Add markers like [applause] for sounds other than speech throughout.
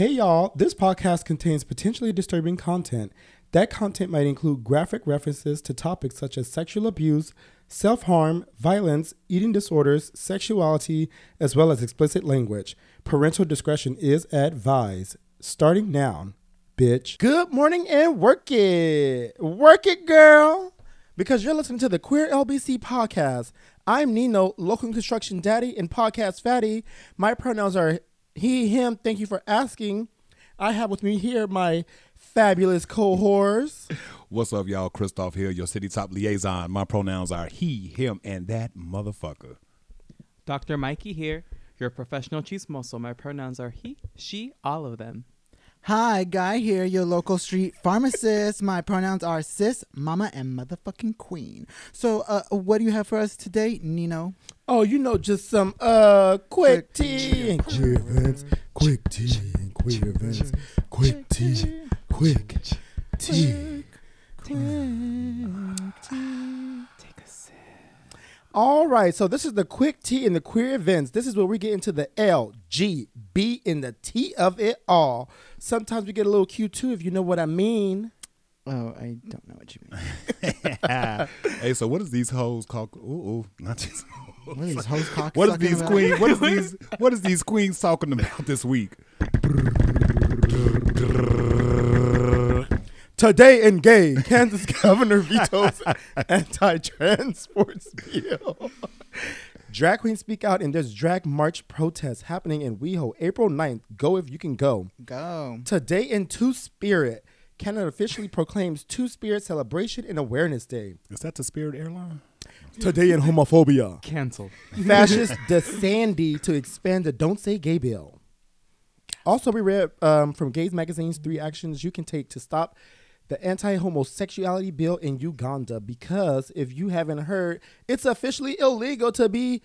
Hey y'all, this podcast contains potentially disturbing content. That content might include graphic references to topics such as sexual abuse, self harm, violence, eating disorders, sexuality, as well as explicit language. Parental discretion is advised. Starting now, bitch. Good morning and work it. Work it, girl. Because you're listening to the Queer LBC podcast. I'm Nino, local construction daddy and podcast fatty. My pronouns are he, him. Thank you for asking. I have with me here my fabulous cohorts. What's up, y'all? Christoph here, your city top liaison. My pronouns are he, him, and that motherfucker. Dr. Mikey here, your professional chismoso. My pronouns are he, she, all of them. Hi, Guy here, your local street pharmacist. My pronouns are sis, mama, and motherfucking queen. So, uh, what do you have for us today, Nino? Oh, you know, just some uh quick tea and queer events, quick tea and queer events, quick tea, quick tea. Take a sip. All right, so this is the quick T in the queer events. This is where we get into the L, G, B, and the T of it all. Sometimes we get a little Q too, if you know what I mean. Oh, I don't know what you mean. [laughs] hey, so what is these hoes called? Ooh, ooh, not these. What are these hoes cock What is these about? queens? What is [laughs] these? What is these queens talking about this week? Today in gay, Kansas [laughs] governor vetoes [laughs] anti-transports bill. Drag queens speak out and there's drag march protests happening in WeHo April 9th. Go if you can go. Go. Today in Two Spirit, Canada officially proclaims Two Spirit Celebration and Awareness Day. Is that the Spirit Airline? Today in homophobia, Cancelled. fascist [laughs] DeSandy to expand the Don't Say Gay bill. Also, we read um, from Gays Magazine's three actions you can take to stop the anti-homosexuality bill in Uganda. Because if you haven't heard, it's officially illegal to be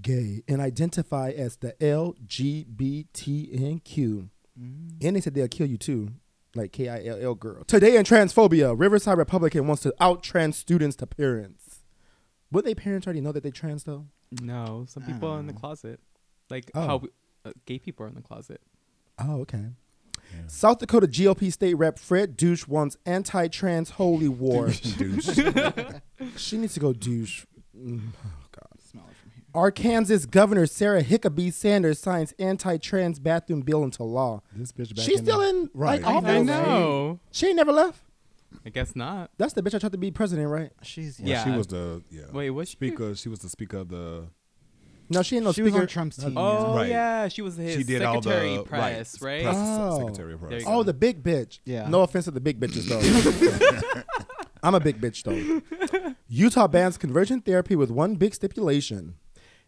gay and identify as the LGBTQ. And they said they'll kill you too, like K I L L girl. Today in transphobia, Riverside Republican wants to out trans students to parents. Would they parents already know that they trans though? No, some people are in the Oh. closet. Like Oh. how we- uh, gay people are in the closet. Oh, okay. South Dakota GOP state rep Fred Deutsch wants anti-trans holy war. Douche. [laughs] [laughs] she needs to go douche. Mm, Oh God. Smell it from here. Arkansas Governor Sarah Huckabee Sanders signs anti-trans bathroom bill into law. this bitch back She's in still the- in Right. like I office. I know. She ain't never left. I guess not. That's the bitch I tried to be president, right? She's Well, Yeah. she was the yeah. Wait, was she? speaker. She was the speaker of the. No, she ain't no she was on Trump's team. Oh Right. yeah, she was his she did all secretary the press, right? Press Oh. secretary of There press. you oh, the big bitch. Yeah. No offense to the big bitches though. [laughs] I'm a big bitch though. [laughs] Utah bans conversion therapy with one big stipulation.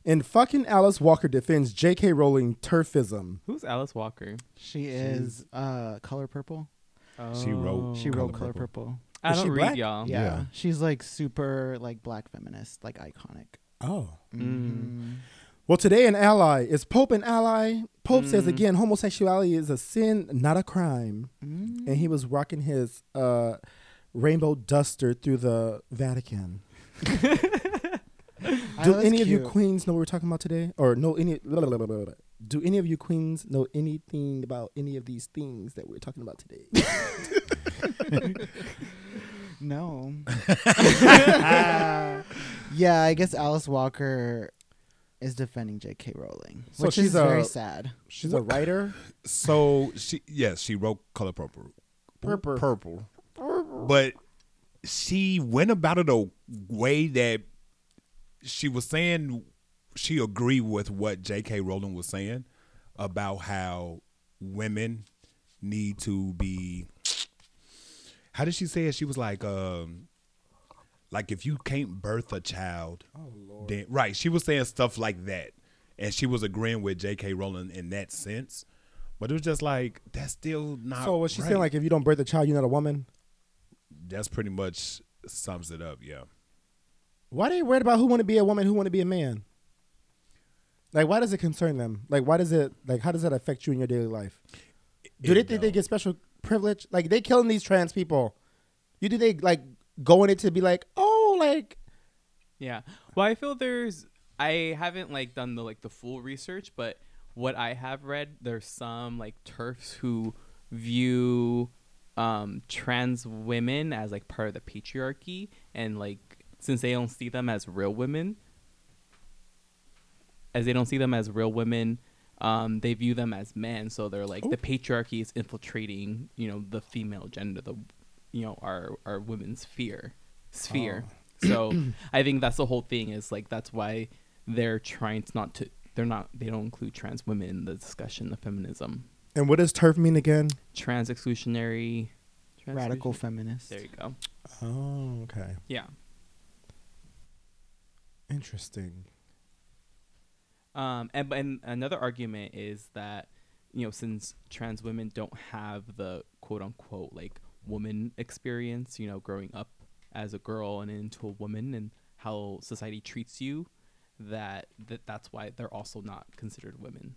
And fucking Alice Walker defends J.K. Rowling turfism. Who's Alice Walker? She is uh, color purple. She wrote- She Color wrote color Purple. purple. I Is don't she read black? y'all. Yeah. Yeah. She's like super like black feminist, like iconic. Oh. Mhm. Well, today an ally is Pope an ally. Pope says Mm. again, homosexuality is a sin, not a crime. Mm. And he was rocking his uh, rainbow duster through the Vatican. [laughs] Do that's any of you queens know what we're talking about today? Or know any? blah, blah, blah. Do any of you queens know anything about any of these things that we're talking about today? [laughs] No. [laughs] yeah, I guess Alice Walker is defending J.K. Rowling, So which she's is very sad. She's a writer. So she yes, she wrote color purple. Purple. Purple. But she went about it a way that she was saying she agreed with what J.K. Rowling was saying about how women need to be how did she say it? She was like, um like if you can't birth a child, oh, then right. She was saying stuff like that. And she was agreeing with J.K. Rowling in that sense. But it was just like that's still not So was she saying like if you don't birth a child, you're not a woman? that's pretty much sums it up, yeah. Why they worried about who want to be a woman, who want to be a man? Like, why does it concern them? Like, why does it like? How does that affect you in your daily life? Do It they think they get special privilege? Like, they killing these trans people. You think they like go in it to be like, oh, like Yeah. Well, I feel there's I haven't like done the like the full research, but what I have read, there's some like turfs who view um, trans women as like part of the patriarchy, and like since they don't see them as real women, as they don't see them as real women, um, they view them as men. So they're like the patriarchy is infiltrating, you know, the female gender, the you know our our women's sphere sphere. [clears throat] So I think that's the whole thing. Is like that's why they're trying to not to they're not they don't include trans women in the discussion of feminism. And what does turf mean again? Trans exclusionary. trans Radical exclusion- feminist. There you go. Oh, okay. Yeah. Interesting. Um, and and another argument is that you know since trans women don't have the quote unquote like woman experience, you know, growing up as a girl and into a woman and how society treats you, that that that's why they're also not considered women.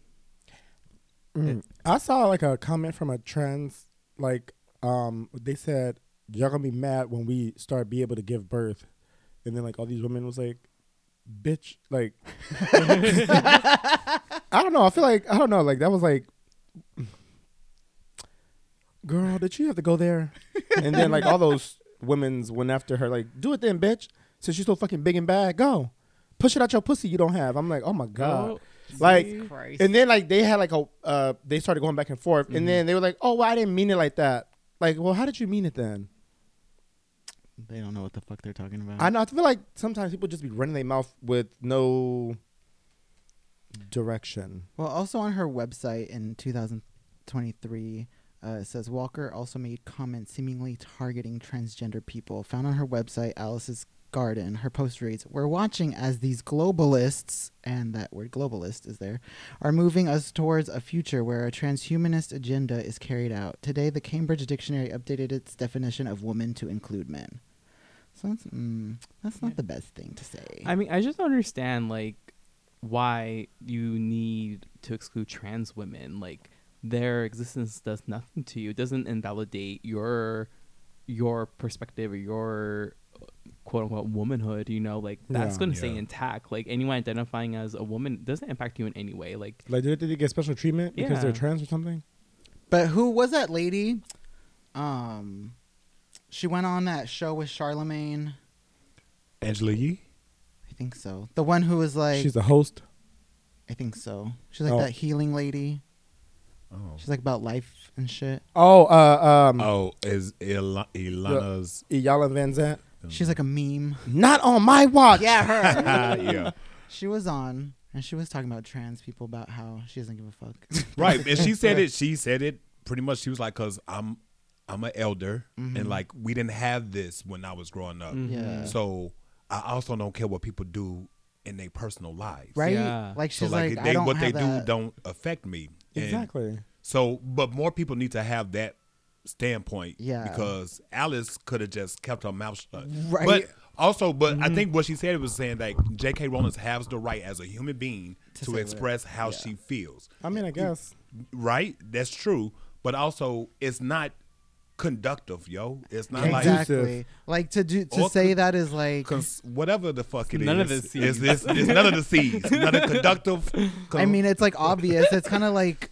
Mm. I saw like a comment from a trans like um they said y'all gonna be mad when we start be able to give birth, and then like all these women was like, bitch, like [laughs] I don't know. I feel like I don't know. Like that was like, girl, did you have to go there? [laughs] And then like all those women's went after her like, do it then, bitch. Since you're so fucking big and bad, go push it out your pussy you don't have. I'm like, oh my god. Oh, Like, see? And then like they had like a uh they started going back and forth Mm-hmm. and then they were like, "Oh, well, I didn't mean it like that." Like, well, how did you mean it then? They don't know what the fuck they're talking about. I know. I feel like sometimes people just be running their mouth with no direction. Well, also on her website in 2023, uh, says Walker also made comments seemingly targeting transgender people. Found on her website, Alice's Garden, her post reads, We're watching as these globalists, and that word globalist is there, are moving us towards a future where a transhumanist agenda is carried out. Today, the Cambridge Dictionary updated its definition of woman to include men. So that's, mm, that's not Yeah. the best thing to say. I mean, I just don't understand like why you need to exclude trans women. Like their existence does nothing to you. It doesn't invalidate your your perspective or your quote unquote womanhood. You know, like that's Yeah. going to stay intact. Like anyone identifying as a woman doesn't impact you in any way. Like Like, did they get special treatment because they're trans or something? But who was that lady? Um, she went on that show with Charlemagne. Angela Yee. I think so. The one who was like, She's the host. I think so. She's like Oh. that healing lady. Oh. She's like about life and shit. Oh, uh, um, Oh, is Il- Ilana's? Iyanla Vanzant. She's like a meme. Not on my watch. Yeah, her. [laughs] yeah. she was on, and she was talking about trans people about how she doesn't give a fuck. [laughs] Right. And she said [laughs] it. She said it pretty much. She was like, "Cause I'm, I'm an elder, and like we didn't have this when I was growing up. mhm. Yeah. So I also don't care what people do in their personal lives. right? Yeah. Like So she's like, like, they, I don't what they have do that. don't affect me. And Exactly. So, but more people need to have that standpoint. Yeah. Because Alice could have just kept her mouth shut. Right. But also, but I mm-hmm. think what she said was saying that J.K. Rowling has the right as a human being To to, say what- express how yeah. she feels. I mean, I guess. Right? That's true. But also, it's not conductive, yo. It's not like exactly. Like to do to Or say could- that is like. Cause whatever the fuck it is, None of the It's, Cs. it's, it's none of the C's. None of the conductive. I mean, it's like obvious. It's [laughs] kind of like,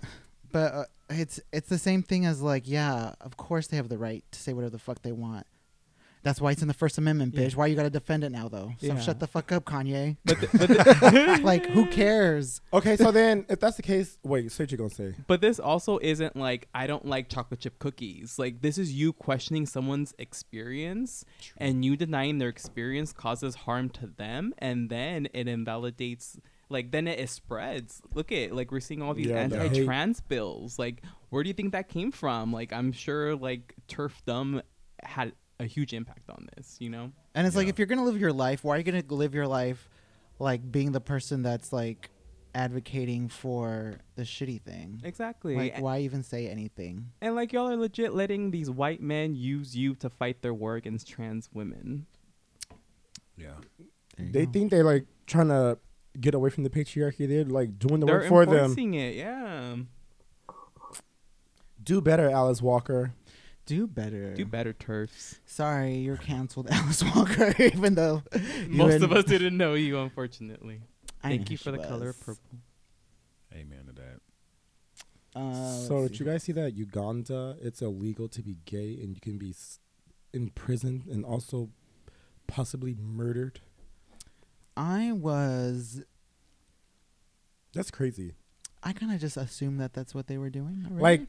but uh, it's it's the same thing as like, yeah, of course they have the right to say whatever the fuck they want. That's why it's in the First Amendment, bitch. Why you gotta defend it now, though? So Yeah. shut the fuck up, Kanye. But the, but [laughs] the, [laughs] like, who cares? Okay, so then if that's the case, wait, say what you're gonna say. But this also isn't like I don't like chocolate chip cookies. Like this is you questioning someone's experience and you denying their experience causes harm to them and then it invalidates like then it, spreads. Look at like we're seeing all these Yeah, the anti-trans bills. Like where do you think that came from? Like I'm sure like turfdom had a huge impact on this, you know? And it's like, if you're gonna live your life, why are you gonna live your life like being the person that's like advocating for the shitty thing? Exactly. Like, why even say anything? and like y'all are legit letting these white men use you to fight their war against trans women. yeah. They go. think they're like trying to get away from the patriarchy. They're like doing the They're work for them. enforcing it, yeah. Do better, Alice Walker. Do better. Do better, turfs. Sorry, you're canceled, [laughs] Alice Walker. [laughs] even though you Most and- of us didn't know you, unfortunately. [laughs] I Thank you for the color was. purple. Amen to that. Uh, so did you guys see that Uganda? It's illegal to be gay, and you can be s- in prison and also possibly murdered. I was. That's crazy. I kind of just assumed that that's what they were doing. Already. Like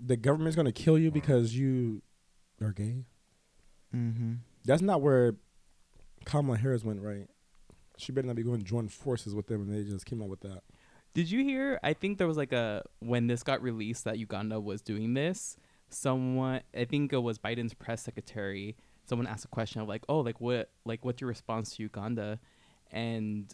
the government's gonna kill you because you are gay. Mm-hmm. That's not where Kamala Harris went, right? She better not be going to join forces with them, and they just came out with that. Did you hear? I think there was like a when this got released that Uganda was doing this. Someone, I think it was Biden's press secretary. Someone asked a question of like, "Oh, like what? Like what's your response to Uganda?" And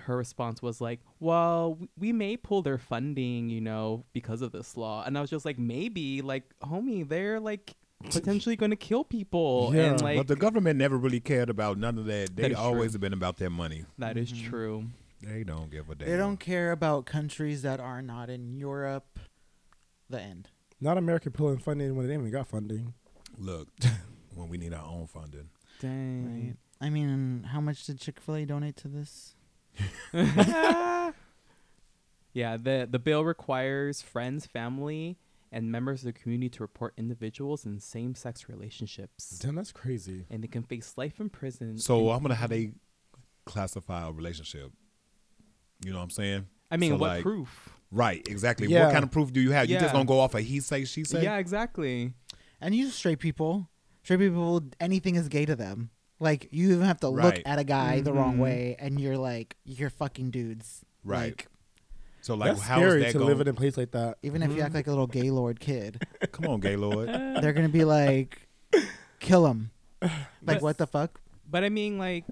her response was like, "Well, we may pull their funding, you know, because of this law." And I was just like, "Maybe, like, homie, they're like [laughs] potentially going to kill people, Yeah, and like but the government never really cared about none of that. They That is always true. have been about their money. that is Mhm. true." They don't give a damn. They don't care about countries that are not in Europe. The end. Not America pulling funding when they ain't even got funding. look [laughs] when we need our own funding. Dang. Right. I mean, how much did Chick Fil A donate to this? [laughs] yeah, the the bill requires friends, family, and members of the community to report individuals in same-sex relationships, Damn, that's crazy. and they can face life in prison. So and- I'm gonna how they classify a relationship. You know what I'm saying? I mean, so, what like, proof? Right, exactly. Yeah. What kind of proof do you have? You just gonna go off a he say she say? Yeah, exactly. And you straight people, straight people, anything is gay to them. Like you even have to look at a guy the wrong Mhm. way, and you're like, you're fucking dudes. Right. Like, So like, that's how is scary that to going? live in a place like that. even if you act Mhm. like a little gaylord kid, [laughs] Come on, Gaylord. [laughs] they're gonna be like, kill him. [laughs] Like But- what the fuck? But I mean, like,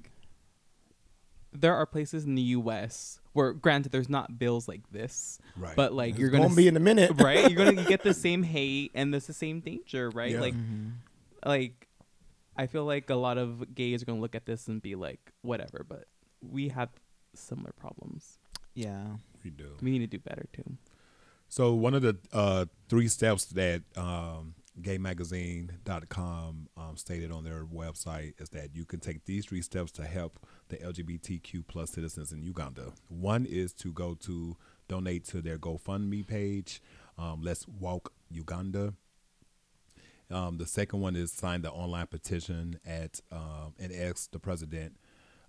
there are places in the U.S. where, granted, there's not bills like this, right. but like It's you're gonna be in a minute, right, you're gonna get the same hate and there's the same danger, right? Yeah. Like, Mhm. like I feel like a lot of gays are gonna look at this and be like, whatever. But we have similar problems. Yeah. we do. We need to do better too. So one of the uh, three steps that um, gaymagazine.com um, stated on their website is that you can take these three steps to help the LGBTQ plus citizens in Uganda. One is to go to donate to their GoFundMe page. Um, Let's Walk Uganda. Um, the second one is sign the online petition at um, and ask the president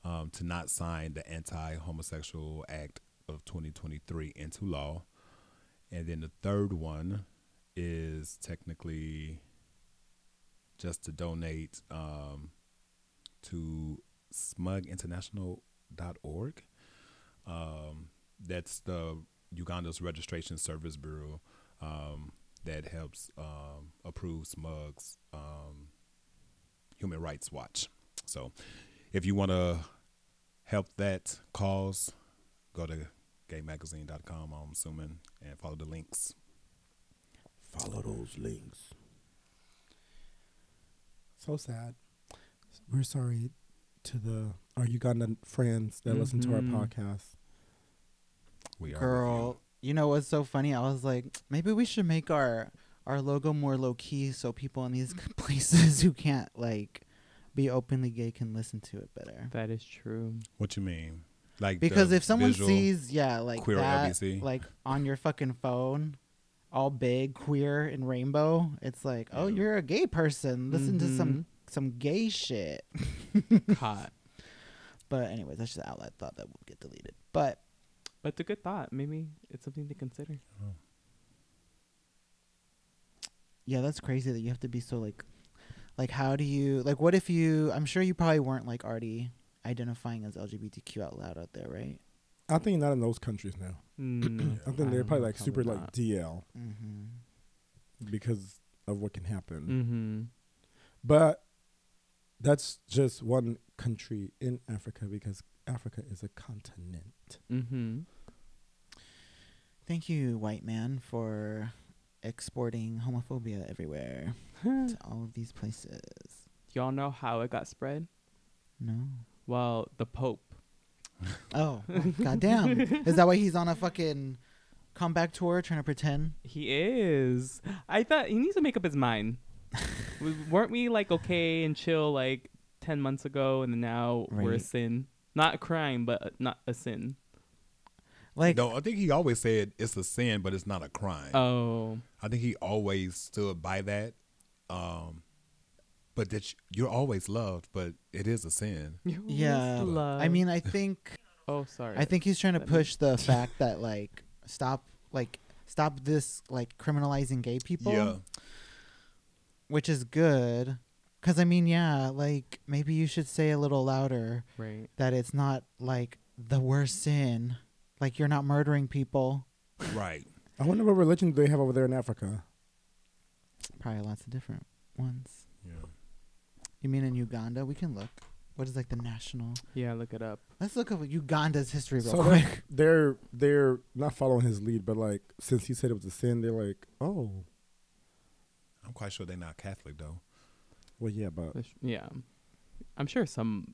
um, to not sign the Anti-Homosexual Act of 2023 into law. And then the third one is technically just to donate um, to smuginternational.org. Um, that's the Uganda's Registration Service Bureau um, that helps um, approve SMUG's um, Human Rights Watch. So if you want to help that cause, go to gaymagazine.com, I'm assuming, and follow the links. Follow those links. So sad. We're sorry to the our Ugandan friends that listen to our Mhm. podcast. We are Girl, you know what's so funny? I was like, maybe we should make our our logo more low key so people in these [laughs] places who can't like be openly gay can listen to it better. That is true. What you mean? Like Because if someone sees, yeah, like queer that, LBC? like on your fucking phone, all big, queer, and rainbow, it's like, oh, Yeah. you're a gay person. Listen to some Mhm. some gay shit. Hot. [laughs] But anyways, that's just an outlet thought that would get deleted. But But it's a good thought. Maybe it's something to consider. yeah, that's crazy that you have to be so like, like how do you like? What if you? I'm sure you probably weren't like already identifying as LGBTQ out loud out there, right? I think not in those countries now. Mm, I think they're probably like super probably like DL Mm-hmm. because of what can happen. Mm-hmm. But that's just one country in Africa because Africa is a continent. Mm-hmm. Thank you, white man, for exporting homophobia everywhere [laughs] to all of these places. Y'all know how it got spread? No. Well, the Pope. [laughs] Oh, goddamn! Is that why he's on a fucking comeback tour trying to pretend? He is. I thought he needs to make up his mind. [laughs] Weren't we like okay and chill like ten months ago, and now we're a sin? Not a crime, but uh, not a sin. Like, no, I think he always said it's a sin, but it's not a crime. Oh, I think he always stood by that. Um, but that you're always loved, but it is a sin. yeah. I mean, I think oh, sorry. I think he's trying to push the fact that like stop like stop this like criminalizing gay people, Yeah, which is good. Cuz I mean, yeah, like maybe you should say a little louder right. that it's not like the worst sin. Like you're not murdering people. right. I wonder what religion do they have over there in Africa. Probably lots of different ones. Yeah. You mean in Uganda? We can look. What is like the national? Yeah, look it up. Let's look up Uganda's history real So quick. they're, [laughs] they're they're not following his lead, but like since he said it was a sin, they're like, oh, I'm quite sure they're not Catholic though. Well, yeah, but But Yeah, I'm sure some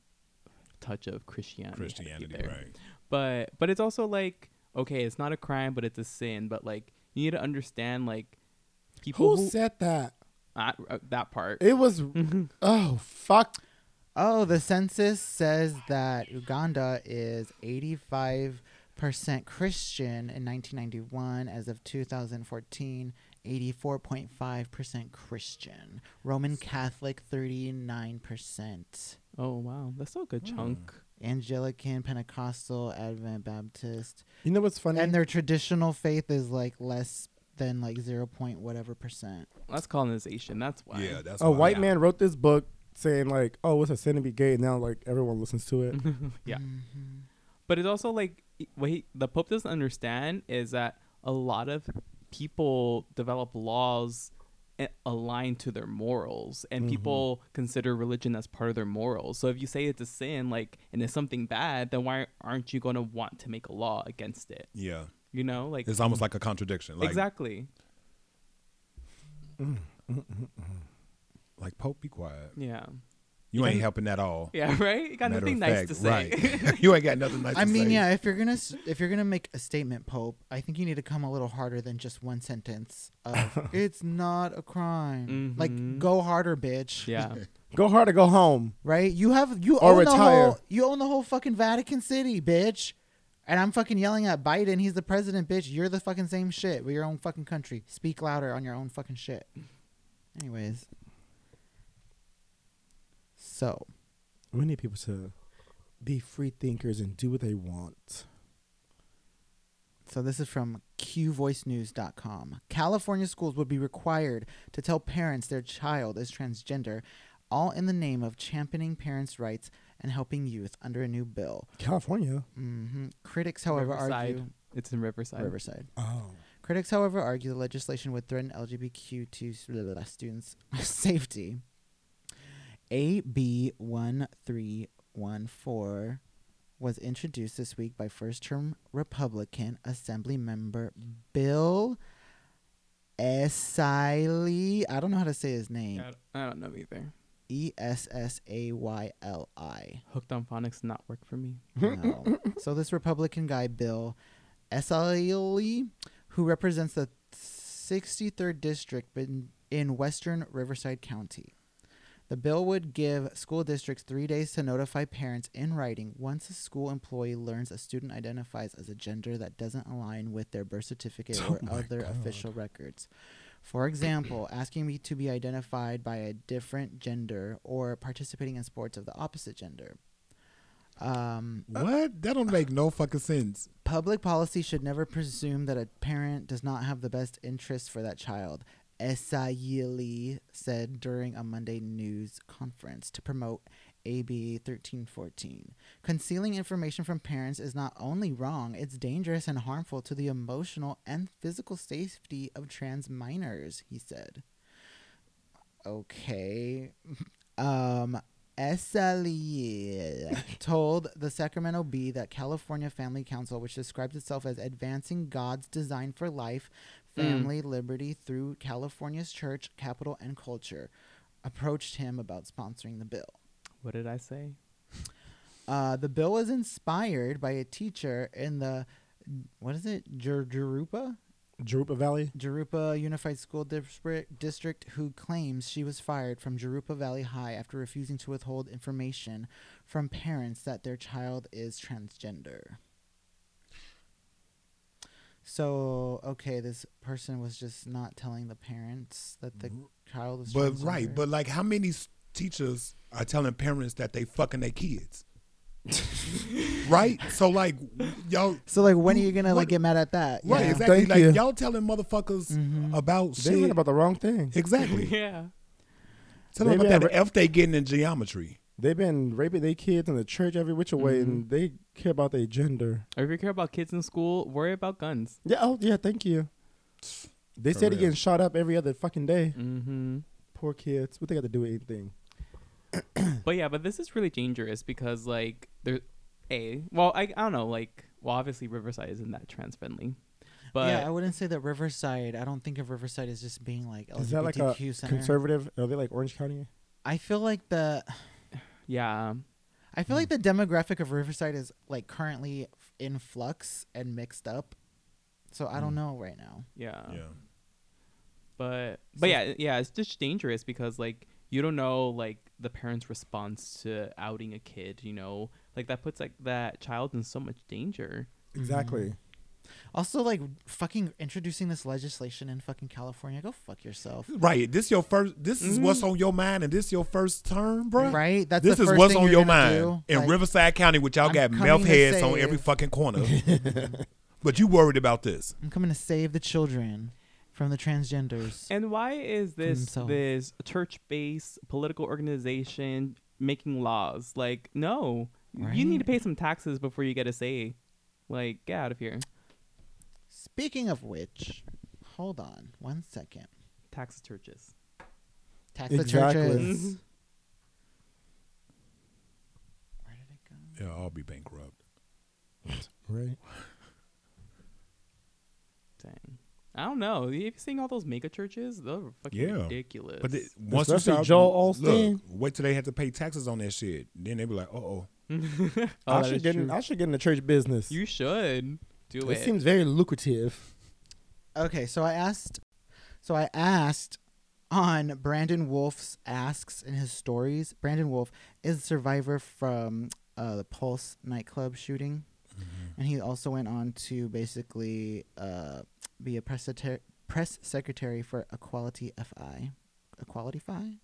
touch of Christianity. had to be Christianity, there. right? But but it's also like okay, it's not a crime, but it's a sin. But like you need to understand like people who who, said that? uh, uh, that part. It was [laughs] oh fuck. Oh, the census says that Uganda is 85% Christian in 1991. As of 2014, 84.5% Christian. Roman Catholic, 39%. oh wow, that's a good Hmm. chunk. Anglican, Pentecostal, Advent Baptist. You know what's funny? And their traditional faith is like less than like 0. Point whatever percent. That's colonization. That's why. Yeah, that's a why. white man wrote this book saying like, oh, it's a sin to be gay. Now like everyone listens to it. [laughs] yeah. Mhm. But it's also like what he, the Pope doesn't understand is that a lot of people develop laws aligned to their morals, and Mhm. people consider religion as part of their morals. So if you say it's a sin, like, and it's something bad, then why aren't you going to want to make a law against it? Yeah, You know, like it's almost like a contradiction. Like, exactly. Mm, mm, mm, like Pope, be quiet. Yeah. You You ain't helping at all. [laughs] Yeah. Right. You got Matter nothing of nice fact, to say. Right. [laughs] [laughs] you ain't got nothing nice I to mean, say. yeah. If you're gonna s- if you're gonna make a statement, Pope, I think you need to come a little harder than just one sentence of "It's not a crime." Like, Mhm. go harder, bitch. yeah. go hard or go home. Right? You have you Or own the retire. whole you own the whole fucking Vatican City, bitch. And I'm fucking yelling at Biden. He's the president, bitch. You're the fucking same shit with your own fucking country. Speak louder on your own fucking shit. Anyways, so We need people to be free thinkers and do what they want. So this is from qvoicenews.com. California schools would be required to tell parents their child is transgender, all in the name of championing parents' rights and helping youth under a new bill. California. hmm Critics, however, Riverside. argue It's in Riverside. Riverside. Oh. Critics, however, argue the legislation would threaten LGBTQ blah, blah, students' [laughs] safety. AB 1314 was introduced this week by first term Republican Assembly member Bill Essayli. I don't know how to say his name. I don't know either. E S S A Y L I. Hooked on phonics not work for me. No. [laughs] so this Republican guy, Bill Essayli, who represents the 63rd district in, in western Riverside County. The bill would give school districts three days to notify parents in writing once a school employee learns a student identifies as a gender that doesn't align with their birth certificate [laughs] Oh or other God. official records. For example, asking me to be identified by a different gender or participating in sports of the opposite gender. Um, What? That don't make no fucking sense. Public policy should never presume that a parent does not have the best interests for that child, Essayli said during a Monday news conference to promote AB 1314. Concealing information from parents is not only wrong, it's dangerous and harmful to the emotional and physical safety of trans minors, he said. Okay. Um, Essayli [laughs] told the Sacramento Bee that California Family Council, which describes itself as advancing God's design for life, family, liberty through California's church, capital, and culture, approached him about sponsoring the bill. What did I say? Uh, the bill was inspired by a teacher in the, what is it, Jer- Jurupa? Jurupa Valley. Jurupa Unified School District, District who claims she was fired from Jurupa Valley High after refusing to withhold information from parents that their child is transgender. So okay, this person was just not telling the parents that the child was. But transgender. right, but like, how many teachers are telling parents that they fucking their kids? [laughs] right. So like, y'all. so like, when are you gonna What- like get mad at that? Right. Yeah. Exactly. Thank like you. y'all telling motherfuckers Mhm. about They went shit. about the wrong thing. exactly. [laughs] yeah. Tell them about that been- F they getting in geometry. They've been raping their kids in the church every which way, and they care about their gender. Or if you care about kids in school, worry about guns. Yeah. Oh, yeah. Thank you. They For said he real. getting shot up every other fucking day. Mm-hmm. Poor kids. What they got to do with anything? [coughs] But yeah, but this is really dangerous because like there, a well I I don't know like well obviously Riverside isn't that trans friendly, but yeah, I wouldn't say that Riverside. I don't think of Riverside as just being like LGBTQ Is that like a center. conservative? Are they like Orange County? I feel like the [sighs] yeah, I feel like the demographic of Riverside is like currently in flux and mixed up. So I don't Mm. know right now. yeah, yeah. But but So- yeah, yeah, it's just dangerous because like you don't know like the parents' response to outing a kid. You know, like that puts like that child in so much danger. Exactly. Also, like fucking introducing this legislation in fucking California. Go fuck yourself. Right. This your first. This is what's mm. on your mind, and this your first term, bro. Right? That's This the is what's thing on your mind do. in Like, Riverside County, which y'all I'm got coming meth to heads on every fucking corner. [laughs] but you worried about this? I'm coming to save the children from the transgenders. And why is this themselves. this church-based political organization making laws? Like, no, you need to pay some taxes before you get a say. Like, get out of here. Speaking of which, hold on one second. Tax the churches. Tax the Exactly. churches. Where did it go? Yeah, I'll be bankrupt. Right. Dang. I don't know. Have you seen all those mega churches? They're fucking Yeah. ridiculous. But the, once you Especially start, Joel look, Osteen. [laughs] wait till they have to pay taxes on that shit. Then they be like, uh oh. [laughs] Oh, I that should is get. In, true. I should get in the church business. You should do it it. seems very lucrative. Okay, so I asked, so I asked on Brandon Wolf's asks in his stories. Brandon Wolf is a survivor from uh, the Pulse nightclub shooting, and he also went on to basically uh, be a press secretary, press secretary for Equality FI, Equality Fi,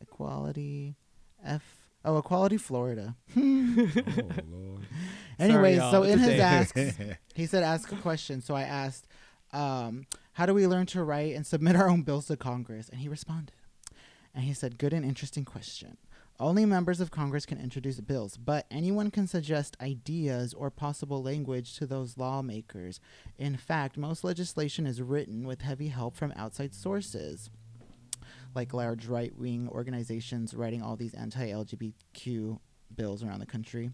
Equality F. Oh, Equality Florida. [laughs] oh lord. [laughs] Anyways, y'all, so in his asks, [laughs] he said ask a question. So I asked, um, how do we learn to write and submit our own bills to Congress? And he responded. And he said, good and interesting question. Only members of Congress can introduce bills, but anyone can suggest ideas or possible language to those lawmakers. In fact, most legislation is written with heavy help from outside sources, like large right wing organizations writing all these anti LGBTQ bills around the country.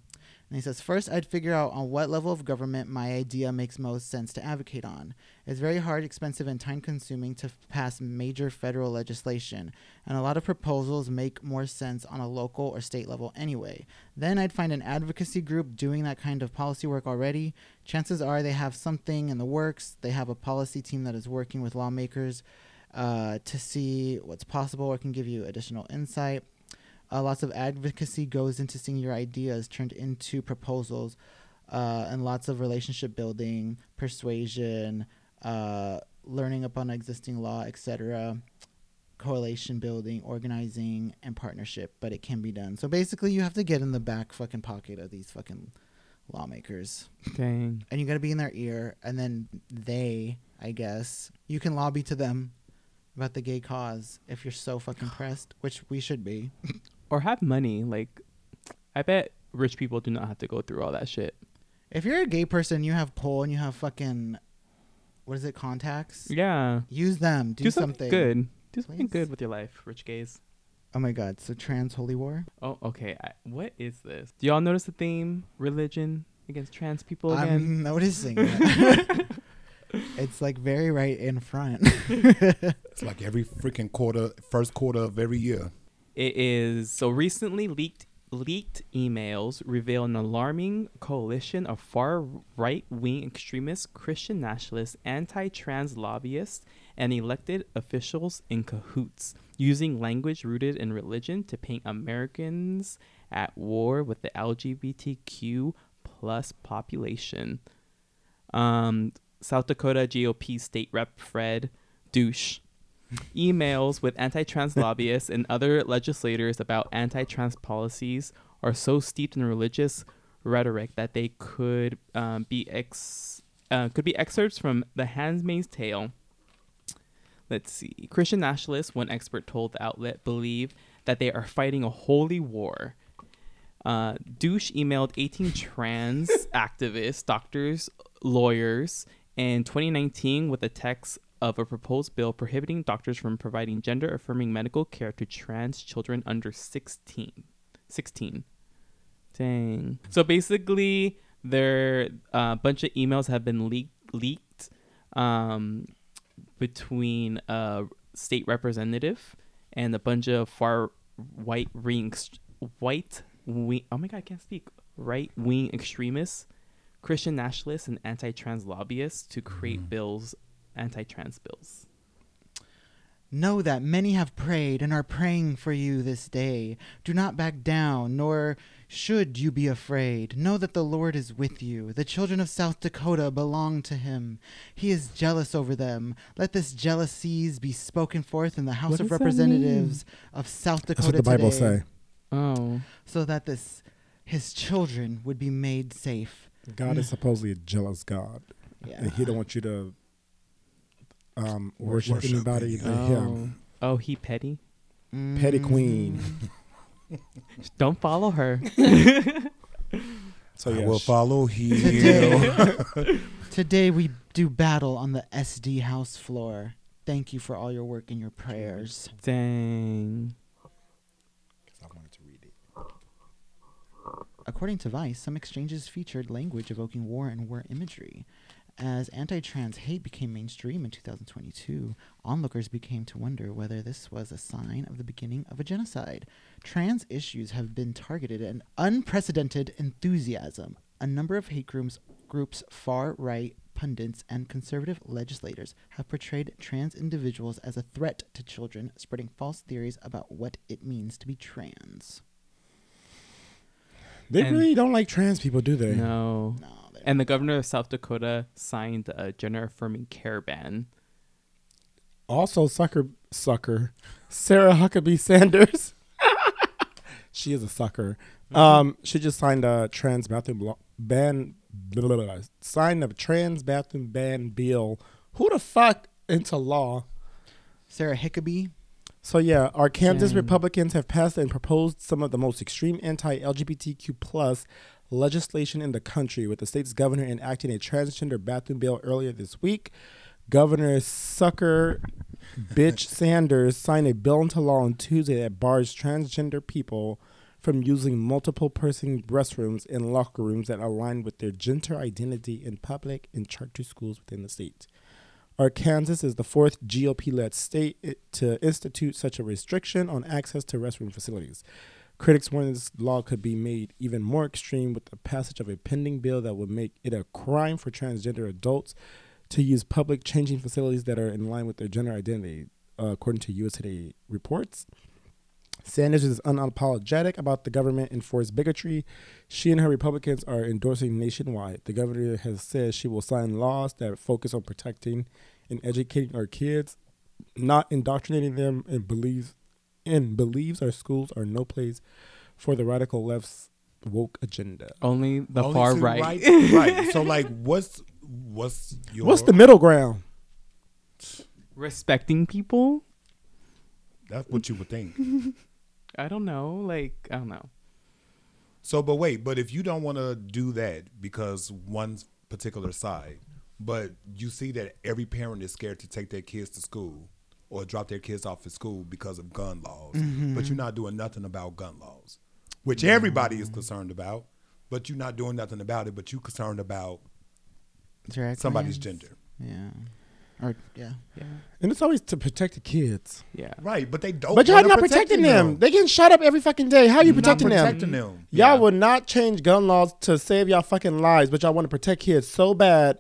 And he says, First, I'd figure out on what level of government my idea makes most sense to advocate on. It's very hard, expensive, and time consuming to f- pass major federal legislation, and a lot of proposals make more sense on a local or state level anyway. Then I'd find an advocacy group doing that kind of policy work already. Chances are they have something in the works, they have a policy team that is working with lawmakers uh, to see what's possible or can give you additional insight. Uh, lots of advocacy goes into seeing your ideas turned into proposals, uh, and lots of relationship building, persuasion, uh, learning upon existing law, etc. Coalition building, organizing, and partnership, but it can be done. So basically, you have to get in the back fucking pocket of these fucking lawmakers, Dang. and you got to be in their ear, and then they, I guess, you can lobby to them about the gay cause if you're so fucking pressed, which we should be. [laughs] Or have money. Like, I bet rich people do not have to go through all that shit. If you're a gay person, you have pole and you have fucking what is it, contacts? Yeah. Use them. Do, Do, something. something, good. Do something Please. good with your life, rich gays. Oh my god, so trans holy war? Oh, okay. I, what is this? Do y'all notice the theme? Religion against trans people again? I'm [laughs] noticing it. [laughs] it's like very right in front. [laughs] It's like every freaking quarter, first quarter of every year. It is so recently leaked leaked emails reveal an alarming coalition of far right wing extremists, Christian nationalists, anti trans lobbyists, and elected officials in cahoots, using language rooted in religion to paint Americans at war with the LGBTQ plus population. Um, South Dakota GOP state rep Fred Deutsch emails with anti-trans lobbyists and other legislators about anti-trans policies are so steeped in religious rhetoric that they could um, be ex uh, could be excerpts from The Handmaid's Tale. Let's see. Christian nationalists, one expert told the outlet, believe that they are fighting a holy war. Uh, Deutsch emailed 18 trans [laughs] activists, doctors, lawyers in 2019 with a text of a proposed bill prohibiting doctors from providing gender affirming medical care to trans children under 16. 16. Dang. So basically, there a uh, bunch of emails have been leaked leaked um, between a state representative and a bunch of far white wing white wing. Oh my god, I can't speak. Right wing extremists, Christian nationalists, and anti-trans lobbyists to create mm. bills anti trans bills. Know that many have prayed and are praying for you this day. Do not back down, nor should you be afraid. Know that the Lord is with you. The children of South Dakota belong to him. He is jealous over them. Let this jealousies be spoken forth in the House what of Representatives of South Dakota. That's what the Bible today, say. Oh. So that this his children would be made safe. God is supposedly a jealous God. Yeah. he don't want you to um, worship, worship anybody than oh. him. Oh, he petty. Petty queen. [laughs] Don't follow her. [laughs] so yeah, we'll follow here. Today, [laughs] today we do battle on the SD house floor. Thank you for all your work and your prayers. Dang. I wanted to read it. According to Vice, some exchanges featured language evoking war and war imagery. As anti trans hate became mainstream in 2022, onlookers became to wonder whether this was a sign of the beginning of a genocide. Trans issues have been targeted an unprecedented enthusiasm. A number of hate groups, groups far right pundits, and conservative legislators have portrayed trans individuals as a threat to children, spreading false theories about what it means to be trans. They and really don't like trans people, do they? No. No. And the governor of South Dakota signed a gender affirming care ban. Also, sucker, sucker, Sarah Huckabee Sanders. [laughs] she is a sucker. Mm-hmm. Um, she just signed a trans bathroom ban. Blah, blah, blah, signed a trans bathroom ban bill. Who the fuck into law? Sarah Huckabee. So yeah, Arkansas Republicans have passed and proposed some of the most extreme anti-LGBTQ plus legislation in the country, with the state's governor enacting a transgender bathroom bill earlier this week. Governor Sucker Bitch [laughs] Sanders signed a bill into law on Tuesday that bars transgender people from using multiple person restrooms in locker rooms that align with their gender identity in public and charter schools within the state. Arkansas is the fourth GOP led state eh, to institute such a restriction on access to restroom facilities. Critics warn this law could be made even more extreme with the passage of a pending bill that would make it a crime for transgender adults to use public changing facilities that are in line with their gender identity, uh, according to USA Today reports. Sanders is unapologetic about the government enforced bigotry. She and her Republicans are endorsing nationwide. The governor has said she will sign laws that focus on protecting and educating our kids, not indoctrinating them, in believes and believes our schools are no place for the radical left's woke agenda. Only the Only far right. right. [laughs] right. So like what's what's your What's the middle ground? Respecting people? That's what you would think. [laughs] I don't know. Like, I don't know. So but wait, but if you don't want to do that because one particular side, but you see that every parent is scared to take their kids to school or drop their kids off at school because of gun laws. Mm-hmm. But you're not doing nothing about gun laws, which everybody is concerned about. But you're not doing nothing about it. But you're concerned about somebody's gender. Yeah. Or yeah, yeah, and it's always to protect the kids. Yeah, right. But they don't. But y'all not protecting them. them. They getting shot up every fucking day. How are you protecting, protecting them? them? Y'all yeah. would not change gun laws to save y'all fucking lives, but y'all want to protect kids so bad.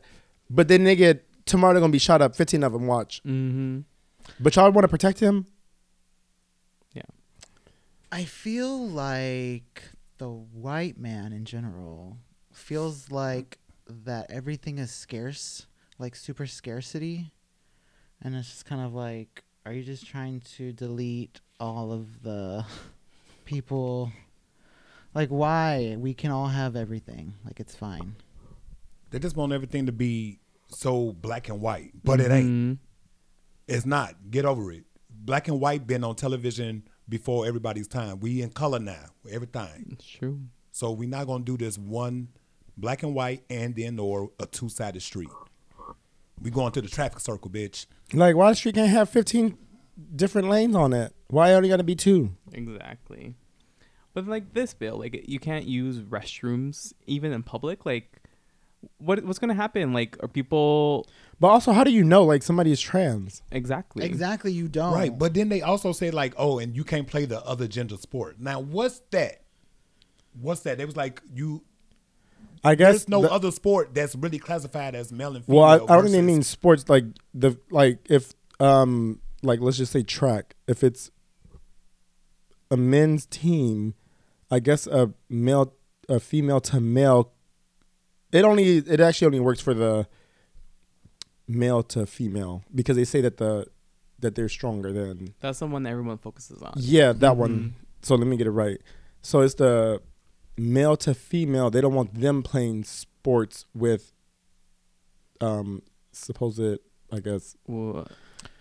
But then they get tomorrow they're gonna be shot up. Fifteen of them. Watch. Mm-hmm. But y'all want to protect him? Yeah. I feel like the white man in general feels like that everything is scarce. like super scarcity, and it's just kind of like, are you just trying to delete all of the [laughs] people? Like, why? We can all have everything. Like, it's fine. They just want everything to be so black and white, but it ain't. Mm-hmm. It's not. Get over it. Black and white been on television before everybody's time. We in color now. Everything. It's true. So we're not gonna do this one black and white and then or a two sided street. We going to the traffic circle, bitch. Like, why the street can't have 15 different lanes on it? Why only got to be two? Exactly. But like this bill, like you can't use restrooms even in public. Like, what what's gonna happen? Like, are people But also, how do you know, like, somebody is trans? exactly Exactly. You don't. Right. But then they also say like, oh, and you can't play the other gender sport. Now what's that? What's that? They was like you I guess. there's no the- other sport that's really classified as male and female. Well, I, I don't even mean sports. Like the like if um like let's just say track. If it's a men's team, I guess a male a female to male. It only it actually only works for the male to female because they say that the that they're stronger than that's the one that everyone focuses on. yeah that Mhm. one. So let me get it right. So it's the male to female. They don't want them playing sports with um supposed I guess Well,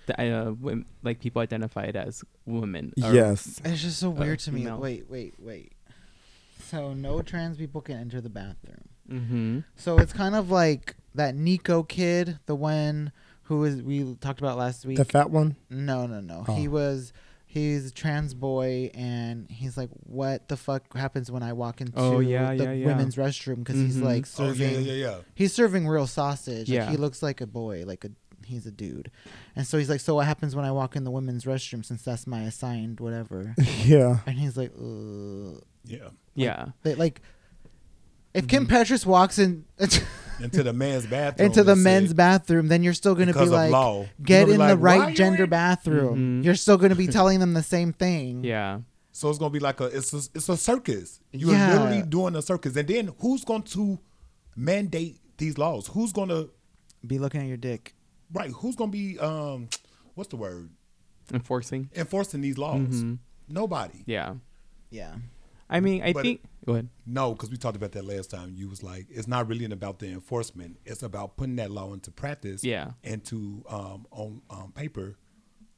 the, uh, wom- like people identified as women. yes. It's just so Uh, weird to me. female. Wait, wait, wait. So no trans people can enter the bathroom. Mm-hmm. So it's kind of like that Nico kid, the one who is we talked about last week. The fat one? no, no, no. Oh. He was he's a trans boy and he's like what the fuck happens when I walk into Oh, yeah, the yeah, yeah. women's restroom cuz he's Mhm. like Oh yeah, serving yeah, yeah. he's serving real sausage. Like, Yeah. he looks like a boy, like a he's a dude. And so he's like so what happens when I walk in the women's restroom since that's my assigned whatever. [laughs] yeah. and he's like Ugh. Yeah. Yeah. They, like if Kim Mm-hmm. Petras walks in [laughs] Into the men's bathroom. into the and men's said, bathroom, then you're still going to be because of like, law. You're get gonna be in the like, "Why right you gender ain't-" bathroom. Mhm. You're still going to be [laughs] telling them the same thing. Yeah. So it's gonna be like a it's a it's a circus. You're Yeah. literally doing a circus, and then who's going to mandate these laws? Who's gonna Be looking at your dick. right? Who's gonna be um, what's the word? Enforcing. Enforcing these laws? Mhm. Nobody. Yeah. Yeah. I mean, I But think. Go ahead. No, because we talked about that last time. You was like, it's not really about the enforcement. It's about putting that law into practice. Yeah. And to um on um, paper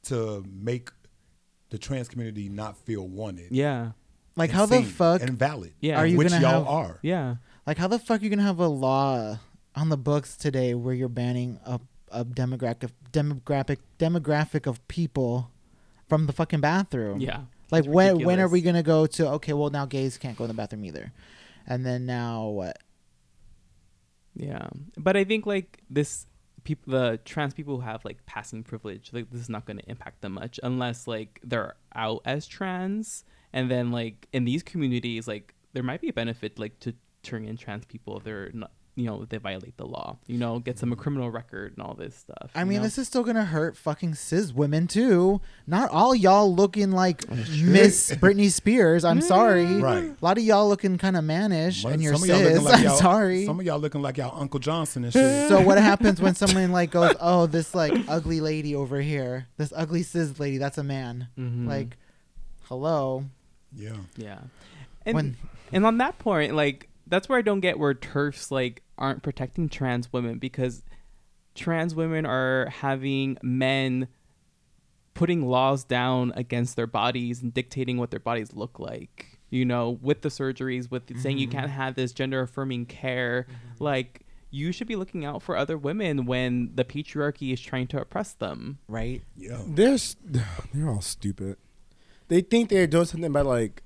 to make the trans community not feel wanted. Yeah. Like and how the fuck and valid. Yeah. Are you which gonna y'all have- are. Yeah. like how the fuck are you going to have a law on the books today where you're banning a a demographic demographic demographic of people from the fucking bathroom? Yeah. Like when when are we going to go to okay, well now gays can't go in the bathroom either. And then now what? Yeah, but I think like this, people, the trans people who have like passing privilege, like this is not going to impact them much unless like they're out as trans, and then like in these communities, like there might be a benefit like to turn in trans people if they're not, you know, they violate the law, you know, get them a criminal record and all this stuff. I mean, know? this is still gonna hurt fucking cis women too. Not all y'all looking like Miss Britney Spears. I'm [laughs] sorry. Right. A lot of y'all looking kind of mannish, Some and you're of y'all cis. like I'm sorry. Some of y'all looking like y'all Uncle Johnson and shit. So what happens when someone like goes, "Oh, this like ugly lady over here, this ugly cis lady, that's a man." Mhm. Like, hello. yeah. yeah, and When and on that point, like that's where I don't get where turfs like aren't protecting trans women because trans women are having men putting laws down against their bodies and dictating what their bodies look like. You know, with the surgeries, with saying you mm-hmm. can't have this gender affirming care, mm-hmm. like you should be looking out for other women when the patriarchy is trying to oppress them. right? Yeah. They're s- [sighs] they're all stupid. They think they're doing something by like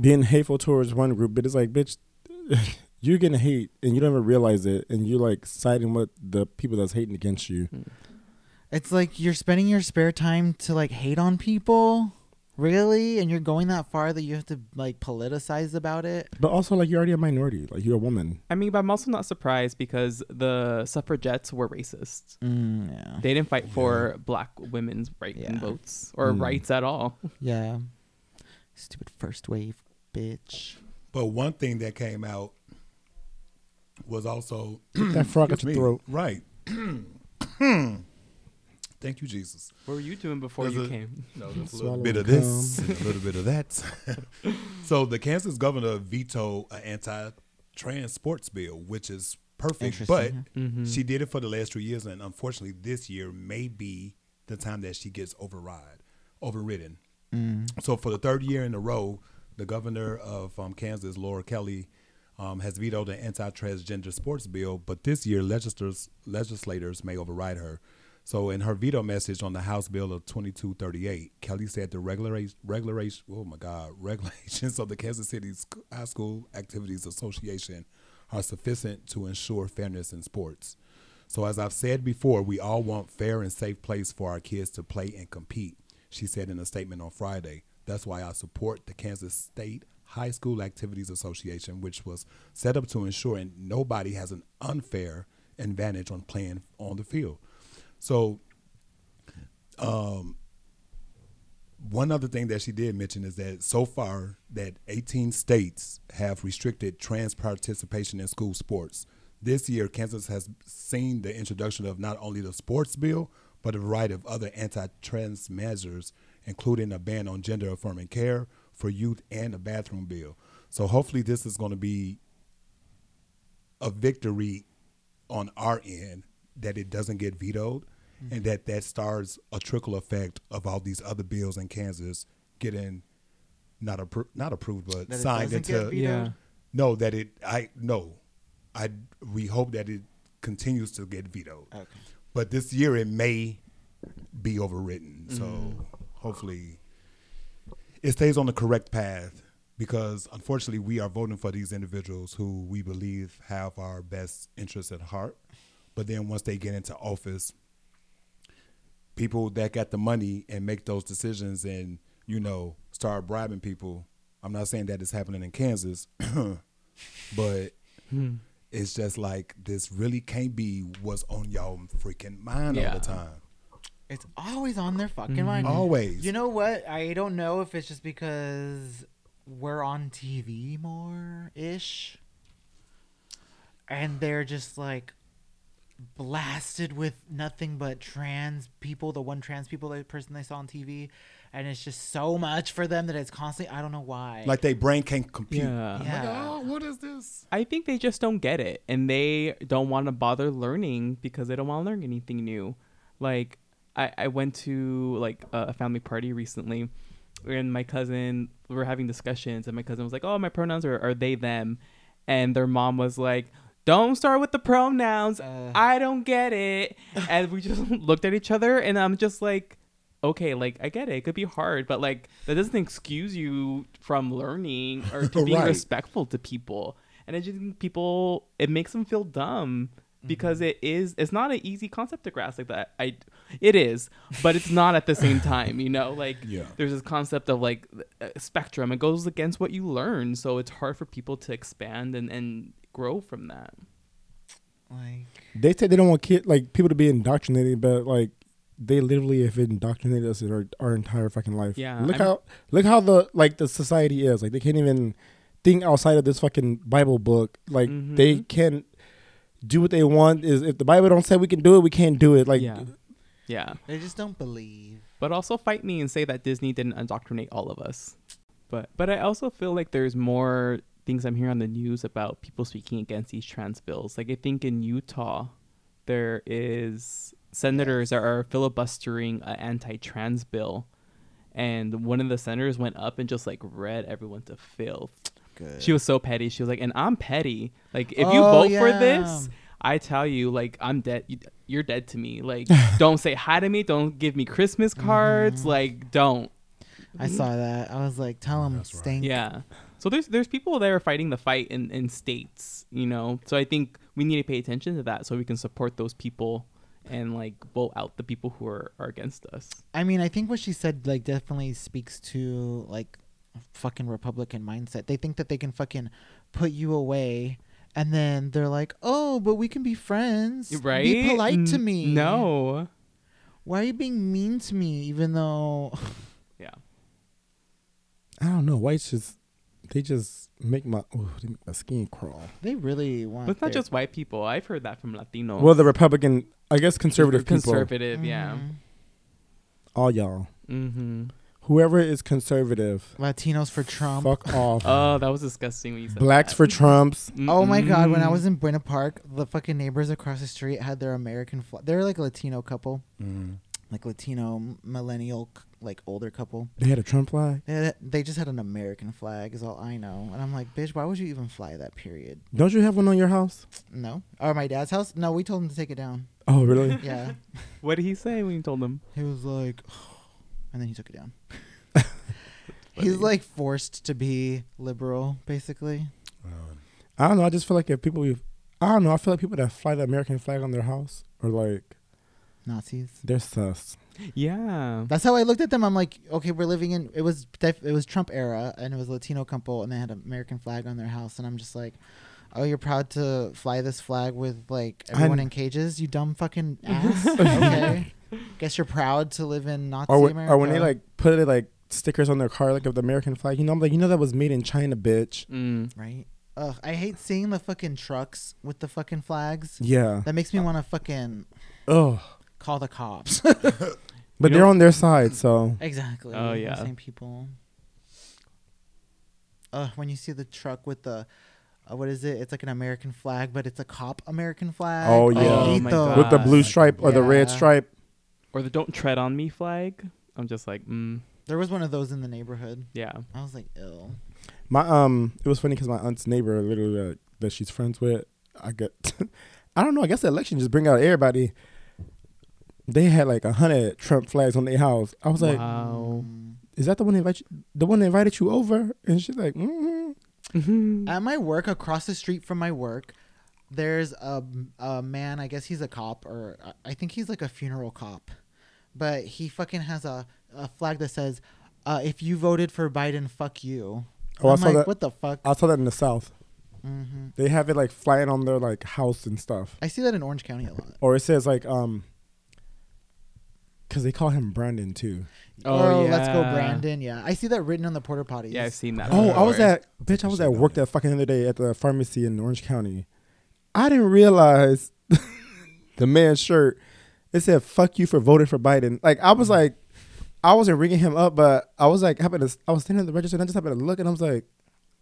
being hateful towards one group, but it's like, bitch, [laughs] you're getting hate and you don't even realize it, and you're like siding with the people that's hating against you. It's like you're spending your spare time to like hate on people, really, and you're going that far that you have to like politicize about it. But also, like, you're already a minority. Like, you're a woman. I mean, but I'm also not surprised because the suffragettes were racist. Mm, yeah. They didn't fight for black women's right Yeah. and votes or Mm. rights at all. Yeah. Stupid first wave, bitch. But one thing that came out was also that [clears throat] frog at your me. throat. Right. [clears throat] Thank you, Jesus. What were you doing before There's you a- came? No, a little bit of this, and a little bit of that. [laughs] so the Kansas governor vetoed an anti-trans sports bill, which is perfect. But Mm-hmm. she did it for the last three years, and unfortunately, this year may be the time that she gets override, overridden. So for the third year in a row, the governor of um, Kansas, Laura Kelly, um, has vetoed an anti-transgender sports bill. But this year, legislators legislators may override her. So in her veto message on the House Bill of 2238, Kelly said the regulation, regulation, oh my God, [laughs] regulations of the Kansas City High School Activities Association are sufficient to ensure fairness in sports. So as I've said before, we all want fair and safe place for our kids to play and compete, she said in a statement on Friday. That's why I support the Kansas State High School Activities Association, which was set up to ensure nobody has an unfair advantage on playing on the field. So, um, one other thing that she did mention is that so far that 18 states have restricted trans participation in school sports. This year, Kansas has seen the introduction of not only the sports bill, but a variety of other anti-trans measures, including a ban on gender-affirming care for youth and a bathroom bill. So hopefully, this is going to be a victory on our end that it doesn't get vetoed and mm-hmm. that that starts a trickle effect of all these other bills in Kansas getting not appro- not approved but That signed into get? Yeah. no that it I no I we hope that it continues to get vetoed Okay. but this year it may be overwritten so mm-hmm. Hopefully it stays on the correct path because unfortunately we are voting for these individuals who we believe have our best interests at heart. But then once they get into office people that got the money and make those decisions and you know start bribing people i'm not saying that it's happening in kansas [clears throat] but hmm. it's just like this really can't be what's on y'all freaking mind all the time It's always on their fucking mm-hmm. mind. always You know what? I don't know if it's just because we're on TV more ish. And they're just like blasted with nothing but trans people, the one trans people the person they saw on TV. And it's just so much for them that it's constantly I don't know why. like their brain can't compute Yeah. Like, oh, what is this I think they just don't get it and they don't want to bother learning because they don't want to learn anything new. Like I, I went to like a family party recently and my cousin we were having discussions and my cousin was like, Oh, my pronouns are, are they them and their mom was like don't start with the pronouns. Uh. I don't get it. And we just [laughs] looked at each other and I'm just like, okay, like I get it. It could be hard, but like that doesn't excuse you from learning or to [laughs] being Right. respectful to people. And I just think people it makes them feel dumb because it is it's not an easy concept to grasp like that. I it is, but it's not at the same [laughs] time, you know? Like Yeah. there's this concept of like uh, spectrum. It goes against what you learn, so it's hard for people to expand and and grow from that. like They say they don't want kid like people to be indoctrinated, but like they literally have indoctrinated us our, our entire fucking life. Yeah, Look I'm- how look how the like the society is. Like they can't even think outside of this fucking Bible book. Like they Mhm. Can do what they want. Is if the Bible don't say we can do it, we can't do it. Like yeah. Yeah. they just don't believe. but also fight me and say that Disney didn't indoctrinate all of us. But but I also feel like there's more things I'm hearing on the news about people speaking against these trans bills. Like I think in Utah, there is senators that are filibustering an anti-trans bill, and one of the senators went up and just like read everyone to filth. Good. She was so petty. She was like, "And I'm petty. Like if you Oh, vote for this." I tell you, like I'm dead. You- You're dead to me. Like, [laughs] don't say hi to me. Don't give me Christmas cards. Mm-hmm. Like, don't. I saw that. I was like, tell them That's right. stink. Yeah. So there's there's people that are fighting the fight in in states. You know. So I think we need to pay attention to that so we can support those people and like vote out the people who are, are against us. I mean, I think what she said like definitely speaks to like fucking Republican mindset. They think that they can fucking put you away and then they're like, "Oh, but we can be friends. Right? Be polite to me." No. Why are you being mean to me even though [laughs] Yeah. I don't know. Whites just they just make my oh, they make my skin crawl. They really want. But it's not their- just white people. I've heard that from Latinos. Well, the Republican, I guess, conservative people, conservative, yeah. Mhm. all y'all, Mm-hmm. Whoever is conservative, Latinos for Trump. fuck off. Oh, that was disgusting when you said Blacks that. for Trumps. Oh my god! When I was in Buena Park, the fucking neighbors across the street had their American flag. They're like a Latino couple, Mm. like Latino millennial, c- like older couple. They had a Trump flag. They, had- they just had an American flag, is all I know. And I'm like, bitch, why would you even fly that? Period. Don't you have one on your house? No. Or my dad's house? No, we told him to take it down. Oh, really? Yeah. [laughs] What did he say when you told him? he was like, and then he took it down. [laughs] He's like forced to be liberal, basically. Uh, I don't know. I just feel like if people, I don't know. I feel like people that fly the American flag on their house are like Nazis. they're sus. Yeah. That's how I looked at them. I'm like, okay, we're living in it was def- it was Trump era, and it was Latino couple, and they had an American flag on their house, and I'm just like, oh, you're proud to fly this flag with like everyone I- in cages, you dumb fucking [laughs] ass. okay, guess you're proud to live in Nazi Or, when- America. or when they like put it like stickers on their car like of the American flag. You know, I'm like, you know that was made in China, bitch. Mm. right. Ugh, I hate seeing the fucking trucks with the fucking flags. Yeah. That makes me want to fucking Oh, call the cops. [laughs] but You they're know- on their side, so Exactly. Oh, the yeah. Same people. Uh, when you see the truck with the, uh, what is it? It's like an American flag, but it's a cop American flag. Oh, yeah. Oh, my. God. with the blue stripe or the red stripe. Or the "Don't tread on me" flag. I'm just like, mm, There was one of those in the neighborhood. yeah. I was like, ill. My um, it was funny because my aunt's neighbor, literally uh, that she's friends with, I get, [laughs] I don't know. I guess the election just bring out everybody. They had like a hundred Trump flags on their house. I was like, Wow. Mm. "Is that the one that invite you, the one that invited you over?" And she's like, mm Mm-hmm. At my work, across the street from my work, there's a, a man. I guess he's a cop, or I- I think he's like a funeral cop. But he fucking has a, a flag that says, uh, "If you voted for Biden, fuck you." Oh, I I'm saw like, that. what the fuck? I saw that in the South. hmm They have it like flying on their like house and stuff, I see that in Orange County a lot. or it says like um, because they call him Brandon too. Oh, let's go, yeah. Brandon. Yeah, I see that written on the porta potties. Yeah, I've seen that. Oh, I was at bitch. I was at work that fucking other day at the pharmacy in Orange County. I didn't realize [laughs] the man's shirt. It said "fuck you for voting for Biden." Like I was like, I wasn't ringing him up, but I was like, happened to. I was standing at the register and I just happened to look and I was like,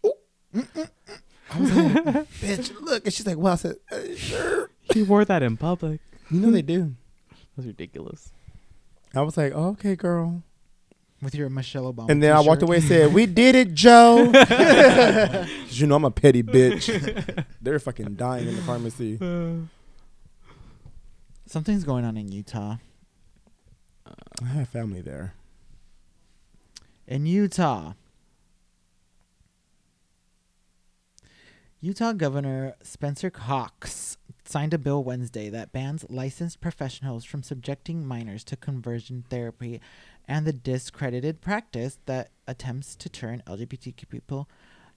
Ooh. mm, mm, mm. I was like, [laughs] bitch, look. And she's like, well, I said, "Uh, sure. He wore that in public. You know they do. [laughs] That's ridiculous. I was like, oh, okay, girl. with your Michelle Obama. And then I walked away and said, we did it, Joe. 'Cause [laughs] you know I'm a petty bitch. They're fucking dying in the pharmacy. Something's going on in Utah. I have family there. In Utah, Utah Governor Spencer Cox signed a bill Wednesday that bans licensed professionals from subjecting minors to conversion therapy and the discredited practice that attempts to turn LGBTQ people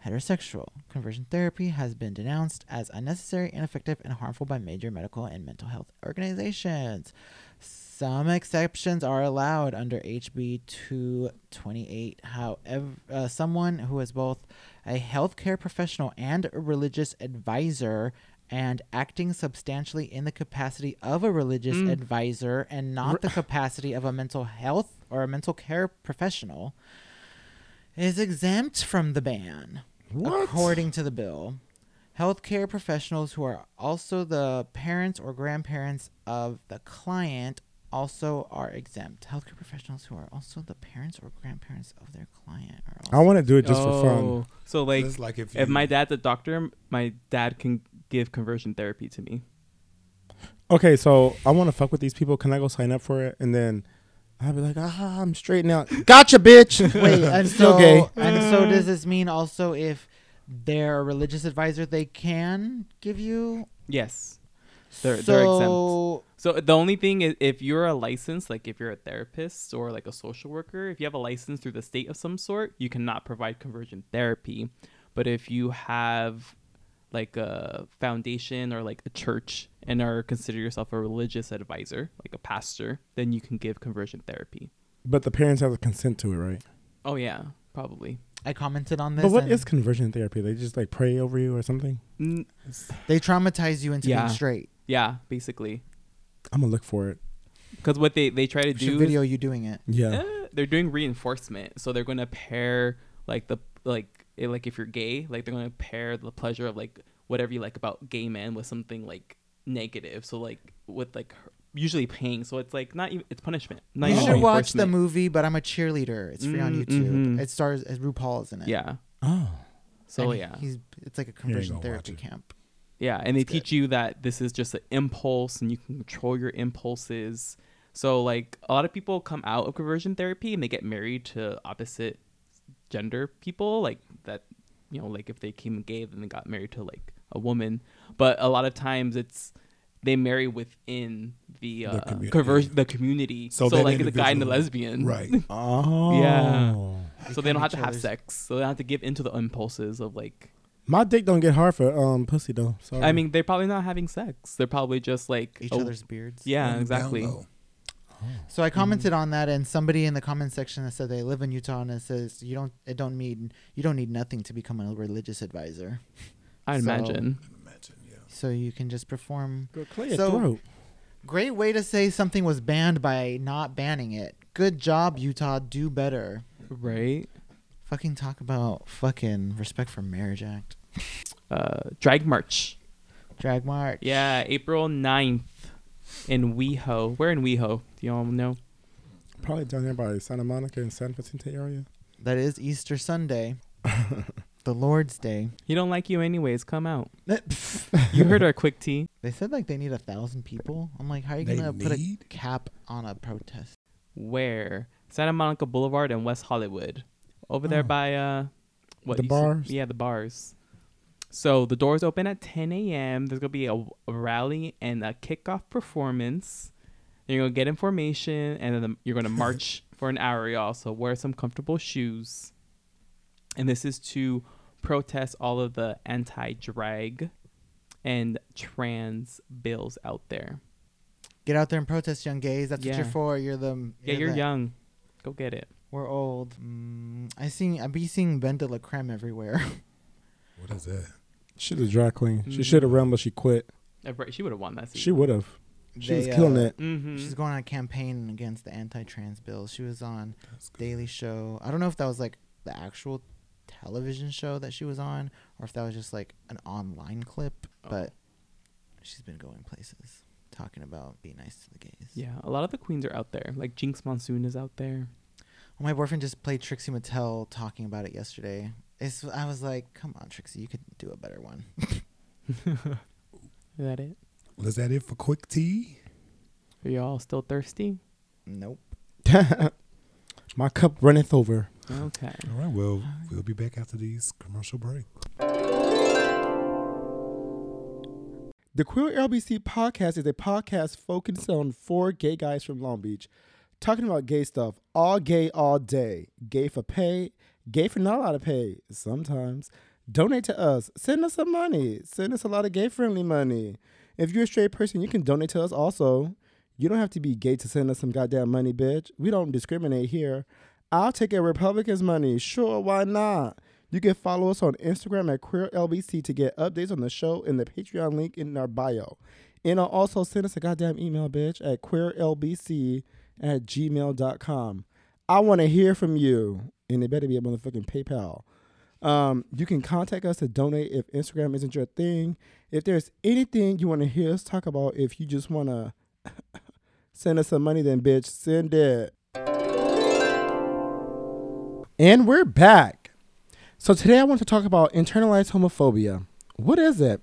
heterosexual. Conversion therapy has been denounced as unnecessary, ineffective, and harmful by major medical and mental health organizations. Some exceptions are allowed under HB 228. However, uh, someone who is both a healthcare professional and a religious advisor and acting substantially in the capacity of a religious Mm. advisor and not the capacity of a mental health or a mental care professional is exempt from the ban. What? According to the bill, healthcare professionals who are also the parents or grandparents of the client also are exempt. Healthcare professionals who are also the parents or grandparents of their client are also I want to do it just for fun. Oh, So like, It's like if, if my dad's a doctor, my dad can give conversion therapy to me. Okay, so I want to fuck with these people. Can I go sign up for it? And then I'll be like, ah, I'm straight now. Gotcha, bitch. [laughs] Wait, and Still so gay. and so does this mean also if they're a religious advisor they can give you Yes. They're- they're exempt. so So the only thing is, if you're a license, like if you're a therapist or like a social worker, if you have a license through the state of some sort, you cannot provide conversion therapy. But if you have like a foundation or like a church and are consider yourself a religious advisor, like a pastor, then you can give conversion therapy. But the parents have to consent to it, right? Oh yeah, probably. I commented on this. But what is conversion therapy? They just like pray over you or something? Mm, they traumatize you into Yeah. being straight? yeah, basically. I'm gonna look for it. Because what they they try to We should do video is you doing it. Yeah. eh, they're doing reinforcement. So they're going to pair like the like it, like if you're gay, like they're going to pair the pleasure of like whatever you like about gay men with something like negative. So like with like her- usually pain. So it's like not even it's punishment. Not You even should watch the movie, but I'm a cheerleader. It's free on Mm, YouTube. mhm. It stars as RuPaul is in it. Yeah. Oh. So And yeah. he's it's like a conversion therapy camp. Yeah, and they It's good. teach you that this is just an impulse and you can control your impulses. So like a lot of people come out of conversion therapy and they get married to opposite gender people like that you know like if they came gay then they got married to like a woman. But a lot of times it's they marry within the, uh, community. conversion the community. So, So like the guy and the lesbian. Right. [laughs] Oh. Yeah. So they don't have to have sex. So they don't have to give into the impulses of like My dick don't get hard for um pussy though. Sorry. I mean, they're probably not having sex. They're probably just like Each oh, other's beards. Yeah, Down exactly. Low. So I commented Mm-hmm. on that, and somebody in the comment section that said they live in Utah and it says you don't it don't need you don't need nothing to become a religious advisor. [laughs] I So- imagine. Imagine, yeah. So you can just perform. Go clear So- throat. Great way to say something was banned by not banning it. Good job, Utah. Do better. Right. Fucking talk about fucking Respect for Marriage Act. Uh, drag march. Drag March. Yeah, April 9th in WeHo. Where in WeHo? Do y'all know? Probably down there by Santa Monica and San Vicente area. That is Easter Sunday. [laughs] the Lord's Day. He don't like you anyways. Come out. [laughs] You heard our quick tea. They said like they need a thousand people. I'm like, how are you They gonna put a cap on a protest? Where? Santa Monica Boulevard and West Hollywood. Over there Oh. by uh what The you see- bars? yeah, the bars. So the doors open at 10 a.m. There's gonna be a, a rally and a kickoff performance. You're gonna get information, and then the, you're gonna [laughs] march for an hour, y'all. So wear some comfortable shoes. And this is to protest all of the anti-drag and trans bills out there. Get out there and protest, young gays. That's what you're for. You're the Yeah, you're the- young. Go get it. We're old. Mm, I seen I be seeing BenDeLaCreme everywhere. [laughs] What is that? She's a drag queen. She Mm. should have run, but she quit. Uh, She would have won that season. She would have. She was killing uh, it. Mm-hmm. She's going on a campaign against the anti-trans bills. She was on Daily Show. I don't know if that was like the actual television show that she was on, or if that was just like an online clip. Oh. But she's been going places talking about being nice to the gays. Yeah, a lot of the queens are out there. Like Jinkx Monsoon is out there. Well, my boyfriend just played Trixie Mattel talking about it yesterday. It's, I was like, come on, Trixie, you could do a better one. [laughs] Is that it? Well, is that it for quick tea? Are y'all still thirsty? Nope. [laughs] My cup runneth over. Okay. All right. Well, we'll be back after these commercial break. The Queer LBC podcast is a podcast focused on four gay guys from Long Beach talking about gay stuff, all gay all day. Gay for pay, gay for not a lot of pay sometimes. Donate to us. Send us some money. Send us a lot of gay friendly money. If you're a straight person, you can donate to us also. You don't have to be gay to send us some goddamn money, bitch. We don't discriminate here. I'll take a Republican's money. Sure, why not? You can follow us on Instagram at QueerLBC to get updates on the show and the Patreon link in our bio. And I'll also send us a goddamn email, bitch, at queerlbc at gmail.com. I want to hear from you. And it better be a motherfucking PayPal. Um, you can contact us to donate if Instagram isn't your thing. If there's anything you want to hear us talk about, if you just want to [laughs] send us some money, then bitch, send it. And we're back. So today I want to talk about internalized homophobia. What is it?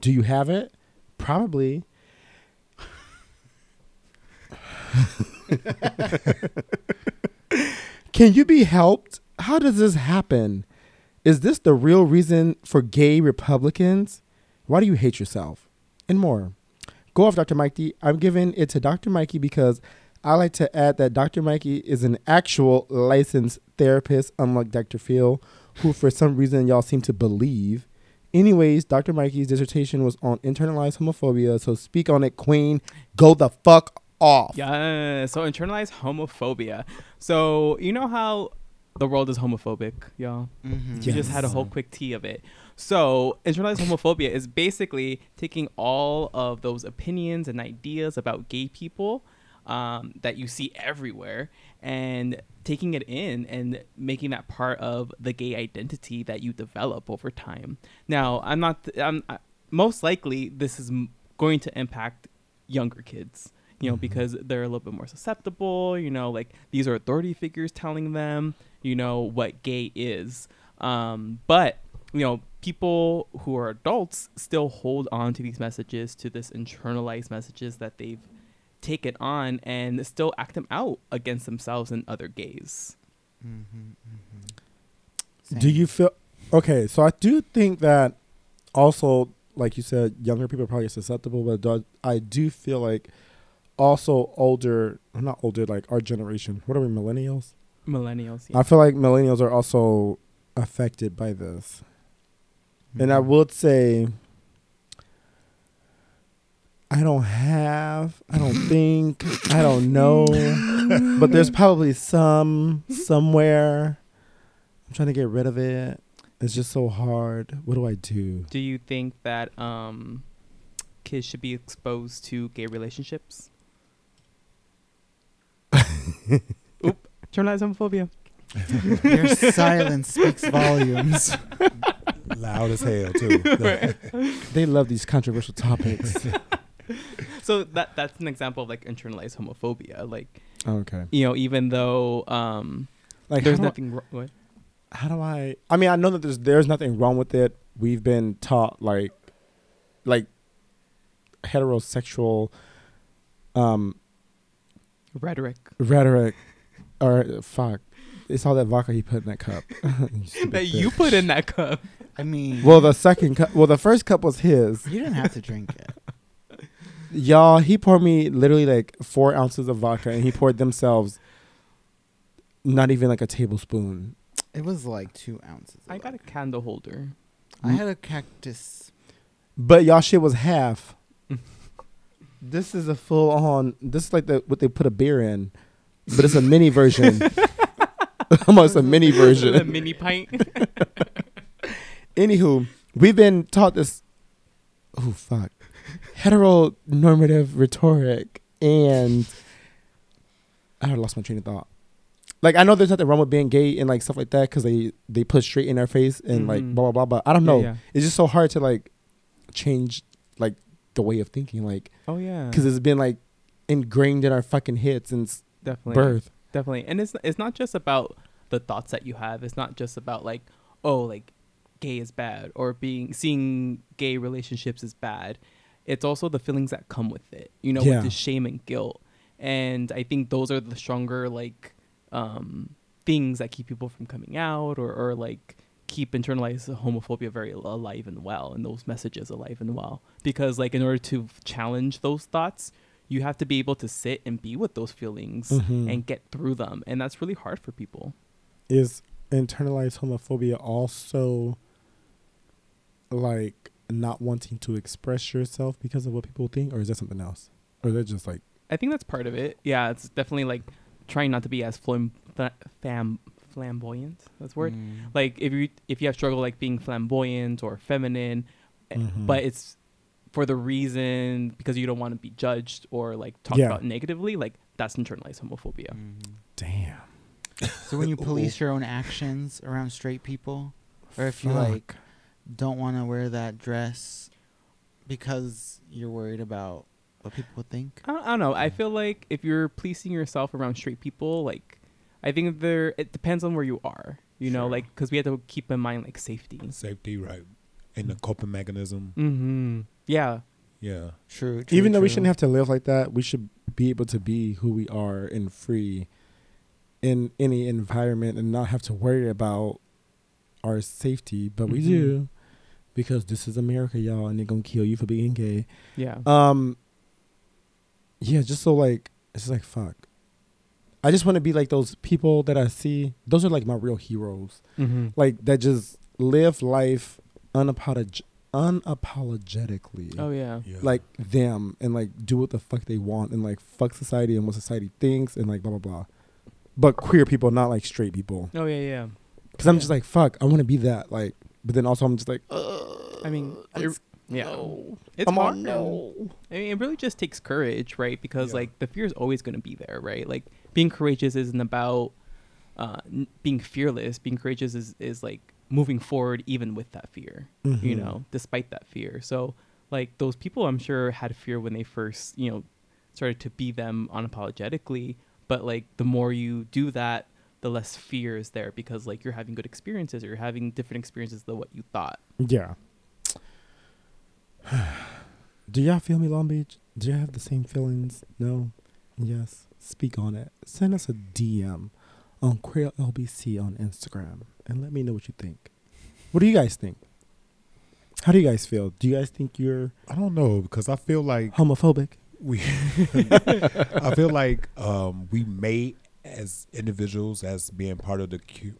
Do you have it? Probably. [laughs] [laughs] Can you be helped? How does this happen? Is this the real reason for gay Republicans? Why do you hate yourself? And more. Go off, Dr. Mikey. I'm giving it to Dr. Mikey because I like to add that Dr. Mikey is an actual licensed therapist, unlike Dr. Phil, who for some reason y'all seem to believe. Anyways, Dr. Mikey's dissertation was on internalized homophobia, so speak on it, Queen. Go the fuck off. Yeah. So internalized homophobia. So you know how the world is homophobic, y'all. Mhm. We just had a whole quick tea of it. So, internalized homophobia is basically taking all of those opinions and ideas about gay people um, that you see everywhere and taking it in and making that part of the gay identity that you develop over time. Now, I'm not, I'm, I, most likely, this is m- going to impact younger kids. You know, Mhm. because they're a little bit more susceptible. You know, like these are authority figures telling them, you know, what gay is. Um, but you know, people who are adults still hold on to these messages, to this internalized messages that they've taken on, and still act them out against themselves and other gays. Mhm, mhm. Do you feel okay? So I do think that also, like you said, younger people are probably susceptible, but do- I do feel like also older, not older, like our generation. What are we, millennials? Millennials. Yeah. I feel like millennials are also affected by this, and I Mhm. would say. I don't have, I don't [laughs] think, I don't know, but there's probably some somewhere. I'm trying to get rid of it. It's just so hard. What do I do? Do you think that um, kids should be exposed to gay relationships? Oop, internalized homophobia. [laughs] Your silence speaks volumes. [laughs] Loud as hell too. [laughs] They love these controversial topics. So that that's an example of like internalized homophobia. Like okay. you know, even though um, Like there's nothing wrong. What? How do I I mean, I know that there's there's nothing wrong with it. We've been taught like like heterosexual um Rhetoric rhetoric or fuck. It's all that vodka he put in that cup. [laughs] You stupid that you put in that cup. I mean, Well, the second cup. Well, the first cup was his. you didn't have to drink it. [laughs] Y'all, he poured me literally like four ounces of vodka, and he poured themselves not even like a tablespoon. It was like two ounces. of I got a vodka. candle holder. I had a cactus. But y'all shit was half. This is a full on. This is like the what they put a beer in, but it's a mini version. [laughs] Almost a mini version. a mini pint. [laughs] Anywho, we've been taught this. Oh fuck, heteronormative rhetoric, and I lost my train of thought. Like I know there's nothing wrong with being gay and like stuff like that because they they put straight in our face and like Mhm. blah blah blah. But I don't know. Yeah, yeah. It's just so hard to like change like the way of thinking, like Oh yeah. because it's been like ingrained in our fucking heads since definitely birth. definitely and it's it's not just about the thoughts that you have it's not just about like oh like gay is bad or being seeing gay relationships is bad it's also the feelings that come with it you know Yeah. with the shame and guilt and i think those are the stronger like um things that keep people from coming out or or like keep internalized homophobia very alive and well and those messages alive and well because like in order to challenge those thoughts you have to be able to sit and be with those feelings Mhm. and get through them and that's really hard for people Is internalized homophobia also like not wanting to express yourself because of what people think, or is that something else? Or is that just like i think that's part of it yeah it's definitely like trying not to be as flam- fam- flamboyant that's word Mm. like if you if you have struggle like being flamboyant or feminine eh, Mhm. but it's for the reason because you don't want to be judged or like talked Yeah. about negatively like that's internalized homophobia Mhm. damn? So when you [laughs] police your own actions around straight people, or if you like don't want to wear that dress because you're worried about what people would think. I don't, I don't know. I feel like if you're policing yourself around straight people, like I think there it depends on where you are. You know, like because we have to keep in mind like safety. Safety, right? And the coping mechanism. Mm-hmm. Yeah. Yeah. True. true even though we shouldn't have to live like that, we should be able to be who we are and free in any environment and not have to worry about our safety. But we Mhm. do because this is America, y'all, and they're gonna kill you for being gay. Yeah. Um, yeah, just so like it's like fuck. I just want to be like those people that I see. Those are like my real heroes. mm-hmm. Like that just live life unapolog- unapologetically. Oh yeah. Yeah. Like them and like do what the fuck they want and like fuck society and what society thinks and like blah blah blah. but queer people, not like straight people. Oh yeah, yeah. Because I'm just like, fuck, I want to be that. Like, but then also I'm just like, Ugh, I mean, it- it's- yeah. no. It's Come hard. on, no. I mean, it really just takes courage, right? Because Yeah. like the fear is always going to be there, right? Like being courageous isn't about uh, n- being fearless. Being courageous is is like moving forward even with that fear, you Mhm. know, despite that fear. So like those people, I'm sure had fear when they first, you know, started to be them unapologetically. But like the more you do that, the less fear is there because like you're having good experiences or you're having different experiences than what you thought. Yeah. [sighs] Do y'all feel me, Long Beach? Do y'all have the same feelings? No? Yes? Speak on it. Send us a DM on Queer LBC on Instagram and let me know what you think. What do you guys think? How do you guys feel? Do you guys think you're I don't know because I feel like homophobic? we [laughs] I feel like um, we may as individuals as being part of the Q-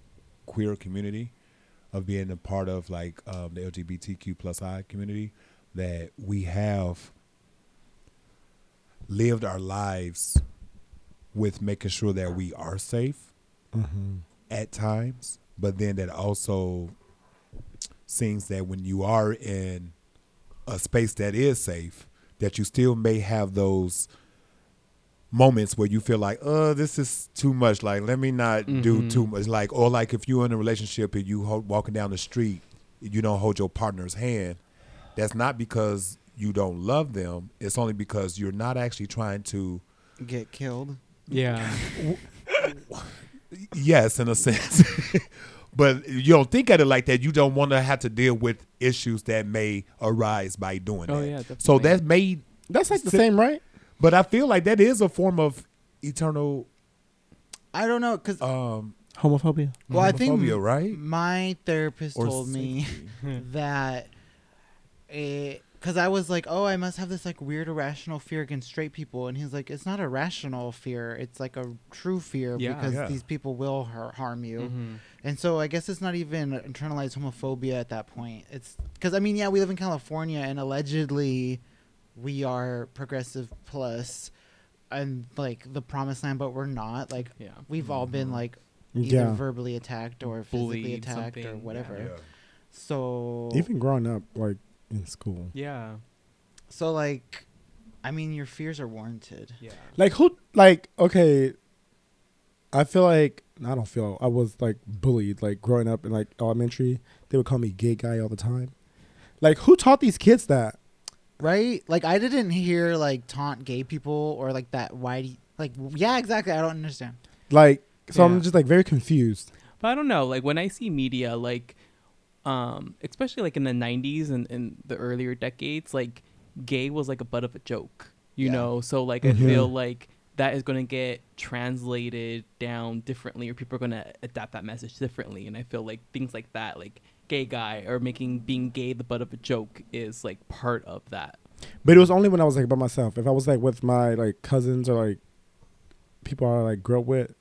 queer community of being a part of like um, the LGBTQ plus I community that we have lived our lives with making sure that we are safe Mm-hmm. at times, but then that also seems that when you are in a space that is safe, that you still may have those moments where you feel like, oh, this is too much. Like, let me not do Mhm. too much. Like, or like if you're in a relationship and you ho- walking down the street, you don't hold your partner's hand. That's not because you don't love them. It's only because you're not actually trying to Get killed. Yeah. [laughs] yes, in a sense. [laughs] but you don't think at it like that. You don't want to have to deal with issues that may arise by doing Oh, that. yeah, So definitely. that may, That's like the Si- same, right? but I feel like that is a form of eternal I don't know, cause um Homophobia. well, I think homophobia, right? my therapist Or told me [laughs] that it because I was like, oh, I must have this like weird irrational fear against straight people, and he's like, it's not a rational fear, it's like a true fear Yeah. because Yeah. these people will har- harm you, Mhm. and so I guess it's not even internalized homophobia at that point. It's because I mean, yeah, we live in California, and allegedly we are progressive plus, and like the promised land, but we're not. Like Yeah. we've all been Mhm. like either Yeah. verbally attacked or physically Bullied, attacked or something, whatever. Yeah. So Even growing up, like in school. Yeah. so like, I mean, your fears are warranted. Yeah. Like who? Like okay. I feel like I don't feel. I was like bullied. Like growing up in like elementary, they would call me gay guy all the time. Like who taught these kids that? right? Like I didn't hear like taunt gay people or like that. Why? Do you, like yeah, exactly. I don't understand. Like so, Yeah. I'm just like very confused. But I don't know. Like when I see media, like, um, especially like in the '90s and in the earlier decades, like gay was like a butt of a joke, you Yeah. know. So like Mhm. I feel like that is going to get translated down differently, or people are going to adapt that message differently. And I feel like things like that, like gay guy or making being gay the butt of a joke, is like part of that. But it was only when I was like by myself. If I was like with my like cousins or like people I like grew up with,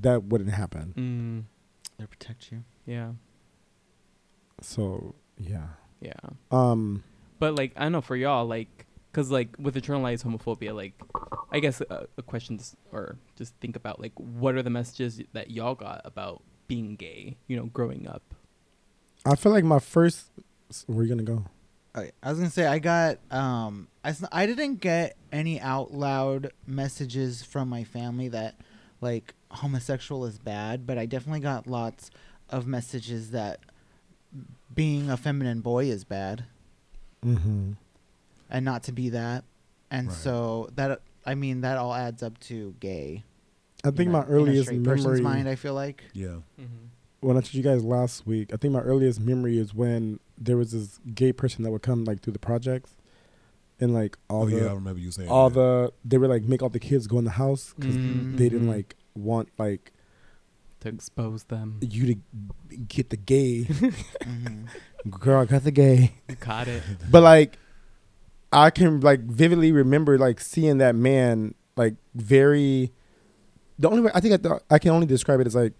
that wouldn't happen. Mm, They protect you. yeah. So yeah. Yeah. Um. But like I know for y'all, like, cause like with internalized homophobia, like, I guess a, a question just, or just think about like what are the messages that y'all got about being gay, you know, growing up. I feel like my first. Where you gonna go? Okay, I was gonna say I got um I I didn't get any out loud messages from my family that like homosexual is bad, but I definitely got lots of messages that being a feminine boy is bad Mm-hmm. and not to be that. And Right. so that I mean that all adds up to gay. I think in my a- in a earliest memory. person's mind, I feel like. Yeah. when I told you guys last week, I think my earliest memory is when there was this gay person that would come like through the projects, and like all oh the yeah, I remember you saying all that. the they would like make all the kids go in the house because Mhm. they didn't like want like To expose them. you to get the gay [laughs] hmm girl. I got the gay, You caught it. but like I can like vividly remember like seeing that man like very. The only way I think I, th- I can only describe it as like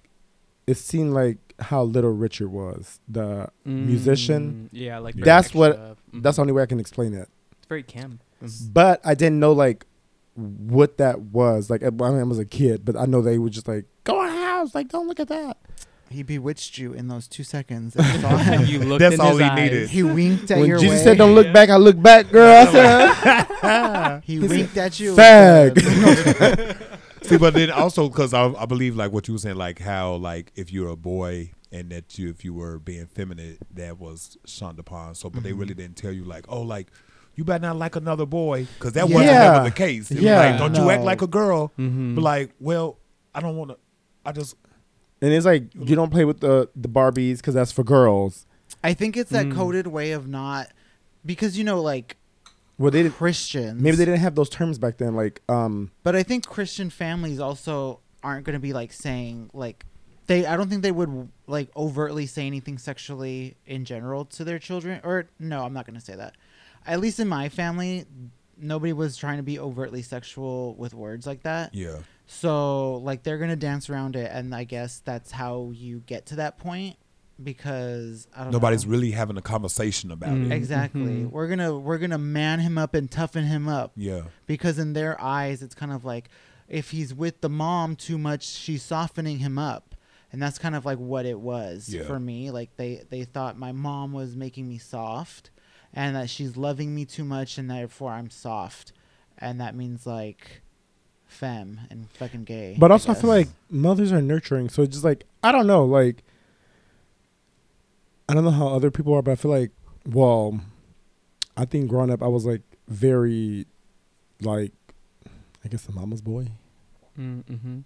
it seemed like how Little Richard was the musician. Mm, Yeah, like That's what- extra. Mhm. That's the only way I can explain it. It's very camp. Mhm. But I didn't know like what that was. Like I mean, I was a kid, but I know they were just like go in the house, like don't look at that. He bewitched you in those two seconds. And you [laughs] you looked That's in all his he eyes. needed. He winked at when your Jesus way. said don't look back, I look back, girl. I said, [laughs] he winked at you. Fag. [laughs] See, but then also because I, I believe like what you were saying, like how like if you're a boy and that you if you were being feminine, that was shunned upon. So, but they Mm-hmm. really didn't tell you like, oh, like you better not like another boy because that wasn't Yeah. never the case. It was Yeah. like, don't you act No. like a girl. Mhm. But like, well, I don't want to. I just and it's like you don't play with the the Barbies because that's for girls. I think it's that Mm. coded way of not because you know like Well, they didn't. Christians. Maybe they didn't have those terms back then. Like, um, But I think Christian families also aren't going to be like saying like they. I don't think they would like overtly say anything sexually in general to their children. Or no, I'm not going to say that. At least in my family, nobody was trying to be overtly sexual with words like that. yeah. So like they're gonna dance around it, and I guess that's how you get to that point because I don't Nobody's know. really having a conversation about Mm. it. exactly. Mhm. We're gonna we're gonna man him up and toughen him up Yeah. because in their eyes it's kind of like if he's with the mom too much, she's softening him up. And that's kind of like what it was Yeah. for me. Like they they thought my mom was making me soft and that she's loving me too much and therefore I'm soft. And that means like femme and fucking gay. but also I, feel like mothers are nurturing, so it's just like I don't know, like I don't know how other people are, but I feel like, well, I think growing up I was like very, like, I guess a mama's boy, Mm-hmm.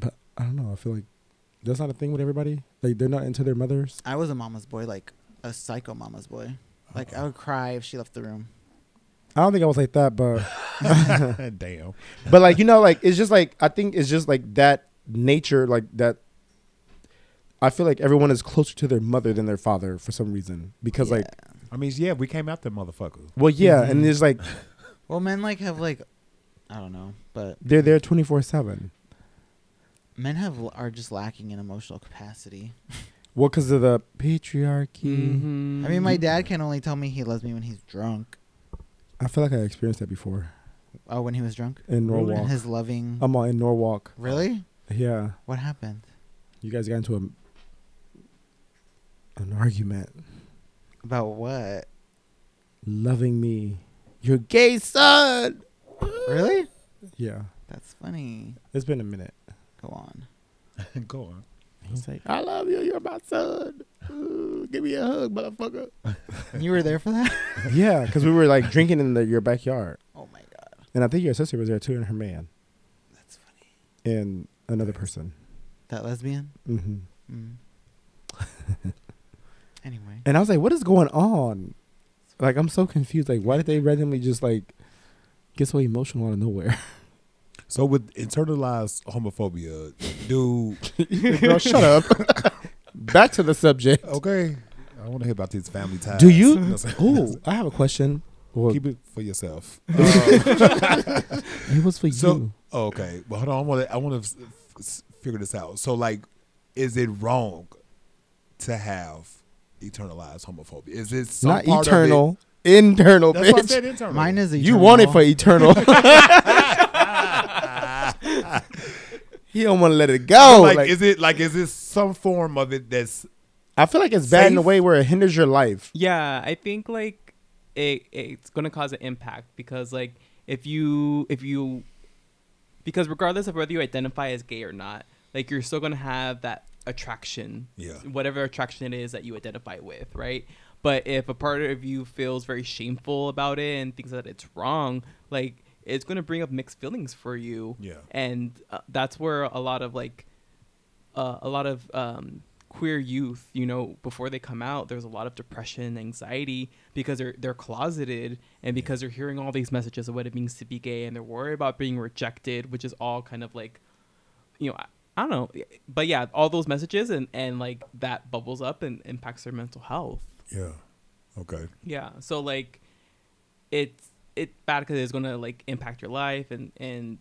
but I don't know. I feel like that's not a thing with everybody. Like they're not into their mothers. I was a mama's boy, like a psycho mama's boy. Like I would cry if she left the room. I don't think I was like that, but [laughs] Damn. but like you know like it's just like i think it's just like that nature like that i feel like everyone is closer to their mother than their father for some reason because like I mean, yeah, we came out there, motherfuckers. well yeah and Mhm. it's like [laughs] well, men like have like, I don't know, but they're there 24-7 men have are just lacking in emotional capacity. well because of the patriarchy Mm-hmm. I mean, my dad can only tell me he loves me when he's drunk. I feel like i experienced that before Oh, when he was drunk. in norwalk His loving. i'm all in norwalk really? yeah What happened? you guys got into a an argument About what? loving me your gay son Really? yeah That's funny. it's been a minute Go on. [laughs] Go on. he's like i love you you're my son Ooh, give me a hug motherfucker [laughs] you were there for that? [laughs] Yeah, because we were like drinking in the, your backyard, Oh my god, and I think your sister was there too, and her man, that's funny. and another person. That lesbian. hmm Mm. [laughs] anyway, And I was like, "What is going on?" Like, I'm so confused. Like, why did they randomly just like get so emotional out of nowhere? So with internalized homophobia, dude. Girl, shut up. Back to the subject. Okay, I want to hear about these family ties. Do you? know what I'm? Oh, I have a question. Well, Keep it for yourself. [laughs] Um, [laughs] it was for So- you. Oh, okay, but hold on. I want to. I want to f- figure this out. So, like, is it wrong to have eternalized homophobia? Is it some Not part of it- eternal, internal, That's what I bitch. said. Internal. mine is eternal. You want it for eternal. [laughs] he don't want to let it go. like, Like, is it like is this some form of it that's I feel like it's bad in a way where it hinders your life. Yeah, I think like it it's gonna cause an impact because like if you if you because regardless of whether you identify as gay or not, like you're still gonna have that attraction. Yeah. Whatever attraction it is that you identify with, right? But if a part of you feels very shameful about it and thinks that it's wrong, like it's gonna bring up mixed feelings for you. Yeah. And uh, that's where a lot of like uh, a lot of um, queer youth, you know, before they come out, there's a lot of depression, anxiety because they're they're closeted and because they're hearing all these messages of what it means to be gay and they're worried about being rejected, which is all kind of like, you know, I, I don't know, but yeah, all those messages and and like that bubbles up and impacts their mental health. yeah, okay, Yeah. So like, it's it's bad because it's gonna like impact your life and and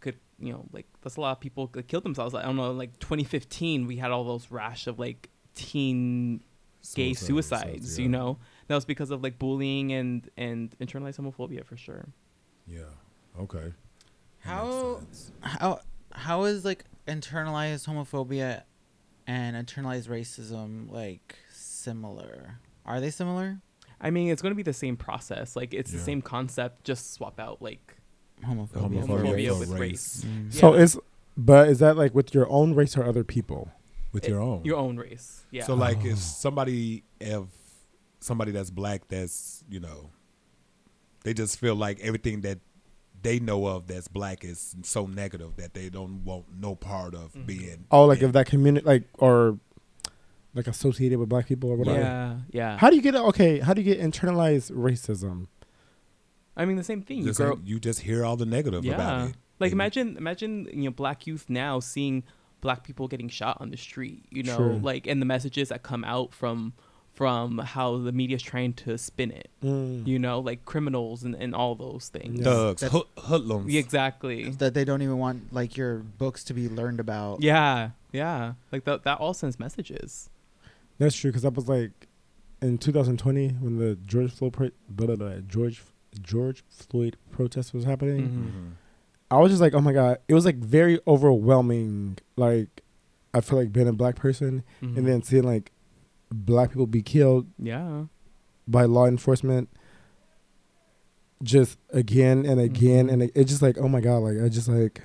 could you know like that's a lot of people could kill themselves. I don't know. Like 2015, we had all those rash of like teen gay Suicide, suicides. yeah. You know, that was because of like bullying and and internalized homophobia for sure. Yeah. Okay. How how how is like internalized homophobia and internalized racism like similar? Are they similar? I mean, it's going to be the same process. Like it's Yeah. the same concept, just swap out like Homophobia, Homophobia homophobia race. with for race. Mm. So Yeah. is, but is that like with your own race or other people? with your own. your own race. Yeah. So like Oh. if somebody if somebody that's black that's you know they just feel like everything that they know of that's black is so negative that they don't want no part of Mhm. being Oh, like yeah. if that community, like or like associated with black people or whatever. yeah, yeah. How do you get okay? How do you get internalized racism? I mean, the same thing. You just, grow, you just hear all the negative yeah. about it. Like And- imagine, imagine you know black youth now seeing black people getting shot on the street. You know, True. like and the messages that come out from from how the media is trying to spin it. Mm. You know, like criminals and, and all those things. Yeah. thugs, That- hoodlums. Exactly. That they don't even want like your books to be learned about. Yeah, yeah. Like that. That all sends messages. That's true because that was like in 2020 when the George Floyd pro- blah, blah, blah, George George Floyd protest was happening. Mhm. Mhm. I was just like, oh my god, it was like very overwhelming. Like I feel like being a black person Mhm. and then seeing like black people be killed yeah. by law enforcement just again and again Mhm. and it- it's just like oh my god like i just like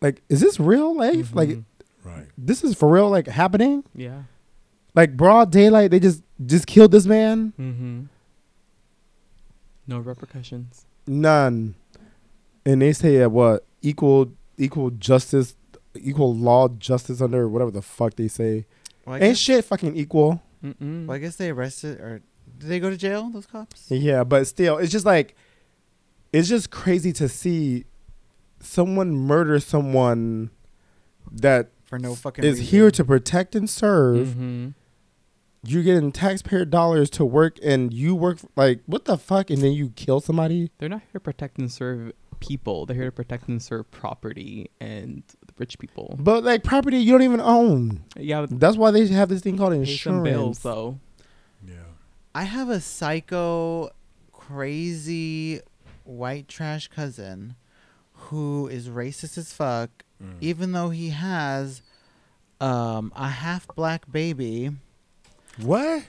like is this real life like Mhm. Right. this is for real like happening yeah. Like broad daylight they just just killed this man Mm-hmm. No repercussions. none and they say uh, what equal equal justice equal law justice under whatever the fuck they say Well, ain't guess, shit fucking equal Mm-mm. well, I guess they arrested or did they go to jail? Those cops? Yeah, but still, it's just like it's just crazy to see someone murder someone that For no fucking is reason. here to protect and serve. Mhm. You're getting taxpayer dollars to work, and you work like what the fuck, and then you kill somebody. They're not here to protect and serve people. They're here to protect and serve property and the rich people. But like property you don't even own. Yeah, That's why they have this thing called pay some bills though. Yeah. I have a psycho, crazy, white trash cousin who is racist as fuck, Mm. even though he has um, a half black baby. What?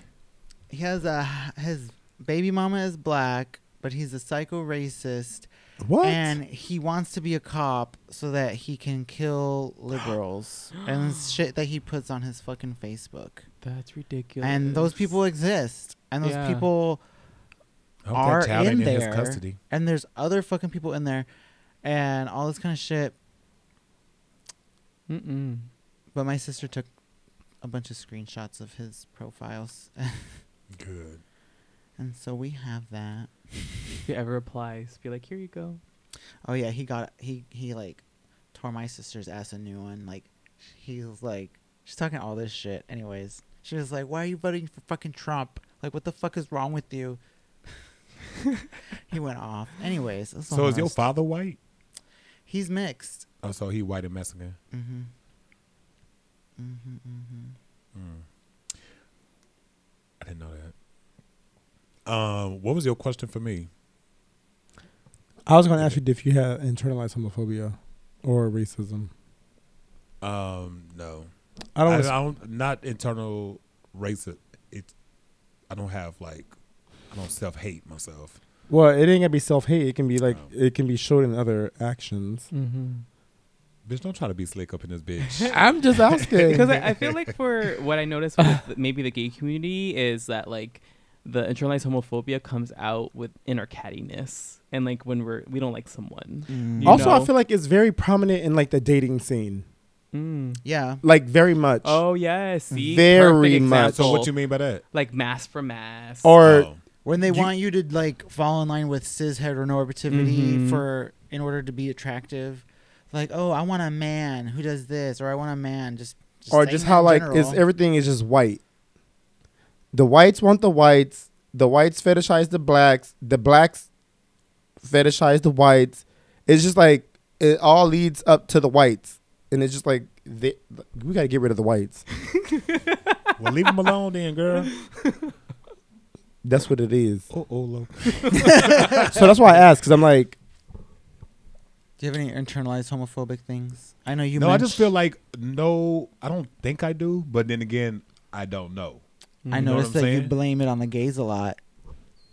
He has a his baby mama is black, but he's a psycho racist, What? and he wants to be a cop so that he can kill liberals [gasps] and shit that he puts on his fucking Facebook. That's ridiculous. And those people exist, and those Yeah. people I hope are that child in ain't in his there. custody. and there's other fucking people in there and all this kind of shit Mm-mm. but my sister took a bunch of screenshots of his profiles. [laughs] Good. and so we have that. If it ever applies, be like, here you go. oh yeah he got he he like tore my sister's ass a new one. Like he was like she's talking all this shit anyways. She was like why are you voting for fucking trump? Like what the fuck is wrong with you? [laughs] He went off. Anyways So is your father white? he's mixed. Oh, so he white and Mexican. mm-hmm mm-hmm mm-hmm Mm. I didn't know that. Um, what was your question for me? I was going to ask you if you had internalized homophobia or racism. Um, no, I don't. I, wanna I don't. Not internal racism. It. I don't have like. I don't self hate myself. Well, it ain't gonna be self hate. It can be like Oh. it can be showed in other actions. Mm-hmm. Bitch, don't try to be slick up in this bitch. [laughs] I'm just asking [laughs] Because I, I feel like for what I noticed with [laughs] maybe the gay community is that like the internalized homophobia comes out with inner cattiness and like when we're we don't like someone. Mm. You also, I feel like it's very prominent in like the dating scene, Mm. yeah like very much. Oh yes, see, Very much. so example. what you mean by that? like mass for mass, Or Oh. when they You- want you to like fall in line with cis heteronormativity Mhm. for in order to be attractive like oh i want a man who does this or i want a man just, just or just how like general. it's everything is just white. The whites want the whites. The whites fetishize the blacks. The blacks fetishize the whites. It's just like it all leads up to the whites, and it's just like they, we got to get rid of the whites. [laughs] Well, leave them alone then, girl. That's what it is. Oh, oh, [laughs] [laughs] so that's why I asked because I'm like, Do you have any internalized homophobic things? I know you. no, I just feel like no. I don't think I do, but then again, I don't know. I You know what noticed I'm that you blame it on the gays a lot.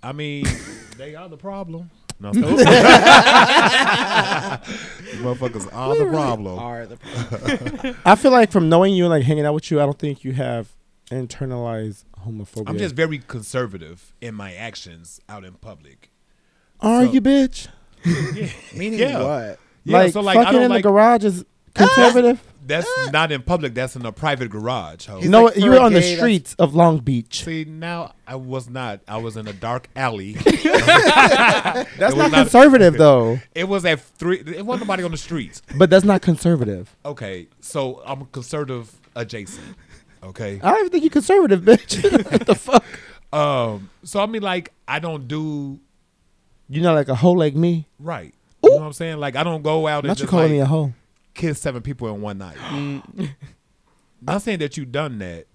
I mean, [laughs] they are the problem. No, [laughs] [laughs] motherfuckers are the problem. Are the problem. I feel like from knowing you and like hanging out with you, I don't think you have internalized homophobia. I'm just very conservative in my actions out in public. are so- you bitch? [laughs] meaning Yeah. what? Yeah, like so like fucking in don't the like garage is conservative. [laughs] that's not in public. That's in a private garage. ho. you know, like, what? you were on the streets of Long Beach. See now, I was not. I was in a dark alley. [laughs] That's not not- conservative though. it was at three. It wasn't nobody on the streets. But that's not conservative. Okay, so I'm conservative adjacent. Okay. I don't even think you're conservative, bitch. what the fuck? Um. So I mean, like, I don't do You're not like a hoe like me. right. You know what I'm saying? Like, I don't go out and Not you just calling like, me a hoe. kiss seven people in one night. Mm. [laughs] Not saying that you've done that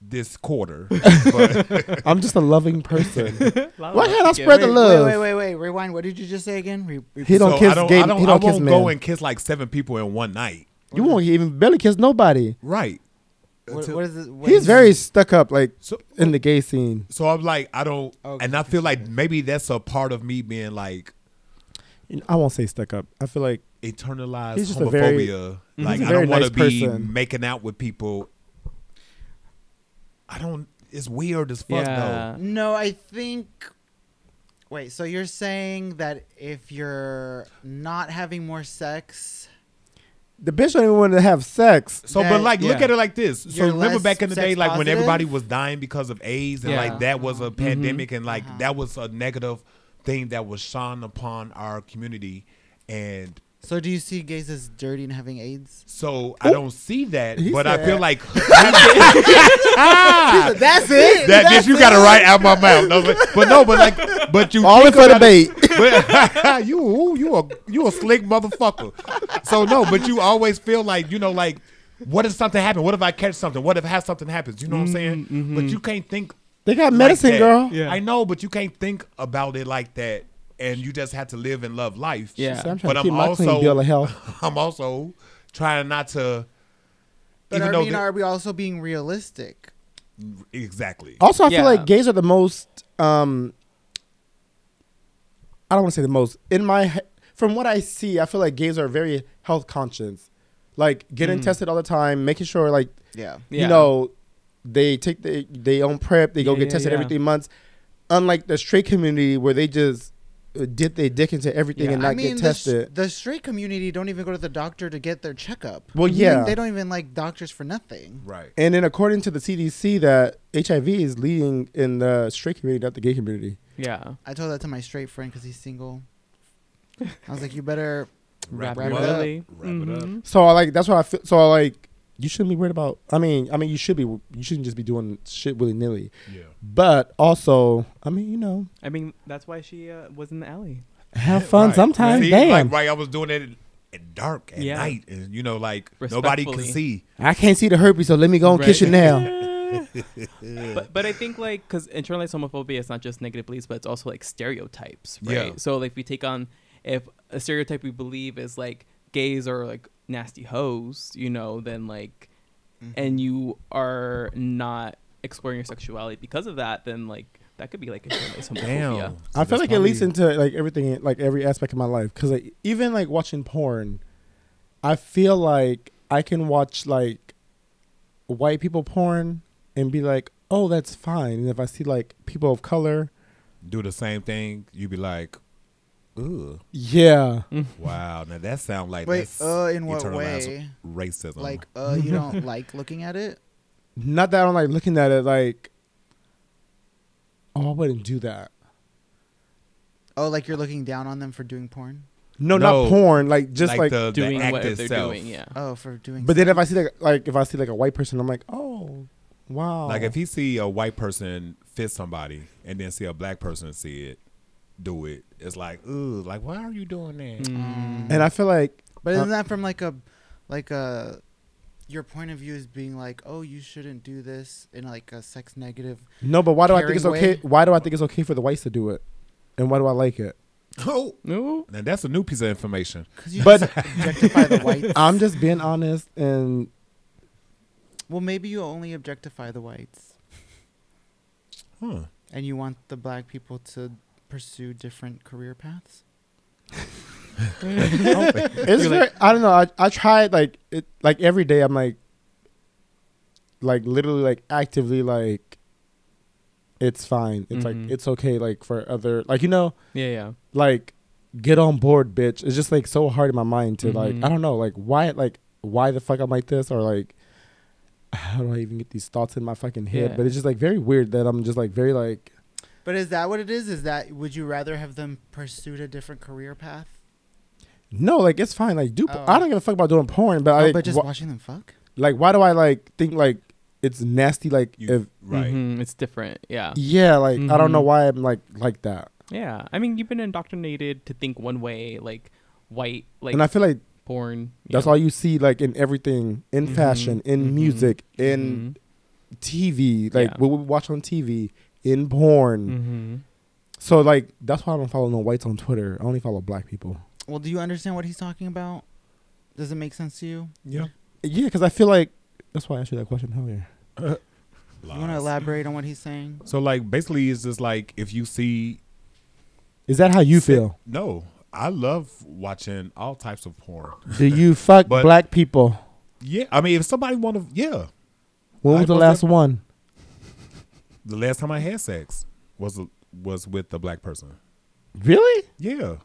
this quarter, [laughs] [laughs] I'm just a loving person. Why Why can't I spread the love? Wait, wait, wait, wait. Rewind. What did you just say again? Re- re- He don't so kiss I don't, gay- I don't, he I don't kiss won't go and kiss like seven people in one night. You won't even barely kiss nobody. Right. What, what is it? what He's is- very stuck up, like So in the gay scene. so I'm like I don't, Okay, and I feel like maybe that's a part of me being like I won't say stuck up. I feel like internalized He's just a homophobia. very- like he's a I very don't want nice to be person. making out with people. I don't. It's weird as fuck Yeah. No, I think. Wait, so you're saying that if you're not having more sex, the bitch don't even want to have sex. So, That- but like, look at it like this. So You're remember back in the day, sex like when everybody was dying because of AIDS, and Yeah. like that was a pandemic, and like Uh-huh. that was a negative thing that was shone upon our community, and so do you see gays as dirty and having AIDS? so I don't see that, He but I said- feel like [laughs] [laughs] That's it. that bitch you got to right out my mouth. No, but, but no, but like, but you All in think for the about it- bait. [laughs] but you you a you a slick motherfucker. So no, but you always feel like you know like what if something happen? What if I catch something? What if have something happens? You know what I'm saying? Mm-hmm. But you can't think They got medicine, that. girl. Yeah. I know, but you can't think about it like that, and you just have to live and love life. Yeah. See, I'm trying But to keep I'm my clean also bill of health. [laughs] I'm also trying not to. But even I though mean, are we also being realistic? exactly. Also, I Yeah. feel like gays are the most. um I don't want to say the most. In my, from what I see, I feel like gays are very health conscious, like getting Mm. tested all the time, making sure like Yeah. Yeah. you know they take the they own PrEP, they go Yeah, get yeah, tested every three months. Unlike the straight community where they just dip their dick into everything Yeah. and not I mean, get the, s- tested. the straight community don't even go to the doctor to get their checkup. Well, I mean, yeah. they don't even like doctors for nothing. Right. and then according to the CDC, that HIV is leading in the straight community, not the gay community. Yeah. I told that to my straight friend because he's single. I was like, you better. Wrap Wrap it it up. Rapidly. Wrap it up. Mhm. So I like that's what I feel. So I like you shouldn't be worried about. I mean, I mean you should be. You shouldn't just be doing shit willy nilly. Yeah. But also, I mean, you know, I mean, that's why she uh, was in the alley. have fun Right. sometimes. See, Damn, Like, right, I was doing it at dark at Yeah. night, and you know, like nobody can see. I can't see the herpes, so let me go and kiss you now. [laughs] but but I think like because internalized homophobia is not just negative beliefs, but it's also like stereotypes, right? Yeah. So like we take on if a stereotype we believe is like gays are like nasty hoes, you know, then like Mm-hmm. and you are not exploring your sexuality because of that, then like that could be like internalized [coughs] homophobia. Damn. I feel like that's it leaks probably- into like everything, like every aspect of my life. Because like, even like watching porn, I feel like I can watch like white people porn and be like, "Oh, that's fine." And if I see like people of color, do the same thing. you'd be like, "Ugh, yeah, wow." Now that sounds like Wait, that's uh, in what way? Racism. Like, uh, [laughs] you don't like looking at it? not that I'm like looking at it like, "Oh, I wouldn't do that." Oh, like you're looking down on them for doing porn? No, No. not porn. Like just like. the, Doing the act what they're itself. doing, yeah. Oh, for doing. but then if I see like like if I see like a white person, I'm like, "Oh, wow." Like if he see a white person fit somebody, and then see a black person see it, do it. It's like, ooh, like why are you doing that? Mm. and I feel like But Uh, isn't that from like a, like a, your point of view is being like, oh, you shouldn't do this in like a sex negative. No, but why do I think it's okay? way. Why do I think it's okay for the whites to do it? And why do I like it? [laughs] Oh, No. now that's a new piece of information. Because you But- objectify the whites. [laughs] I'm just being honest and well, maybe you only objectify the whites, Huh. and you want the black people to pursue different career paths. [laughs] it's You're very, I don't know. I I tried like it like every day. I'm like, like literally like actively like, it's fine. It's Mhm. like it's okay. Like for other like you know Yeah, yeah. like get on board, bitch. It's just like so hard in my mind to like Mhm. I don't know like why like why the fuck I'm like this or like how do I even get these thoughts in my fucking head? Yeah. But it's just like very weird that I'm just like very like But is that what it is? Is that would you rather have them pursued a different career path? no like it's fine like do Oh. I don't give a fuck about doing porn but oh, I but just wh- watching them fuck. like why do I like think like it's nasty like You, if right. Mhm, It's different. Yeah. yeah like I don't know Mhm. why I'm like like that Yeah. I mean, you've been indoctrinated to think one way, like white, like and I feel like porn. that's know. all you see like in everything in Mhm. fashion in Mhm. music in Mhm. TV like Yeah. what we watch on TV in porn Mhm. So like that's why I don't follow no whites on Twitter. I only follow black people. Well, do you understand what he's talking about? Does it make sense to you? Yeah. Yeah, because I feel like that's why I asked you that question earlier. [laughs] You want to elaborate on what he's saying? So like basically it's just like if you see Is that how you Sit- feel? No, I love watching all types of porn. Do you fuck But- black people? Yeah, I mean if somebody want to, yeah. When I was the last def- one? The last time I had sex was was with a black person. Really? Yeah.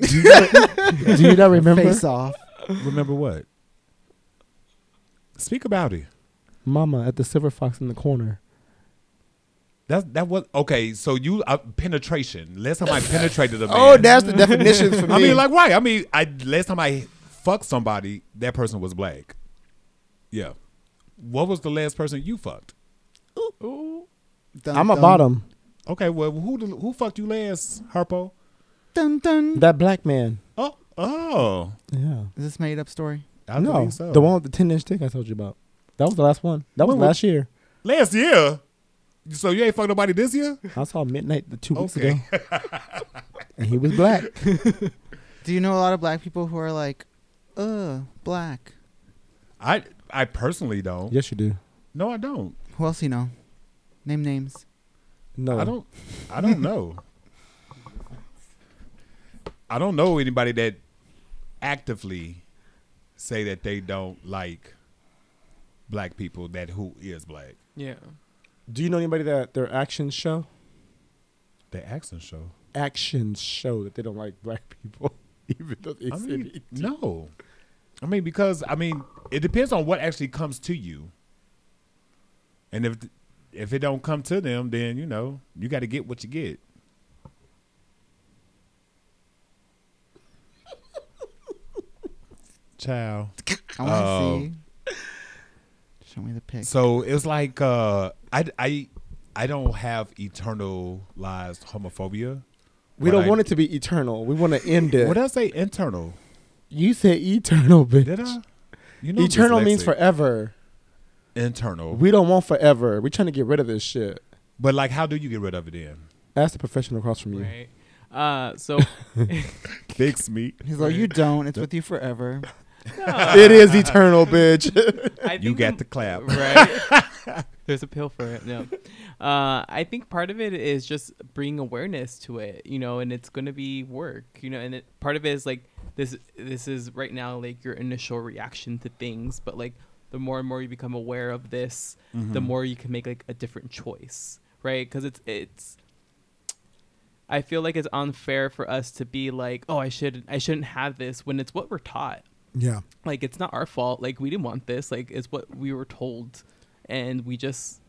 Do you not, do you not [laughs] remember? Face off. Remember what? Speak about it. Mama at the Silver Fox in the corner. That that was okay. So you uh, penetration. Last time I [laughs] penetrated a man. Oh, that's the definitions for me. [laughs] I mean, like, right? I mean, I last time I fucked somebody, that person was black. Yeah. What was the last person you fucked? Ooh. Dun, I'm a dun, bottom. Okay, well, who the- who fucked you last, Harpo? Dun, dun. That black man. Oh, oh, Yeah. Is this made up story? I no, believe so. the one with the ten inch dick I told you about. That was the last one. That was When last year. last year. So you ain't fucked nobody this year? I saw midnight the two weeks Okay. ago, and he was black. [laughs] Do you know a lot of black people who are like, uh, black? I I personally don't. yes, you do. No, I don't. Who else you know? Name names. No, I don't. I don't know. I don't know anybody that actively say that they don't like black people. That who is black? Yeah. Do you know anybody that their actions show? The accent show. Actions show that they don't like black people, [laughs] even though they I say mean, they do. no. I mean, because I mean, it depends on what actually comes to you. And if if it don't come to them, then you know you got to get what you get. [laughs] Ciao. I want to Oh. see. Show me the pic. So it was like uh, I I I don't have eternalized homophobia. We don't I- want it to be eternal. We want to end it. What did I say? Internal? you said eternal, bitch. Did I? You know, eternal means forever. Internal. We don't want forever. We're trying to get rid of this shit. But like, how do you get rid of it then? Ask the professional across from you. Right. Uh. So. [laughs] Fix me. He's like, you don't. It's with you forever. [laughs] It is eternal, bitch. [laughs] You got the clap. right? There's a pill for it. No, uh, I think part of it is just bringing awareness to it, you know, and it's going to be work, you know, and it, part of it is like this. This is right now like your initial reaction to things, but like the more and more you become aware of this, the more you can make like a different choice, right? Because it's it's. I feel like it's unfair for us to be like, oh, I should I shouldn't have this when it's what we're taught yeah. like it's not our fault like we didn't want this like it's what we were told and we just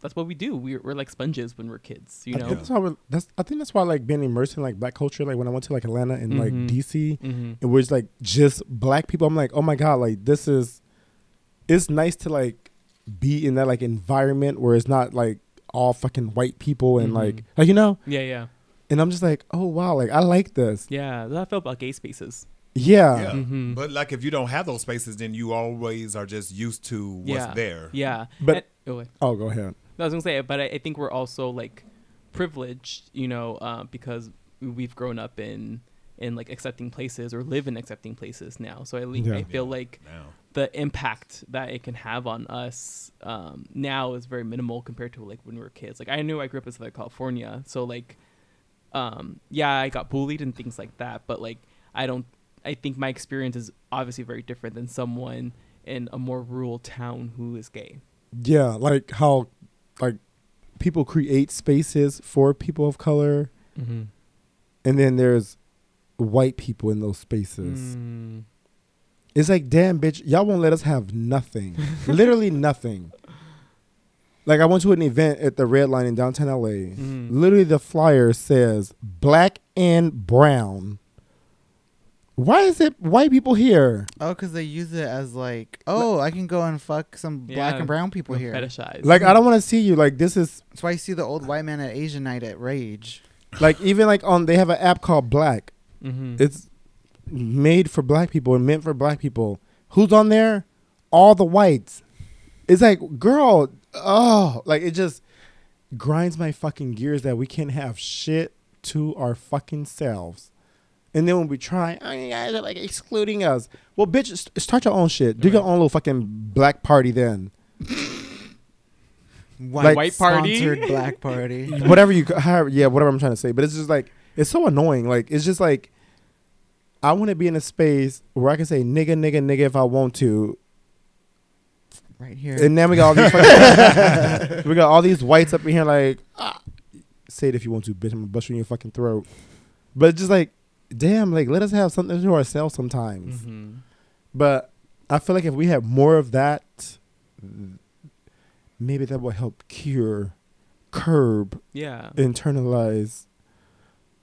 that's what we do we're, we're like sponges when we're kids you I know think that's why that's I think that's why like being immersed in like black culture, like when I went to like Atlanta and like Mhm. DC, mm-hmm. it was like just black people. I'm like, oh my god, like this is it's nice to like be in that like environment where it's not like all fucking white people and Mhm. like like you know yeah yeah and i'm just like oh wow like i like this yeah that's how i felt about gay spaces Yeah. Yeah. Mhm. But like if you don't have those spaces, then you always are just used to what's yeah. there. Yeah. But- And- oh. Oh, go ahead. I was gonna say, but I, I think we're also like privileged, you know, uh, because we've grown up in in like accepting places or live in accepting places now. So I, le- Yeah. I feel Yeah, like Now. The impact that it can have on us um, now is very minimal compared to like when we were kids. Like I knew I grew up in Southern California, so like, um, yeah, I got bullied and things like that. But like, I don't. I think my experience is obviously very different than someone in a more rural town who is gay. Yeah, like how like people create spaces for people of color Mm-hmm. and then there's white people in those spaces. Mm. It's like, damn, bitch, y'all won't let us have nothing. [laughs] Literally nothing. Like I went to an event at the Red Line in downtown LA. Mhm. Literally the flyer says black and brown. Why is it white people here? Oh, because they use it as like, oh, I can go and fuck some black and brown people here. Fetishized. Like I don't want to see you. Like this is That's why you see the old white man at Asian night at Rage. like even like on they have an app called Black. Mm-hmm. It's made for black people and meant for black people. Who's on there? All the whites. It's like, girl, oh, like it just grinds my fucking gears that we can't have shit to our fucking selves. And then when we try, oh, you guys are like excluding us. Well, bitch, st- start your own shit. Do your own little fucking black party then. [laughs] White, White party? sponsored black party. whatever you, however, yeah, whatever I'm trying to say. But it's just like it's so annoying. Like it's just like I want to be in a space where I can say nigga, nigga, nigga if I want to, right here. and then we got all these fucking, [laughs] we got all these whites up in here like ah, say it if you want to, bitch. I'm gonna bust you in your fucking throat. But just like, damn, like let us have something to ourselves sometimes. Mm-hmm. But I feel like if we have more of that, maybe that will help cure, curb Yeah. internalize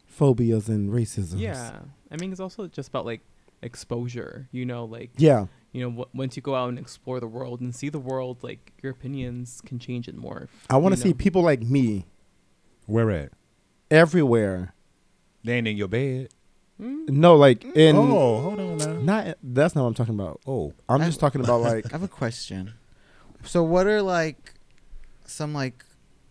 phobias and racism. Yeah. I mean, it's also just about like exposure, you know, like, Yeah. you know, w- once you go out and explore the world and see the world, like, your opinions can change and morph. I want to you see people like me Where at? everywhere. They ain't in your bed. Mm. No, like in oh, hold on now. not that's not what I'm talking about. Oh, I'm I- just talking about [laughs] like I have a question. So, what are like some like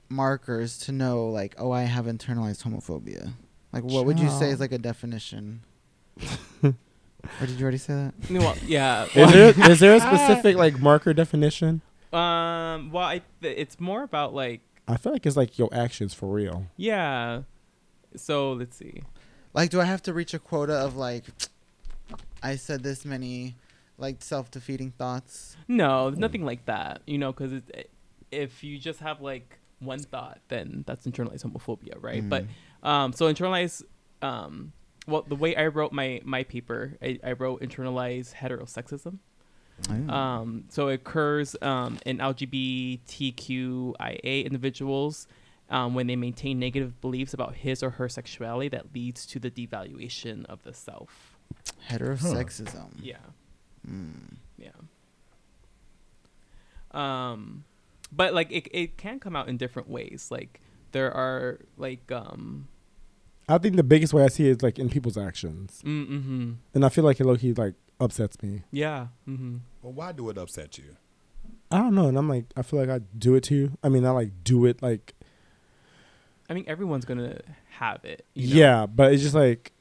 markers to know like, oh, I have internalized homophobia? Like, what would you say is like a definition? [laughs] or did you already say that? You know yeah. [laughs] is there is there a [laughs] specific like marker definition? um. Well, I th- it's more about like I feel like it's like your actions for real. yeah. So let's see. Like, do I have to reach a quota of like, I said this many like self-defeating thoughts? No, nothing like that. You know, because if you just have like one thought, then that's internalized homophobia, right? But Mm. Um, so internalized. Um, well, the way I wrote my my paper, I, I wrote internalized heterosexism. Oh. Um, so it occurs um, in LGBTQIA individuals um, when they maintain negative beliefs about his or her sexuality that leads to the devaluation of the self. heterosexism. Yeah. Mm. Yeah. Um, but like it, it can come out in different ways. Like there are like um, I think the biggest way I see it is like in people's actions, mm, mm-hmm. and I feel like it low key like upsets me. yeah, mm-hmm. well, why do it upset you? I don't know, and I'm like I feel like I do it too. I mean, I like do it like I mean everyone's gonna have it. you know? yeah, but it's just like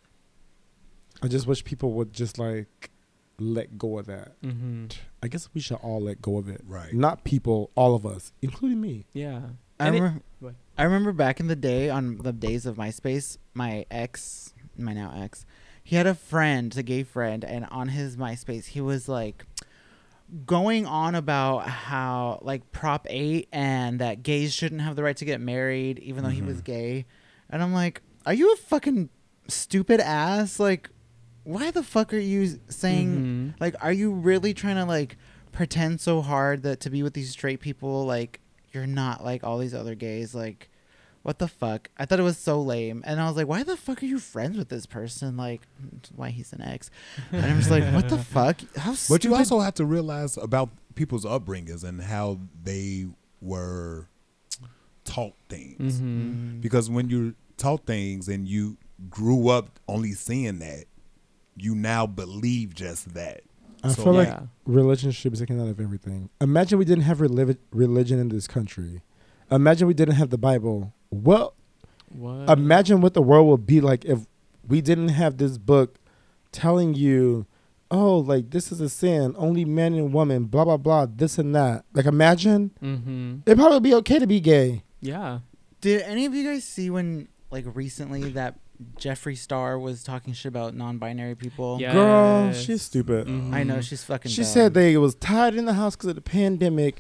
I just wish people would just like let go of that. Mm-hmm. I guess we should all let go of it. Right. Not people, all of us, including me. Yeah. I And it- remember, go ahead. I remember back in the day on the days of MySpace, my ex, my now ex, he had a friend, a gay friend, and on his MySpace, he was like going on about how like Prop 8 and that gays shouldn't have the right to get married even though he was gay. And I'm like, are you a fucking stupid ass? Like, why the fuck are you saying Mhm. like, are you really trying to like pretend so hard that to be with these straight people, like you're not like all these other gays? Like, what the fuck? I thought it was so lame, and I was like, why the fuck are you friends with this person? Like, why he's an ex? And I'm just like, what the [laughs] fuck? How But stupid? you also have to realize about people's upbringings and how they were taught things. Mhm. Mm. Because when you're taught things and you grew up only seeing that, you now believe just that. I So, feel like yeah. religion should be taken out of everything. Imagine we didn't have reli- religion in this country. Imagine we didn't have the Bible. Well, What? imagine what the world would be like if we didn't have this book telling you, oh, like this is a sin, only man and woman, blah blah blah, this and that. Like imagine mm-hmm. it'd probably be okay to be gay. Yeah. Did any of you guys see when, like, recently that Jeffree Star was talking shit about non-binary people? Yeah. Girl, she's stupid. I know she's fucking. She dumb. said they was tired in the house because of the pandemic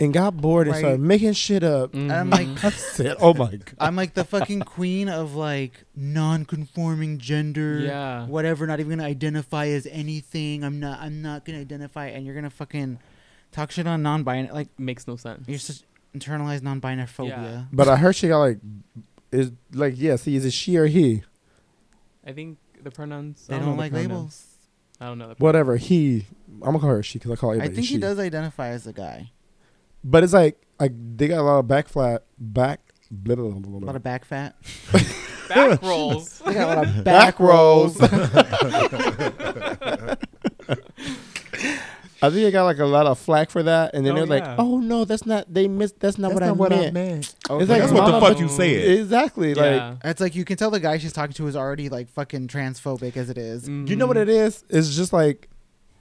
and got bored and started making shit up. Mhm. I'm like, [laughs] I said, oh my god. [laughs] I'm like the fucking queen of like non-conforming gender. Yeah. Whatever. Not even gonna identify as anything. I'm not. I'm not gonna identify. And you're gonna fucking talk shit on non-binary. Like makes no sense. you're just internalized non-binary phobia. Yeah. But I heard she got like, is like yeah. See, is it she or he? I think the pronouns. They I don't, don't, know the like pronouns. labels. I don't know. The Whatever he. I'm gonna call her she because I call I think she. he does identify as a guy. But it's like like they got a lot of back flat back. Blah, blah, blah, blah, A lot of back fat. [laughs] [laughs] back rolls. They got a lot of back rolls. [laughs] I think they got like a lot of flack for that, and then Oh, they're like, yeah. "Oh no, that's not. They missed. That's not, what, I meant. Okay. It's like That's what the fuck you said. Exactly. Like yeah. It's like you can tell the guy she's talking to is already like fucking transphobic as it is. You know what it is? It's just like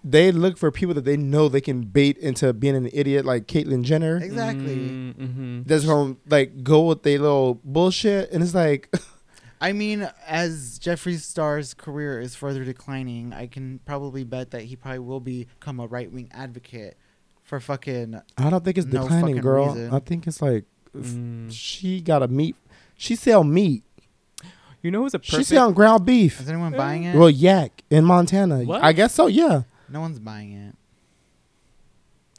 they look for people that they know they can bait into being an idiot, like Caitlyn Jenner. Exactly. Mm-hmm. That's gonna like go with their little bullshit, and it's like, [laughs] I mean, as Jeffree Star's career is further declining, I can probably bet that he probably will become a right wing advocate for fucking. I don't think it's No declining, girl. reason. I think it's like Mm. she got a meat. She sell meat. You know who's a She perfect? sell ground beef. Is anyone buying it? Well, yak in Montana. What? I guess so. Yeah, no one's buying it.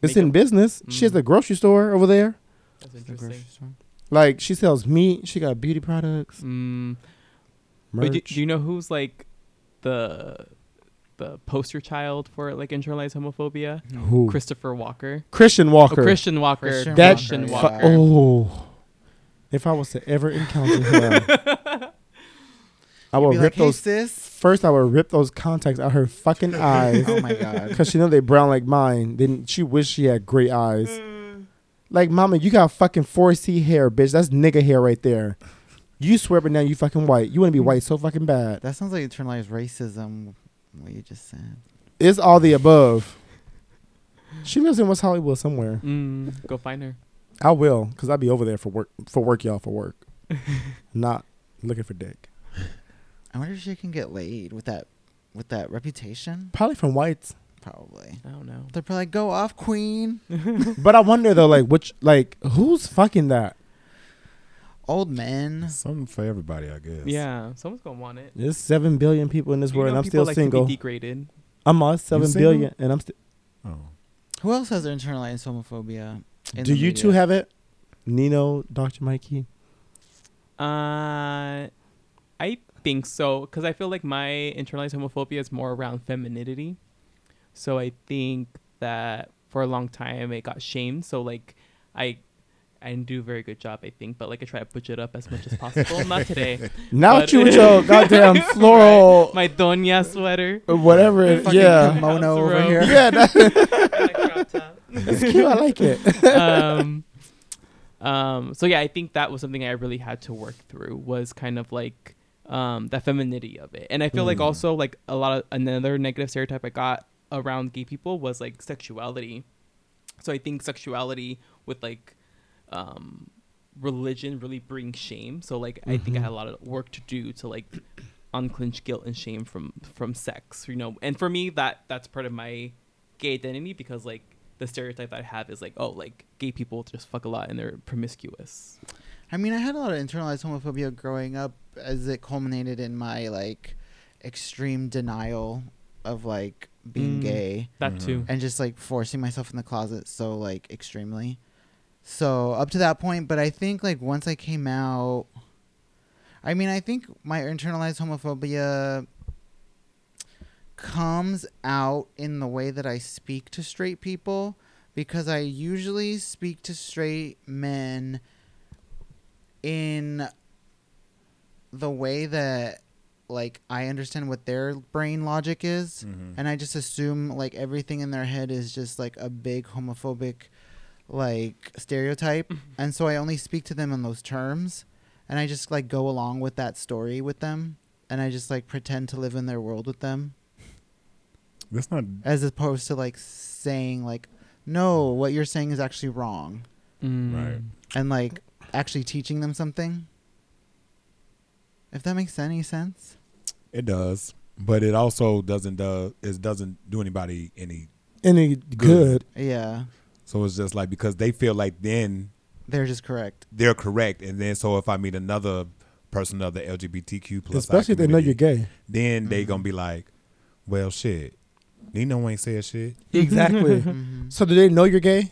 it's Make in a- business. She has Mm. a grocery store over there. That's interesting. Like she sells meat. She got beauty products. Mm. Merch. But do, do you know who's like the the poster child for like internalized homophobia? Who? Christopher Walker. Christian Oh, Walker. Christian Walker. Christian That Christian Walker, Walker. Oh, if I was to ever encounter him, [laughs] I Be would like, rip hey, those. sis. First, I would rip those contacts out her fucking [laughs] oh eyes Oh my god. because she know they brown like mine. Then she wish she had gray eyes. Mm. Like, mama, you got fucking 4C hair, bitch. That's nigga hair right there. You swear, but now you fucking white. You want to be white so fucking bad. That sounds like internalized racism. What you just said. It's all the above. She lives in West Hollywood somewhere. Mm, go find her. I will, cause I'll be over there for work. For work, y'all. For work, [laughs] not looking for dick. I wonder if she can get laid with that, with that reputation. Probably from whites. Probably. I don't know. They're probably like, go off, queen. But I wonder though, like which, like who's fucking that? Old men. Something for everybody, I guess. Yeah, someone's gonna want it. There's seven billion people in this You world, and I'm people still like single. To be degraded. I'm on seven billion, and I'm still. Oh. Who else has internalized homophobia? in Do the you two have it? Nino, Dr. Mikey. Uh, I think so because I feel like my internalized homophobia is more around femininity. So I think that for a long time it got shamed. So like I. I do a very good job, I think, but like I try to butch it up as much as possible. Not [laughs] today. Now But- you with your goddamn floral, [laughs] My doña sweater. or whatever. It, yeah, kimono over robe. here. yeah, that, [laughs] and a crop top. that's cute. I like it. um, um, so yeah, I think that was something I really had to work through was kind of like um, the femininity of it, and I feel like Mm. also like a lot of another negative stereotype I got around gay people was like sexuality. So I think sexuality with like um, religion really brings shame. So like I think I Mhm. had a lot of work to do to like unclench guilt and shame from from sex, you know. And for me, that that's part of my gay identity because like the stereotype that I have is like, oh, like gay people just fuck a lot and they're promiscuous. I mean, I had a lot of internalized homophobia growing up as it culminated in my like extreme denial of like being Mm. gay That Mhm. too. and just like forcing myself in the closet so like extremely. So up to that point, but I think like once I came out, I mean, I think my internalized homophobia comes out in the way that I speak to straight people because I usually speak to straight men in the way that like I understand what their brain logic is, Mhm. and I just assume like everything in their head is just like a big homophobic like stereotype, and so I only speak to them in those terms, and I just like go along with that story with them, and I just like pretend to live in their world with them, That's not. as opposed to like saying like, no, what you're saying is actually wrong, Mm. Right. and like actually teaching them something. If that makes any sense. It does, but it also doesn't do it doesn't do anybody any. Any good. Yeah, So it's just like because they feel like then they're just correct. they're correct, and then so if I meet another person of the LGBTQ plus, Especially if they know you're gay. then they Mhm. gonna be like, well, shit, Nino ain't said shit. [laughs] Exactly. hmm so do they know you're gay?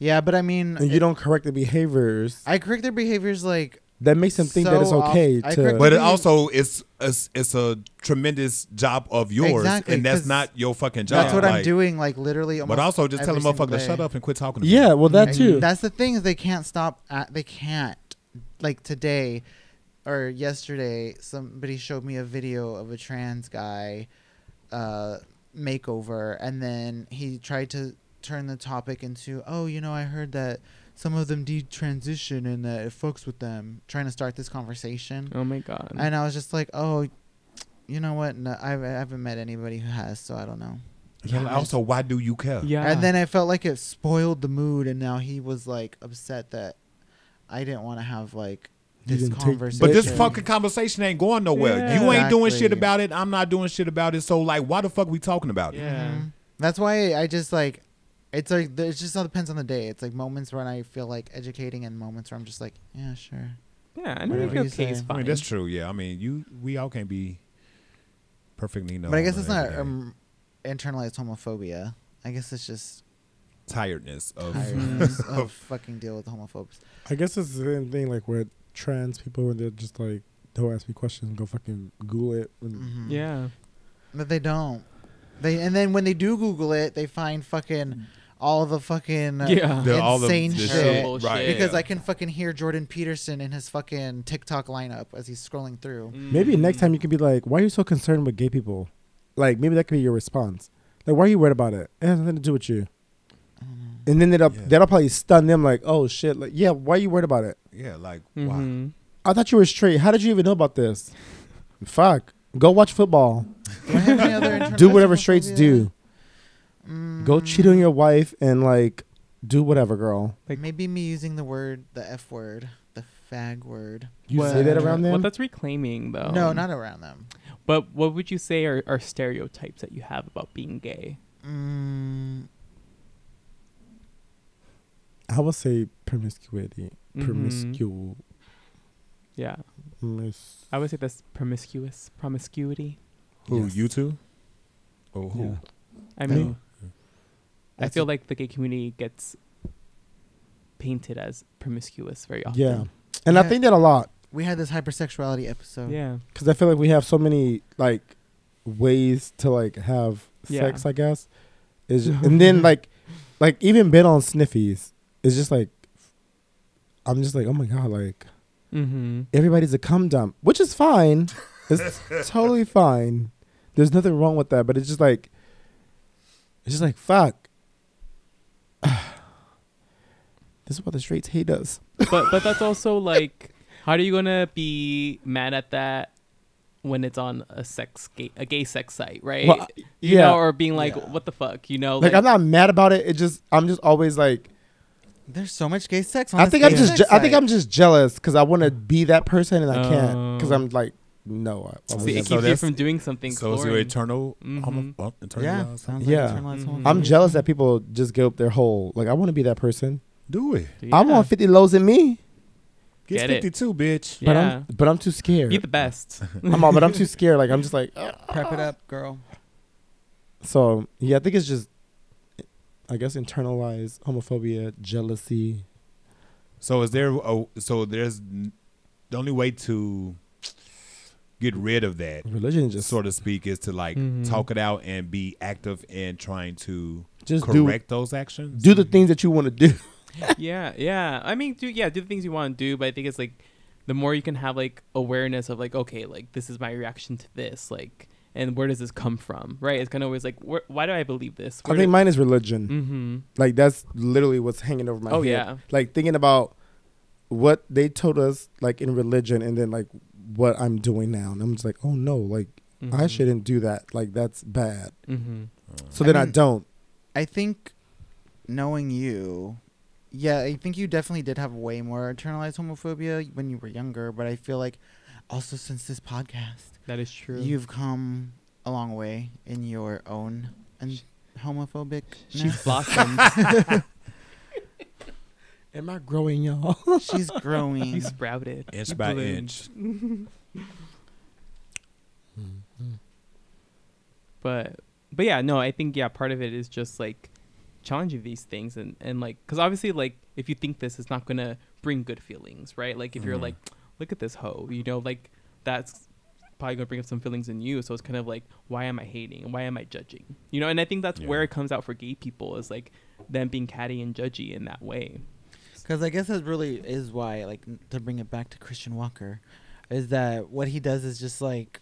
Yeah, but I mean, And you don't correct the behaviors. I correct their behaviors like that makes them think that it's so off- okay I to. But it also it's it's, it's a tremendous job of yours, Exactly, and that's not your fucking job. that's what I'm doing. Like literally, almost But also, just tell a every single motherfucker to shut up and quit talking to me. yeah, well, that And too. That's the thing is they can't stop. At, they can't. Like today, or yesterday, somebody showed me a video of a trans guy, uh, makeover, and then he tried to turn the topic into, oh, you know, I heard that some of them detransition and that it fucks with them, trying to start this conversation. Oh my god. And I was just like, oh, you know what? No, I, I haven't met anybody who has, so I don't know. Yeah, like, also, why do you care? yeah. And then I felt like it spoiled the mood, and now he was like upset that I didn't want to have like this conversation. But this fucking conversation ain't going nowhere. Yeah. You ain't doing shit about it. I'm not doing shit about it. So like, why the fuck we talking about it? Yeah. Mhm. That's why I just like. It's like it just all depends on the day. It's like moments when I feel like educating, and moments where I'm just like, yeah, sure. yeah, I know Whatever you you okay is. I mean, that's true. Yeah, I mean, you we all can't be perfectly no. but I guess it's not every day. um, internalized homophobia. I guess it's just tiredness of. tiredness [laughs] of fucking deal with homophobes. I guess it's the same thing like with trans people when they're just like, don't ask me questions, go fucking Google it. And Mhm. yeah. But they don't. They and then when they do Google it, they find fucking all the fucking uh, Yeah. The- all the- insane the shit. shit. Right? Because yeah. I can fucking hear Jordan Peterson in his fucking TikTok lineup as he's scrolling through. Maybe next time you can be like, why are you so concerned with gay people? Like maybe that could be your response. Like, why are you worried about it? It has nothing to do with you. I. And then that'll, Yeah. that'll probably stun them like, oh shit, like, yeah, why are you worried about it? yeah, like why? Mhm. I thought you were straight. How did you even know about this? [laughs] Fuck. Go watch football. Do I have any other internalized [laughs] do whatever straights homophobia? do. Go cheat on your wife and like do whatever, girl. Like- Maybe me using the word, the F word, the fag word. You say that What- around Well, that's reclaiming though. No, not around them. But what would you say are, are stereotypes that you have about being gay? Mm, I would say promiscuity. Mhm. Promiscu. Yeah, Promis- I would say that's promiscuous promiscuity. Who Yes. you two? Oh, who? Yeah. I Me. mean, I feel a- like the gay community gets painted as promiscuous very often. Yeah. And I think that a lot we had this hypersexuality episode. Yeah. because I feel like we have so many like ways to like have Yeah. sex. I guess is and then [laughs] like like even been on sniffies It's just like I'm just like oh my god like Mm-hmm. everybody's a cum dump, which is fine. It's [laughs] totally fine. There's nothing wrong with that, but it's just like, it's just like fuck. [sighs] this is what the straights hate us. but but that's [laughs] also like, how are you gonna be mad at that when it's on a sex gay a gay sex site, right? Well, you yeah. know, or being like, Yeah. what the fuck, you know? Like I'm not mad about it. It just I'm just always like There's so much gay sex. On I think I'm just sex je- I think. I'm just jealous because I want to be that person and I can't because Oh. I'm like no. I, I See, it keeps So you from doing something. So it's your exploring. eternal, Mhm. homo- well, internalized Yeah, homo- sounds Yeah. like internalized Mhm. I'm jealous that people just give up their whole like I want to be that person. Do it. I Yeah. want 50 lows in me, Get, Get it. 52, bitch. but Yeah. I'm but I'm too scared. Be the best. [laughs] I'm all, but I'm too scared. Like I'm just like "Ugh." PrEP it up, girl. So yeah, I think it's just, I guess internalized homophobia, jealousy. So is there? A, so there's the only way to get rid of that, Religion just so to speak, is to like Mhm. talk it out and be active in trying to just do correct those actions. do the things that you want to do. [laughs] yeah, yeah. I mean, do yeah, do the things you want to do, but I think it's like the more you can have like awareness of like okay like this is my reaction to this like and where does this come from right it's kind of always like where, why do i believe this I think mine is religion. mm-hmm Like that's literally what's hanging over my Oh, head. yeah. Like thinking about what they told us like in religion and then like what I'm doing now. And I'm just like, oh no, like I shouldn't do that. Like that's bad. mm-hmm So I then I mean- don't. I think knowing you, yeah, I think you definitely did have way more internalized homophobia when you were younger. But I feel like also since this podcast, that is true you've come a long way in your own and homophobic. she's blossomed [laughs] Am I growing, y'all? [laughs] She's growing. you sprouted Inch You by bloomed. inch. [laughs] but but yeah no i think yeah part of it is just like challenging these things and and like because obviously like if you think this is not gonna bring good feelings right like if you're Mhm. like look at this hoe you know like that's probably gonna bring up some feelings in you so it's kind of like why am i hating why am i judging you know and i think that's where it comes out for gay people is like them being catty and judgy in that way Because I guess that really is why, like, to bring it back to Christian Walker, is that what he does is just like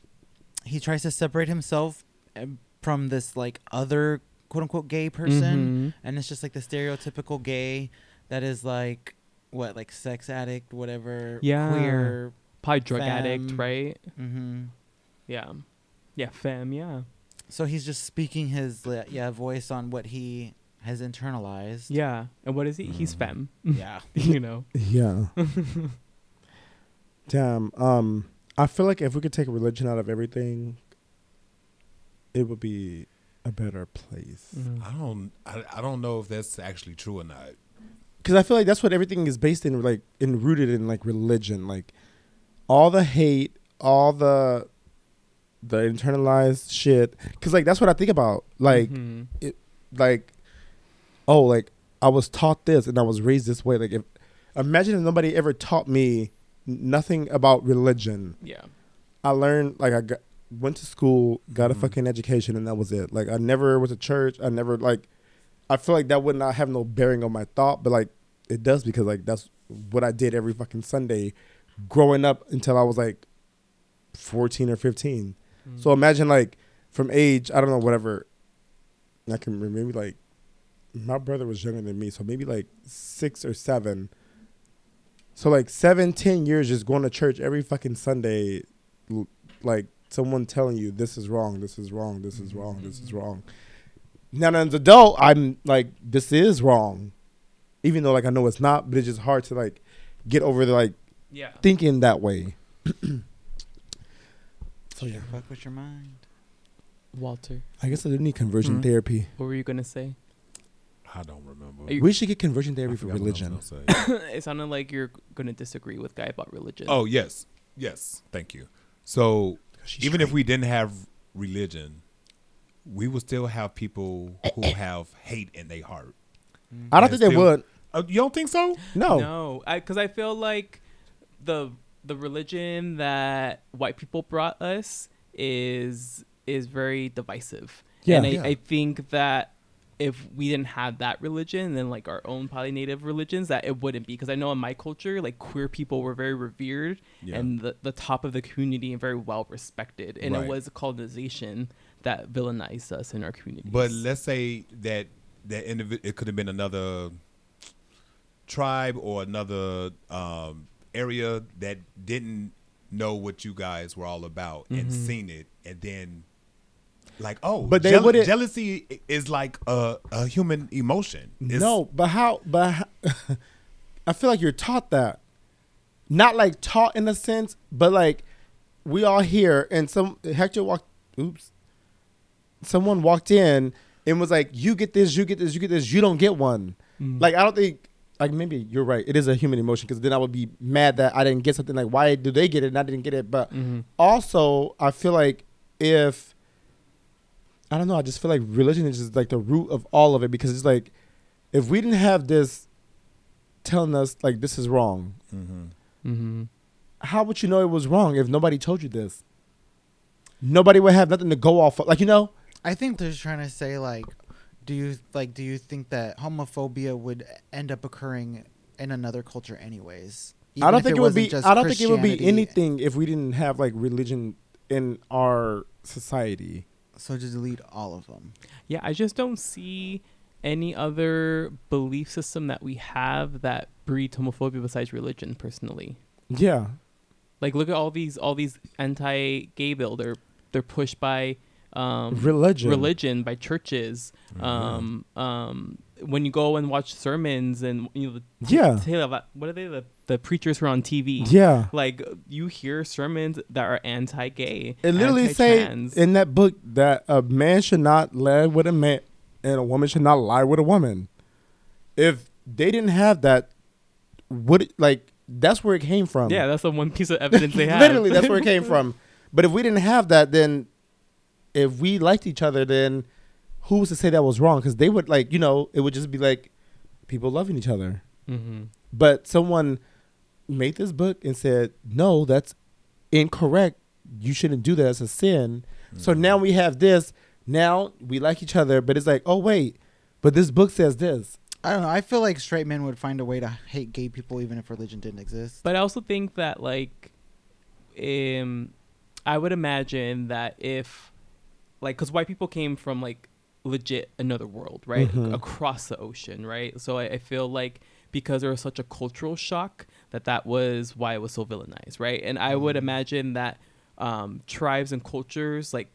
he tries to separate himself um, from this like other quote unquote gay person, Mhm. and it's just like the stereotypical gay that is like what like sex addict, whatever, Yeah. queer. Probably drug addict Femme. right hmm yeah yeah femme yeah So he's just speaking his yeah voice on what he has internalized. yeah and what is he he's Mhm. femme [laughs] Yeah. you know Yeah. [laughs] Damn. Um, I feel like if we could take religion out of everything, it would be a better place. Mhm. I don't. I, I don't know if that's actually true or not. Because I feel like that's what everything is based in, like, in rooted in like religion, like all the hate, all the the internalized shit. Because like that's what I think about. Like, Mhm. like, oh, like I was taught this and I was raised this way. Like, if imagine if nobody ever taught me nothing about religion. yeah I learned like I got, went to school, got a Mhm. fucking education, and that was it. Like I never was to church. I never like. I feel like that would not have no bearing on my thought, but like it does because like that's what I did every fucking Sunday, growing up until I was like fourteen or fifteen. Mm. So imagine like from age I don't know whatever. I can remember maybe like my brother was younger than me, so maybe like six or seven. So like seven, ten years just going to church every fucking Sunday, like someone telling you this is wrong, this is wrong, this is wrong, this is mm-hmm. wrong. Now as an adult, I'm like this is wrong, even though like I know it's not, but it's just hard to like get over the like yeah thinking that way. so yeah, Fuck with your mind. walter I guess I do need conversion Mhm. therapy. what were you gonna say I don't remember. You- We should get conversion therapy for I was religion. [laughs] it sounded like you're gonna disagree with guy about religion oh yes, yes. Thank you. So She's even if we didn't have religion, we would still have people who [coughs] have hate in their heart. I don't and think they would. Uh, you don't think so? No. No, because I, feel like the the religion that white people brought us is is very divisive. Yeah. and I, Yeah. I think that if we didn't have that religion, then like our own poly native religions, that it wouldn't be. Because I know in my culture, like queer people were very revered Yeah. and the, the top of the community and very well respected. And Right. it was colonization that villainized us in our community. But let's say that that individ- it could have been another tribe or another um, area that didn't know what you guys were all about and Mhm. seen it, and then like, oh, But they jeal- jealousy is like a, a human emotion. It's- no, but how? But how, [laughs] I feel like you're taught that, not like taught in a sense, but like we all here, and some Hector walked. Oops. Someone walked in and was like, "You get this, you get this, you get this. You don't get one." Mm. Like I don't think. Like maybe you're right. It is a human emotion because then I would be mad that I didn't get something. Like why do they get it and I didn't get it? But Mhm. also I feel like if I don't know, I just feel like religion is just like the root of all of it because it's like if we didn't have this telling us like this is wrong, Mhm. Mhm. how would you know it was wrong if nobody told you this? Nobody would have nothing to go off of. Like you know, I think they're trying to say like, do you like do you think that homophobia would end up occurring in another culture anyways? I don't think it, would be. just I don't think it would be anything if we didn't have like religion in our society. So just delete all of them. Yeah, I just don't see any other belief system that we have that breeds homophobia besides religion. Personally, Yeah, like look at all these all these anti-gay bill. They're they're pushed by um, religion. religion by churches. Mm-hmm. Um, um, when you go and watch sermons and you know, the, Yeah. what are they? The, the preachers who are on TV. Yeah, Like you hear sermons that are anti-gay. it literally say anti-trans. in that book that a man should not lie with a man and a woman should not lie with a woman. If they didn't have that, would it, like that's where it came from. yeah, that's the one piece of evidence they [laughs] have. Literally, that's where it came [laughs] from. But if we didn't have that, then if we liked each other, then who was to say that was wrong? Because they would like, you know, it would just be like people loving each other. hmm But someone made this book and said, no, that's incorrect. You shouldn't do that. It's a sin. So Mm-hmm. now we have this. Now we like each other, but it's like, oh wait, but this book says this. I don't know. I feel like straight men would find a way to hate gay people even if religion didn't exist. But I also think that like, um, I would imagine that if, like, because white people came from like legit another world, right, Mhm. across the ocean, right. So I, I feel like because there was such a cultural shock that that was why it was so villainized, right. And I would imagine that um, tribes and cultures like.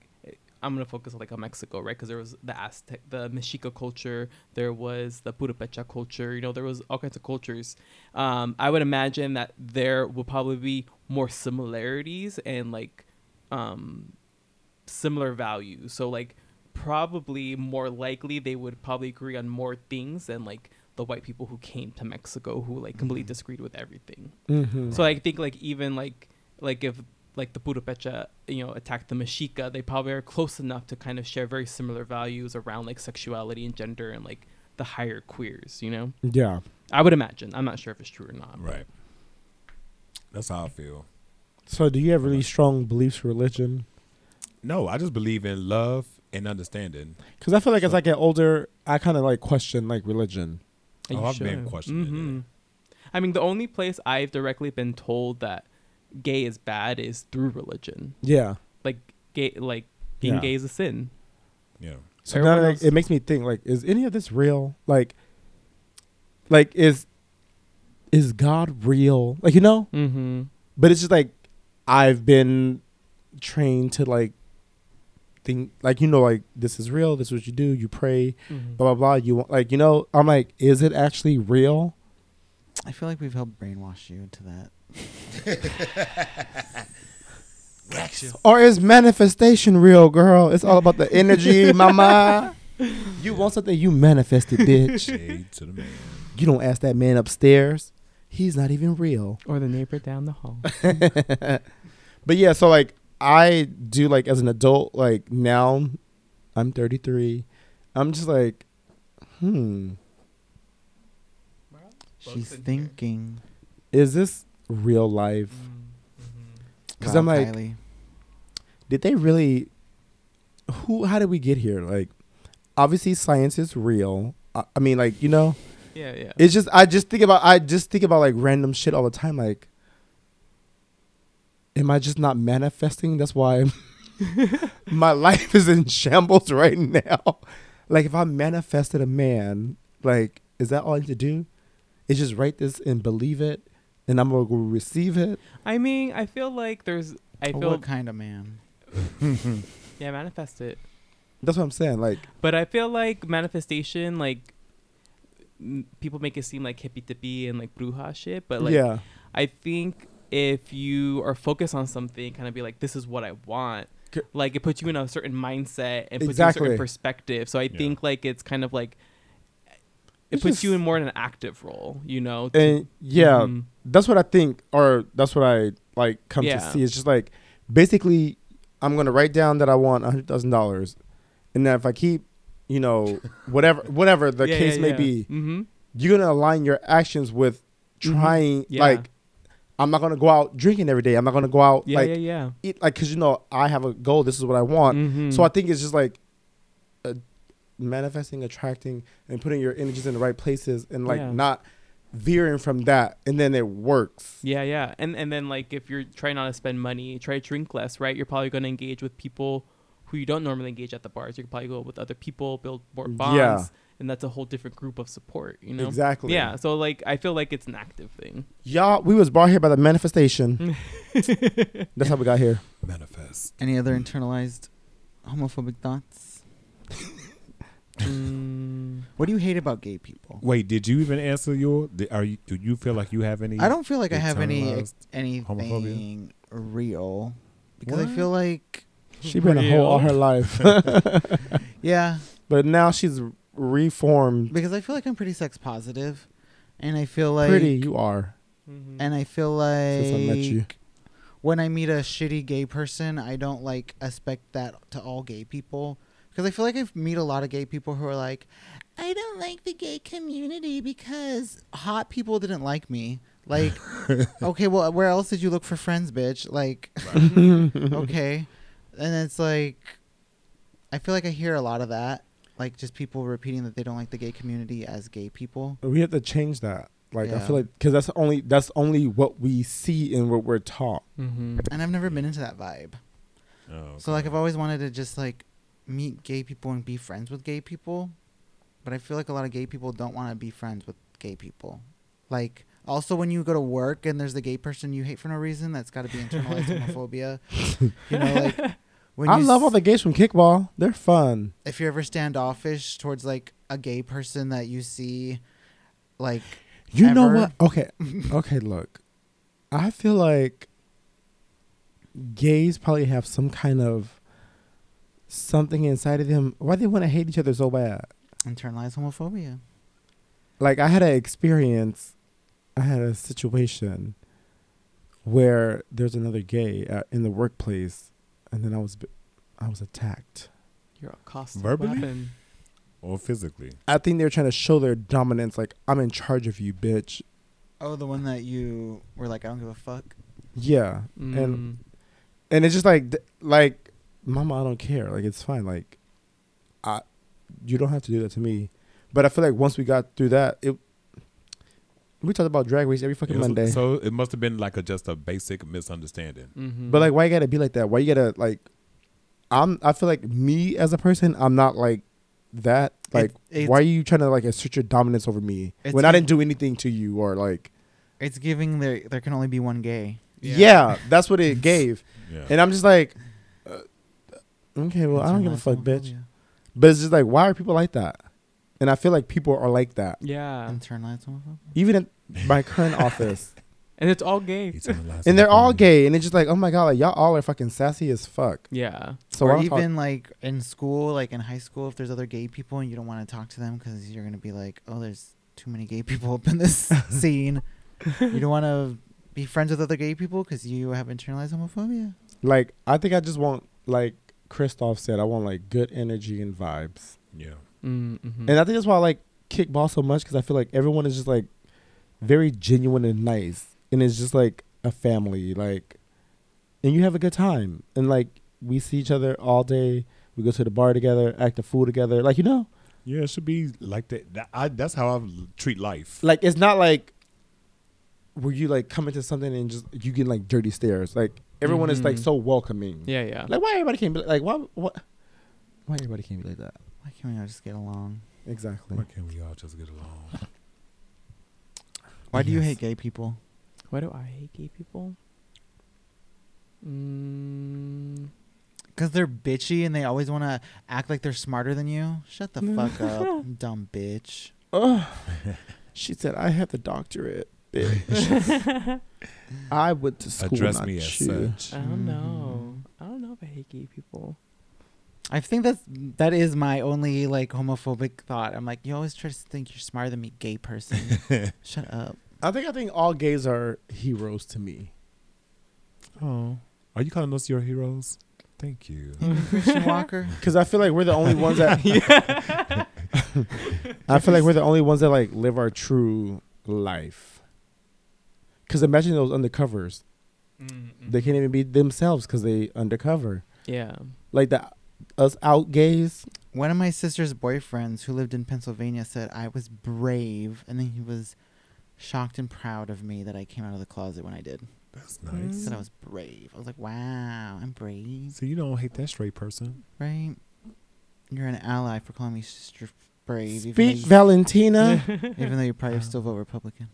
I'm gonna focus like on Mexico, right? Because there was the Aztec, the Mexica culture, there was the Purépecha culture. You know, there was all kinds of cultures um, I would imagine that there will probably be more similarities and like um, similar values. So like probably more likely they would probably agree on more things than like the white people who came to Mexico who like completely disagreed with everything. Mm-hmm. So I think like even like like if like the Purépecha, you know, attacked the Mexica, they probably are close enough to kind of share very similar values around like sexuality and gender and like the higher queers, you know? yeah. I would imagine. I'm not sure if it's true or not. but- Right. That's how I feel. So do you have really strong beliefs for religion? No, I just believe in love and understanding. Because I feel like as So- I get older, I kind of like question like religion. Oh, I've been should. questioning it. Mhm. I mean, the only place I've directly been told that gay is bad is through religion. Yeah. Like gay, like being Yeah. gay is a sin. Yeah. So Everyone now like, it makes me think like, is any of this real? Like, like is is God real? Like you know? Mm-hmm. But it's just like I've been trained to like think like you know like this is real. This is what you do. You pray. Mm-hmm. Blah blah blah. You want like you know? I'm like, is it actually real? I feel like we've helped brainwash you into that. [laughs] Or is manifestation real, girl? It's all about the energy, [laughs] mama. You want something, you manifest it, bitch. To the man. You don't ask that man upstairs. He's not even real. Or the neighbor down the hall. [laughs] but yeah, so like I do like as an adult, like now I'm 33. I'm just like, hmm, She's thinking. is this real life? Because I'm like, Kylie. did they really? Who? How did we get here? Like, obviously science is real. I, I mean, like you know, Yeah, yeah. it's just I just think about I just think about like random shit all the time. Like, am I just not manifesting? That's why [laughs] my life is in shambles right now. Like, if I manifested a man, like, is that all I need to do? Is just write this and believe it, and I'm gonna go receive it. I mean, I feel like there's. I feel what kind of man? [laughs] yeah, manifest it. That's what I'm saying. Like, But I feel like manifestation, like people make it seem like hippy dippy and like bruja shit. But like, yeah, I think if you are focused on something, kind of be like, this is what I want. C- Like it puts you in a certain mindset and puts you in a certain perspective. So I Yeah. think like it's kind of like it It's puts you in more in an active role. You know. to- and yeah, Mhm. that's what I think, or that's what I like come Yeah. to see. It's just like basically, I'm gonna write down that I want a hundred thousand dollars, and then if I keep, you know, [laughs] whatever whatever the Yeah, case yeah, may yeah. be, Mhm. you're gonna align your actions with Mhm. trying. Yeah. Like, I'm not gonna go out drinking every day. I'm not gonna go out Yeah, like yeah, yeah. eat like because you know I have a goal. This is what I want. Mhm. So I think it's just like. Uh, manifesting attracting and putting your energies in the right places and like Yeah. not veering from that, and then it works. Yeah, yeah. And and then like if you're trying not to spend money, try to drink less, right? You're probably going to engage with people who you don't normally engage at the bars. You can probably go with other people, build more bonds, Yeah. And that's a whole different group of support, you know? Exactly. Yeah, so like I feel like it's an active thing. Y'all, we was brought here by the manifestation. [laughs] That's how we got here. Manifest. Any other internalized homophobic thoughts? [laughs] Mm, What do you hate about gay people? Wait, did you even answer your? Did, are you? Do you feel like you have any? I don't feel like I have any internalized anything real because I feel like She been a hoe all her life, [laughs] yeah, but now she's reformed. because I feel like I'm pretty sex positive, and I feel like Pretty, you are. mhm. and I feel like Since I met you. when I meet a shitty gay person, I don't like expect that to all gay people because I feel like I meet a lot of gay people who are like, I don't like the gay community because hot people didn't like me. Like, [laughs] okay, well, where else did you look for friends, bitch? Like, [laughs] okay, and it's like, I feel like I hear a lot of that, like just people repeating that they don't like the gay community as gay people. We have to change that. Like I feel like because that's only that's only what we see and what we're taught. Mhm. And I've never been into that vibe. Oh, So like. I've always wanted to just like meet gay people and be friends with gay people, but I feel like a lot of gay people don't want to be friends with gay people. Like also when you go to work and there's the gay person you hate for no reason, that's got to be [laughs] internalized homophobia. [laughs] You know, like when I you love s- all the gays from Kickball. They're fun. if you're ever standoffish towards like a gay person that you see, like You know what? Okay, [laughs] okay. Look, I feel like gays probably have some kind of something inside of them. Why they want to hate each other so bad? internalized homophobia. like I had an experience, I had a situation where there's another gay at, in the workplace, and then I was, b- I was attacked. You're a caustic Verbally? weapon. or physically. I think they were trying to show their dominance, like I'm in charge of you, bitch. Oh, the one that you were like, I don't give a fuck. Yeah, Mm. and and it's just like, th- like, mama, I don't care. Like it's fine. Like, I, you don't have to do that to me. But I feel like once we got through that, it. We talked about drag race every fucking was- Monday. So it must have been like a just a basic misunderstanding. Mhm. But like, why you gotta be like that? Why you gotta like? I'm. I feel like me as a person, I'm not like that. Like, it's- why are you trying to like assert your dominance over me when I didn't do anything to you or like? It's giving there there can only be one gay. Yeah, that's what it gave, [laughs] Yeah. and I'm just like, uh, okay, well, I don't give a fuck, bitch. homophobia. But it's just like, why are people like that? And I feel like people are like that, yeah, Internalized homophobia. even in my current [laughs] office, and it's all gay. Eternalized [laughs] and they're all gay, and it's just like, oh my god, like y'all all are fucking sassy as fuck. Yeah, So or I'll talk- even like in school, like in high school, if there's other gay people and you don't want to talk to them because you're gonna be like, oh, there's too many gay people up in this [laughs] scene. You don't want to be friends with other gay people because you have internalized homophobia. like, I think I just want like Christoph said, I want like good energy and vibes. Yeah. Mm-hmm. And I think that's why I like kickball so much because I feel like everyone is just like very genuine and nice, and it's just like a family, like, and you have a good time, and like we see each other all day. We go to the bar together, act the fool together, like you know, Yeah, it should be like that. that I, that's how I treat life. like it's not like where you like come into something and just you get like dirty stares. Like everyone is like Mhm. so welcoming. yeah, yeah. Like why everybody can't be like why what why everybody can't be like that? Why can't we all just get along? Exactly. Why can't we all just get along? Why do you hate gay people? Why do I hate gay people? Mm, Because they're bitchy and they always want to act like they're smarter than you. Shut the fuck [laughs] up, dumb bitch. Ugh. she said, "I have the doctorate, bitch. [laughs] I went to school, Address not me as such. I don't know. I don't know if I hate gay people. I think that's that is my only like homophobic thought. I'm like, you always try to think you're smarter than me, gay person. [laughs] Shut up. I think I think all gays are heroes to me. Oh, Are you calling us your heroes? Thank you. [laughs] Christian Walker. [laughs] Because I feel like we're the only ones that. I feel like we're the only ones that like live our true life. Because imagine those undercovers. Mm-hmm. They can't even be themselves because they undercover. yeah. Like the us out gays. One of my sister's boyfriends who lived in Pennsylvania said I was brave, and then he was shocked and proud of me that I came out of the closet when I did. That's He nice. said I was brave. I was like, wow, I'm brave, So you don't hate that straight person. right? You're an ally for calling me str- brave, Speak, you, Valentina. [laughs] [laughs] even though you probably uh-huh. still vote Republican.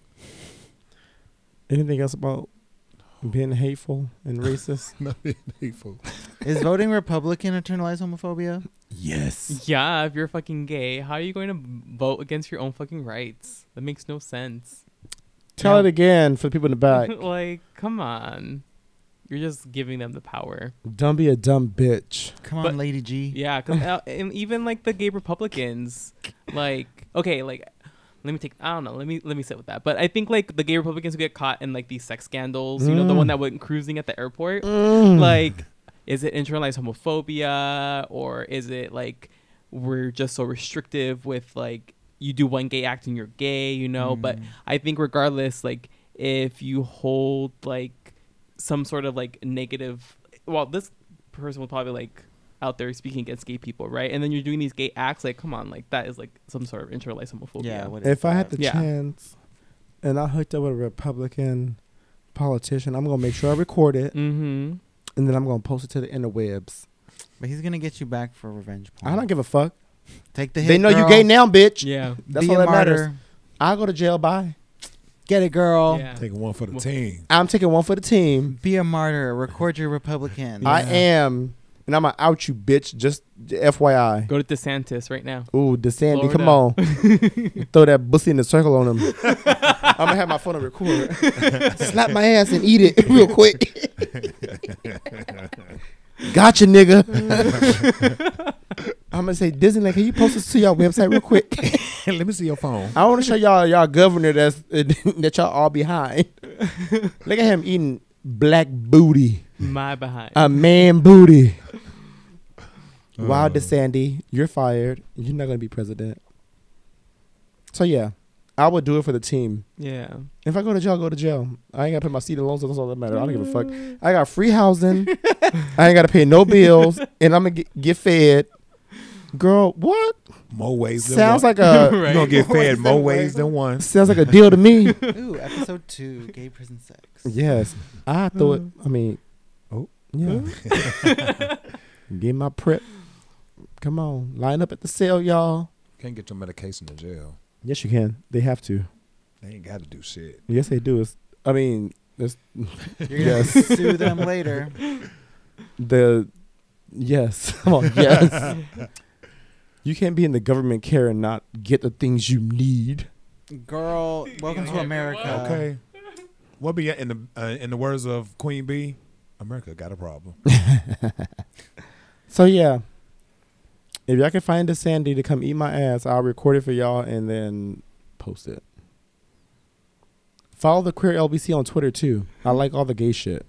Anything else about being hateful and [laughs] racist? Not being hateful. Is voting Republican internalize homophobia? yes. Yeah, if you're fucking gay, how are you going to vote against your own fucking rights? That makes no sense. Tell Yeah. it again for the people in the back. [laughs] like, come on. You're just giving them the power. Don't be a dumb bitch. Come on, Lady G. Yeah, 'cause, uh, and even like the gay Republicans, like okay, like let me take I don't know, let me let me sit with that. But I think like the gay Republicans who get caught in like these sex scandals, you know, the Mm. one that went cruising at the airport, Mm. like is it internalized homophobia or is it like we're just so restrictive with like you do one gay act and you're gay, you know? But Mm. I think regardless, like if you hold like some sort of like negative, well, this person will probably like out there speaking against gay people, right? And then you're doing these gay acts, like come on, like that is like some sort of internalized homophobia. yeah. What is if I had the Yeah. chance and I hooked up with a Republican politician, I'm gonna make sure I record it Mm-hmm. And then I'm gonna post it to the interwebs. But he's gonna get you back for revenge porn. I don't give a fuck. Take the hit. They know you gay now, bitch. Yeah. That's Be all a that matters. martyr. I go to jail. Bye. Get it, girl. Yeah. Taking one for the team. I'm taking one for the team. Be a martyr. Record your Republican. I am, and I'm gonna out you, bitch. Just FYI. Go to DeSantis right now. Ooh, DeSandy, come Florida. on. [laughs] Throw that bussy in the circle on him. [laughs] I'm gonna have my phone on record. [laughs] Slap my ass and eat it real quick. gotcha, nigga. I'm gonna say Disneyland. Can you post this to your website real quick? Let me see your phone. I want to show y'all y'all governor that's that y'all all behind. Look at him eating black booty, My behind. a man booty. [laughs] Wild Uh, DeSandy, you're fired. You're not gonna be president. So yeah, I would do it for the team. yeah. If I go to jail, I go to jail. I ain't gotta pay my seat alone, so that's all that matters. I don't give a fuck. I got free housing. [laughs] I ain't gotta pay no bills, and I'm gonna get, get fed. Girl, what? More ways than Sounds one. like a [laughs] You're gonna get More fed more one. ways than one. sounds like a deal to me. Ooh, episode two, gay prison sex. Yes, I thought. it. I mean, yeah. [laughs] Get my PrEP. Come on, line up at the cell, y'all. Can't get your medication in jail. Yes, you can. They have to. They ain't got to do shit. Yes, they do. It's, I mean, it's [laughs] You're gonna Yes. sue them later. the yes. [laughs] Come on, yes. you can't be in the government care and not get the things you need. Girl, welcome to America. Okay. What be in the uh, in the words of Queen Bey? America got a problem. [laughs] So yeah, if y'all can find a Sandy to come eat my ass, I'll record it for y'all and then post it. Follow the queer LBC on Twitter too. I like all the gay shit.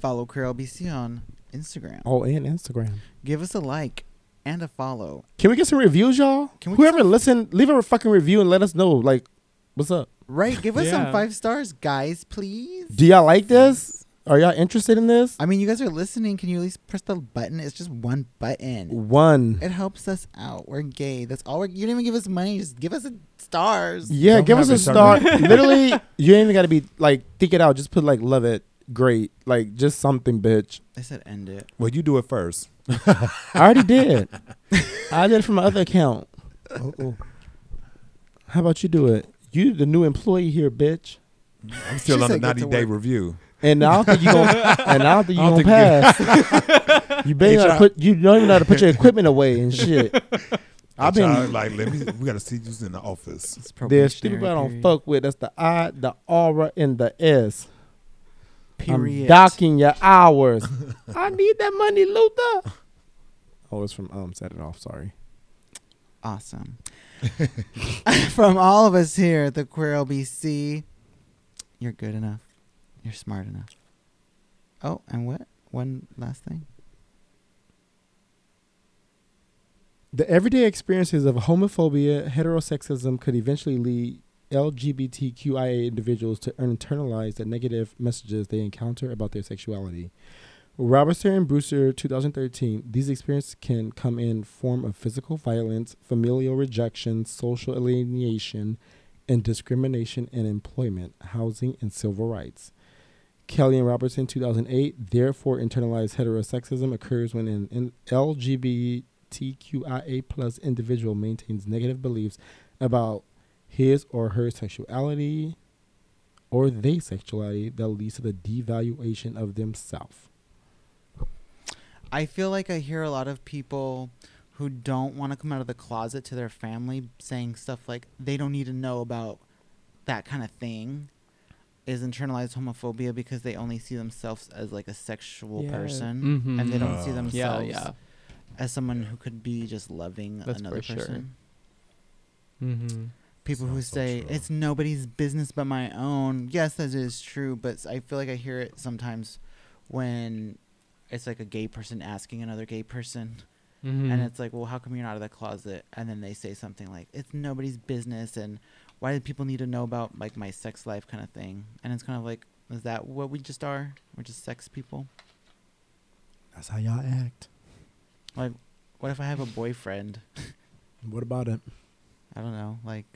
Follow Queer LBC on Instagram. Oh, and Instagram. Give us a like and a follow. Can we get some reviews, y'all? Can we Whoever some- listen, leave a fucking review and let us know. Like, what's up? Right, give us some five stars, guys, please. Do y'all like this? Are y'all interested in this? I mean, you guys are listening. Can you at least press the button? It's just one button. One. It helps us out. We're gay. That's all. We're, you didn't even give us money. Just give us a stars. Yeah, Don't give us have a it star. somewhere. Literally, you ain't even got to be like think it out. Just put like love it, great, like just something, bitch. I said end it. Well, you do it first. [laughs] I already did. I did it from my other account. Oh, How about you do it? You the new employee here, bitch. I'm still She on the said get 90 to day work. review. And I don't think you gonna. [laughs] and I don't think you I gonna don't pass. [laughs] you better not put. You don't even know how to put your equipment away and shit. I've HR been. like, let me. We got to see you in the office. It's There's two people I don't fuck with. That's the I, the aura, and the S. Period. I'm docking your hours. [laughs] I need that money, Luther. Oh, it's from um. Set it off. Sorry. Awesome. From all of us here at the Queer LBC, you're good enough. You're smart enough. Oh, and what? One last thing. The everyday experiences of homophobia, heterosexism could eventually lead LGBTQIA individuals to internalize the negative messages they encounter about their sexuality. Robertson and Brewster, 2013. These experiences can come in form of physical violence, familial rejection, social alienation, and discrimination in employment, housing, and civil rights. Kelly and Robertson, 2008. Therefore, internalized heterosexism occurs when an, LGBTQIA plus individual maintains negative beliefs about his or her sexuality or their sexuality that leads to the devaluation of themselves. I feel like I hear a lot of people who don't want to come out of the closet to their family saying stuff like they don't need to know about that kind of thing is internalized homophobia because they only see themselves as like a sexual Yeah. person Mhm. and they don't see Oh. Yeah, themselves yeah. as someone who could be just loving That's another for sure. person. Mm-hmm. People who Sounds so say true. it's nobody's business but my own. Yes, that is true, but I feel like I hear it sometimes when it's like a gay person asking another gay person Mm-hmm. and it's like, well, how come you're not out of the closet? And then they say something like, it's nobody's business, and why do people need to know about like my sex life kind of thing? And it's kind of like, is that what we just are? We're just sex people. That's how y'all act. Like, what if I have a boyfriend? [laughs] What about it? I don't know. Like,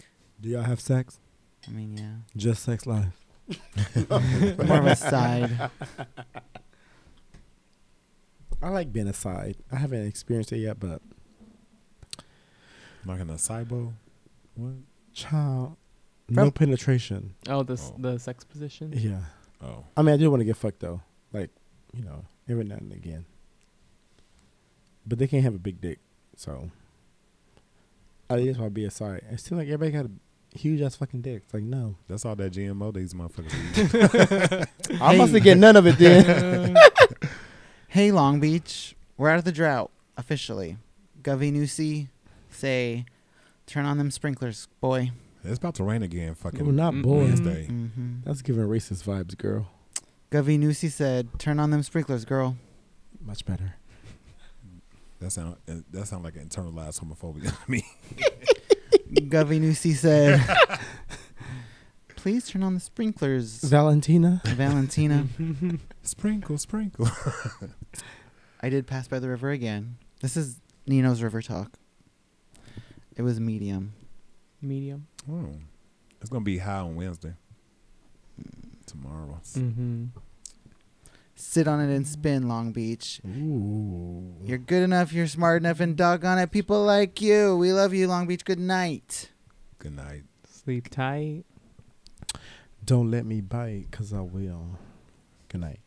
Do y'all have sex? I mean, yeah, Just sex life. [laughs] more of a side. I like being a side. I haven't experienced it yet, but Like in a cybo. What? Child, no From- penetration. Oh, the s Oh. the sex position. Yeah. Oh. I mean, I do want to get fucked though. Like, you know, every now and again. But they can't have a big dick, so I just want to be a side. It seems like everybody got a huge ass fucking dick. It's like no, That's all that GMO these motherfuckers eat. [laughs] [laughs] I must have get none of it then. [laughs] Hey, Long Beach, we're out of the drought officially. Govey Newsy, say, turn on them sprinklers, boy. it's about to rain again. Fucking oh, not boy. Wednesday. Mm-hmm. That's giving racist vibes, girl. Govey Newsy said, turn on them sprinklers, girl. Much better. That sound that sound like an internalized homophobia to me. [laughs] Govey Newsy said, [laughs] please turn on the sprinklers, Valentina. Valentina. [laughs] sprinkle, sprinkle. I did pass by the river again. This is Nino's River Talk. It was medium. Medium. Oh. It's gonna be high on Wednesday. Tomorrow. Mm-hmm. Sit on it and spin, Long Beach. Ooh. You're good enough, you're smart enough, and doggone it, people like you. We love you, Long Beach. Good night. Good night. Sleep tight. Don't let me bite, cause I will. Good night.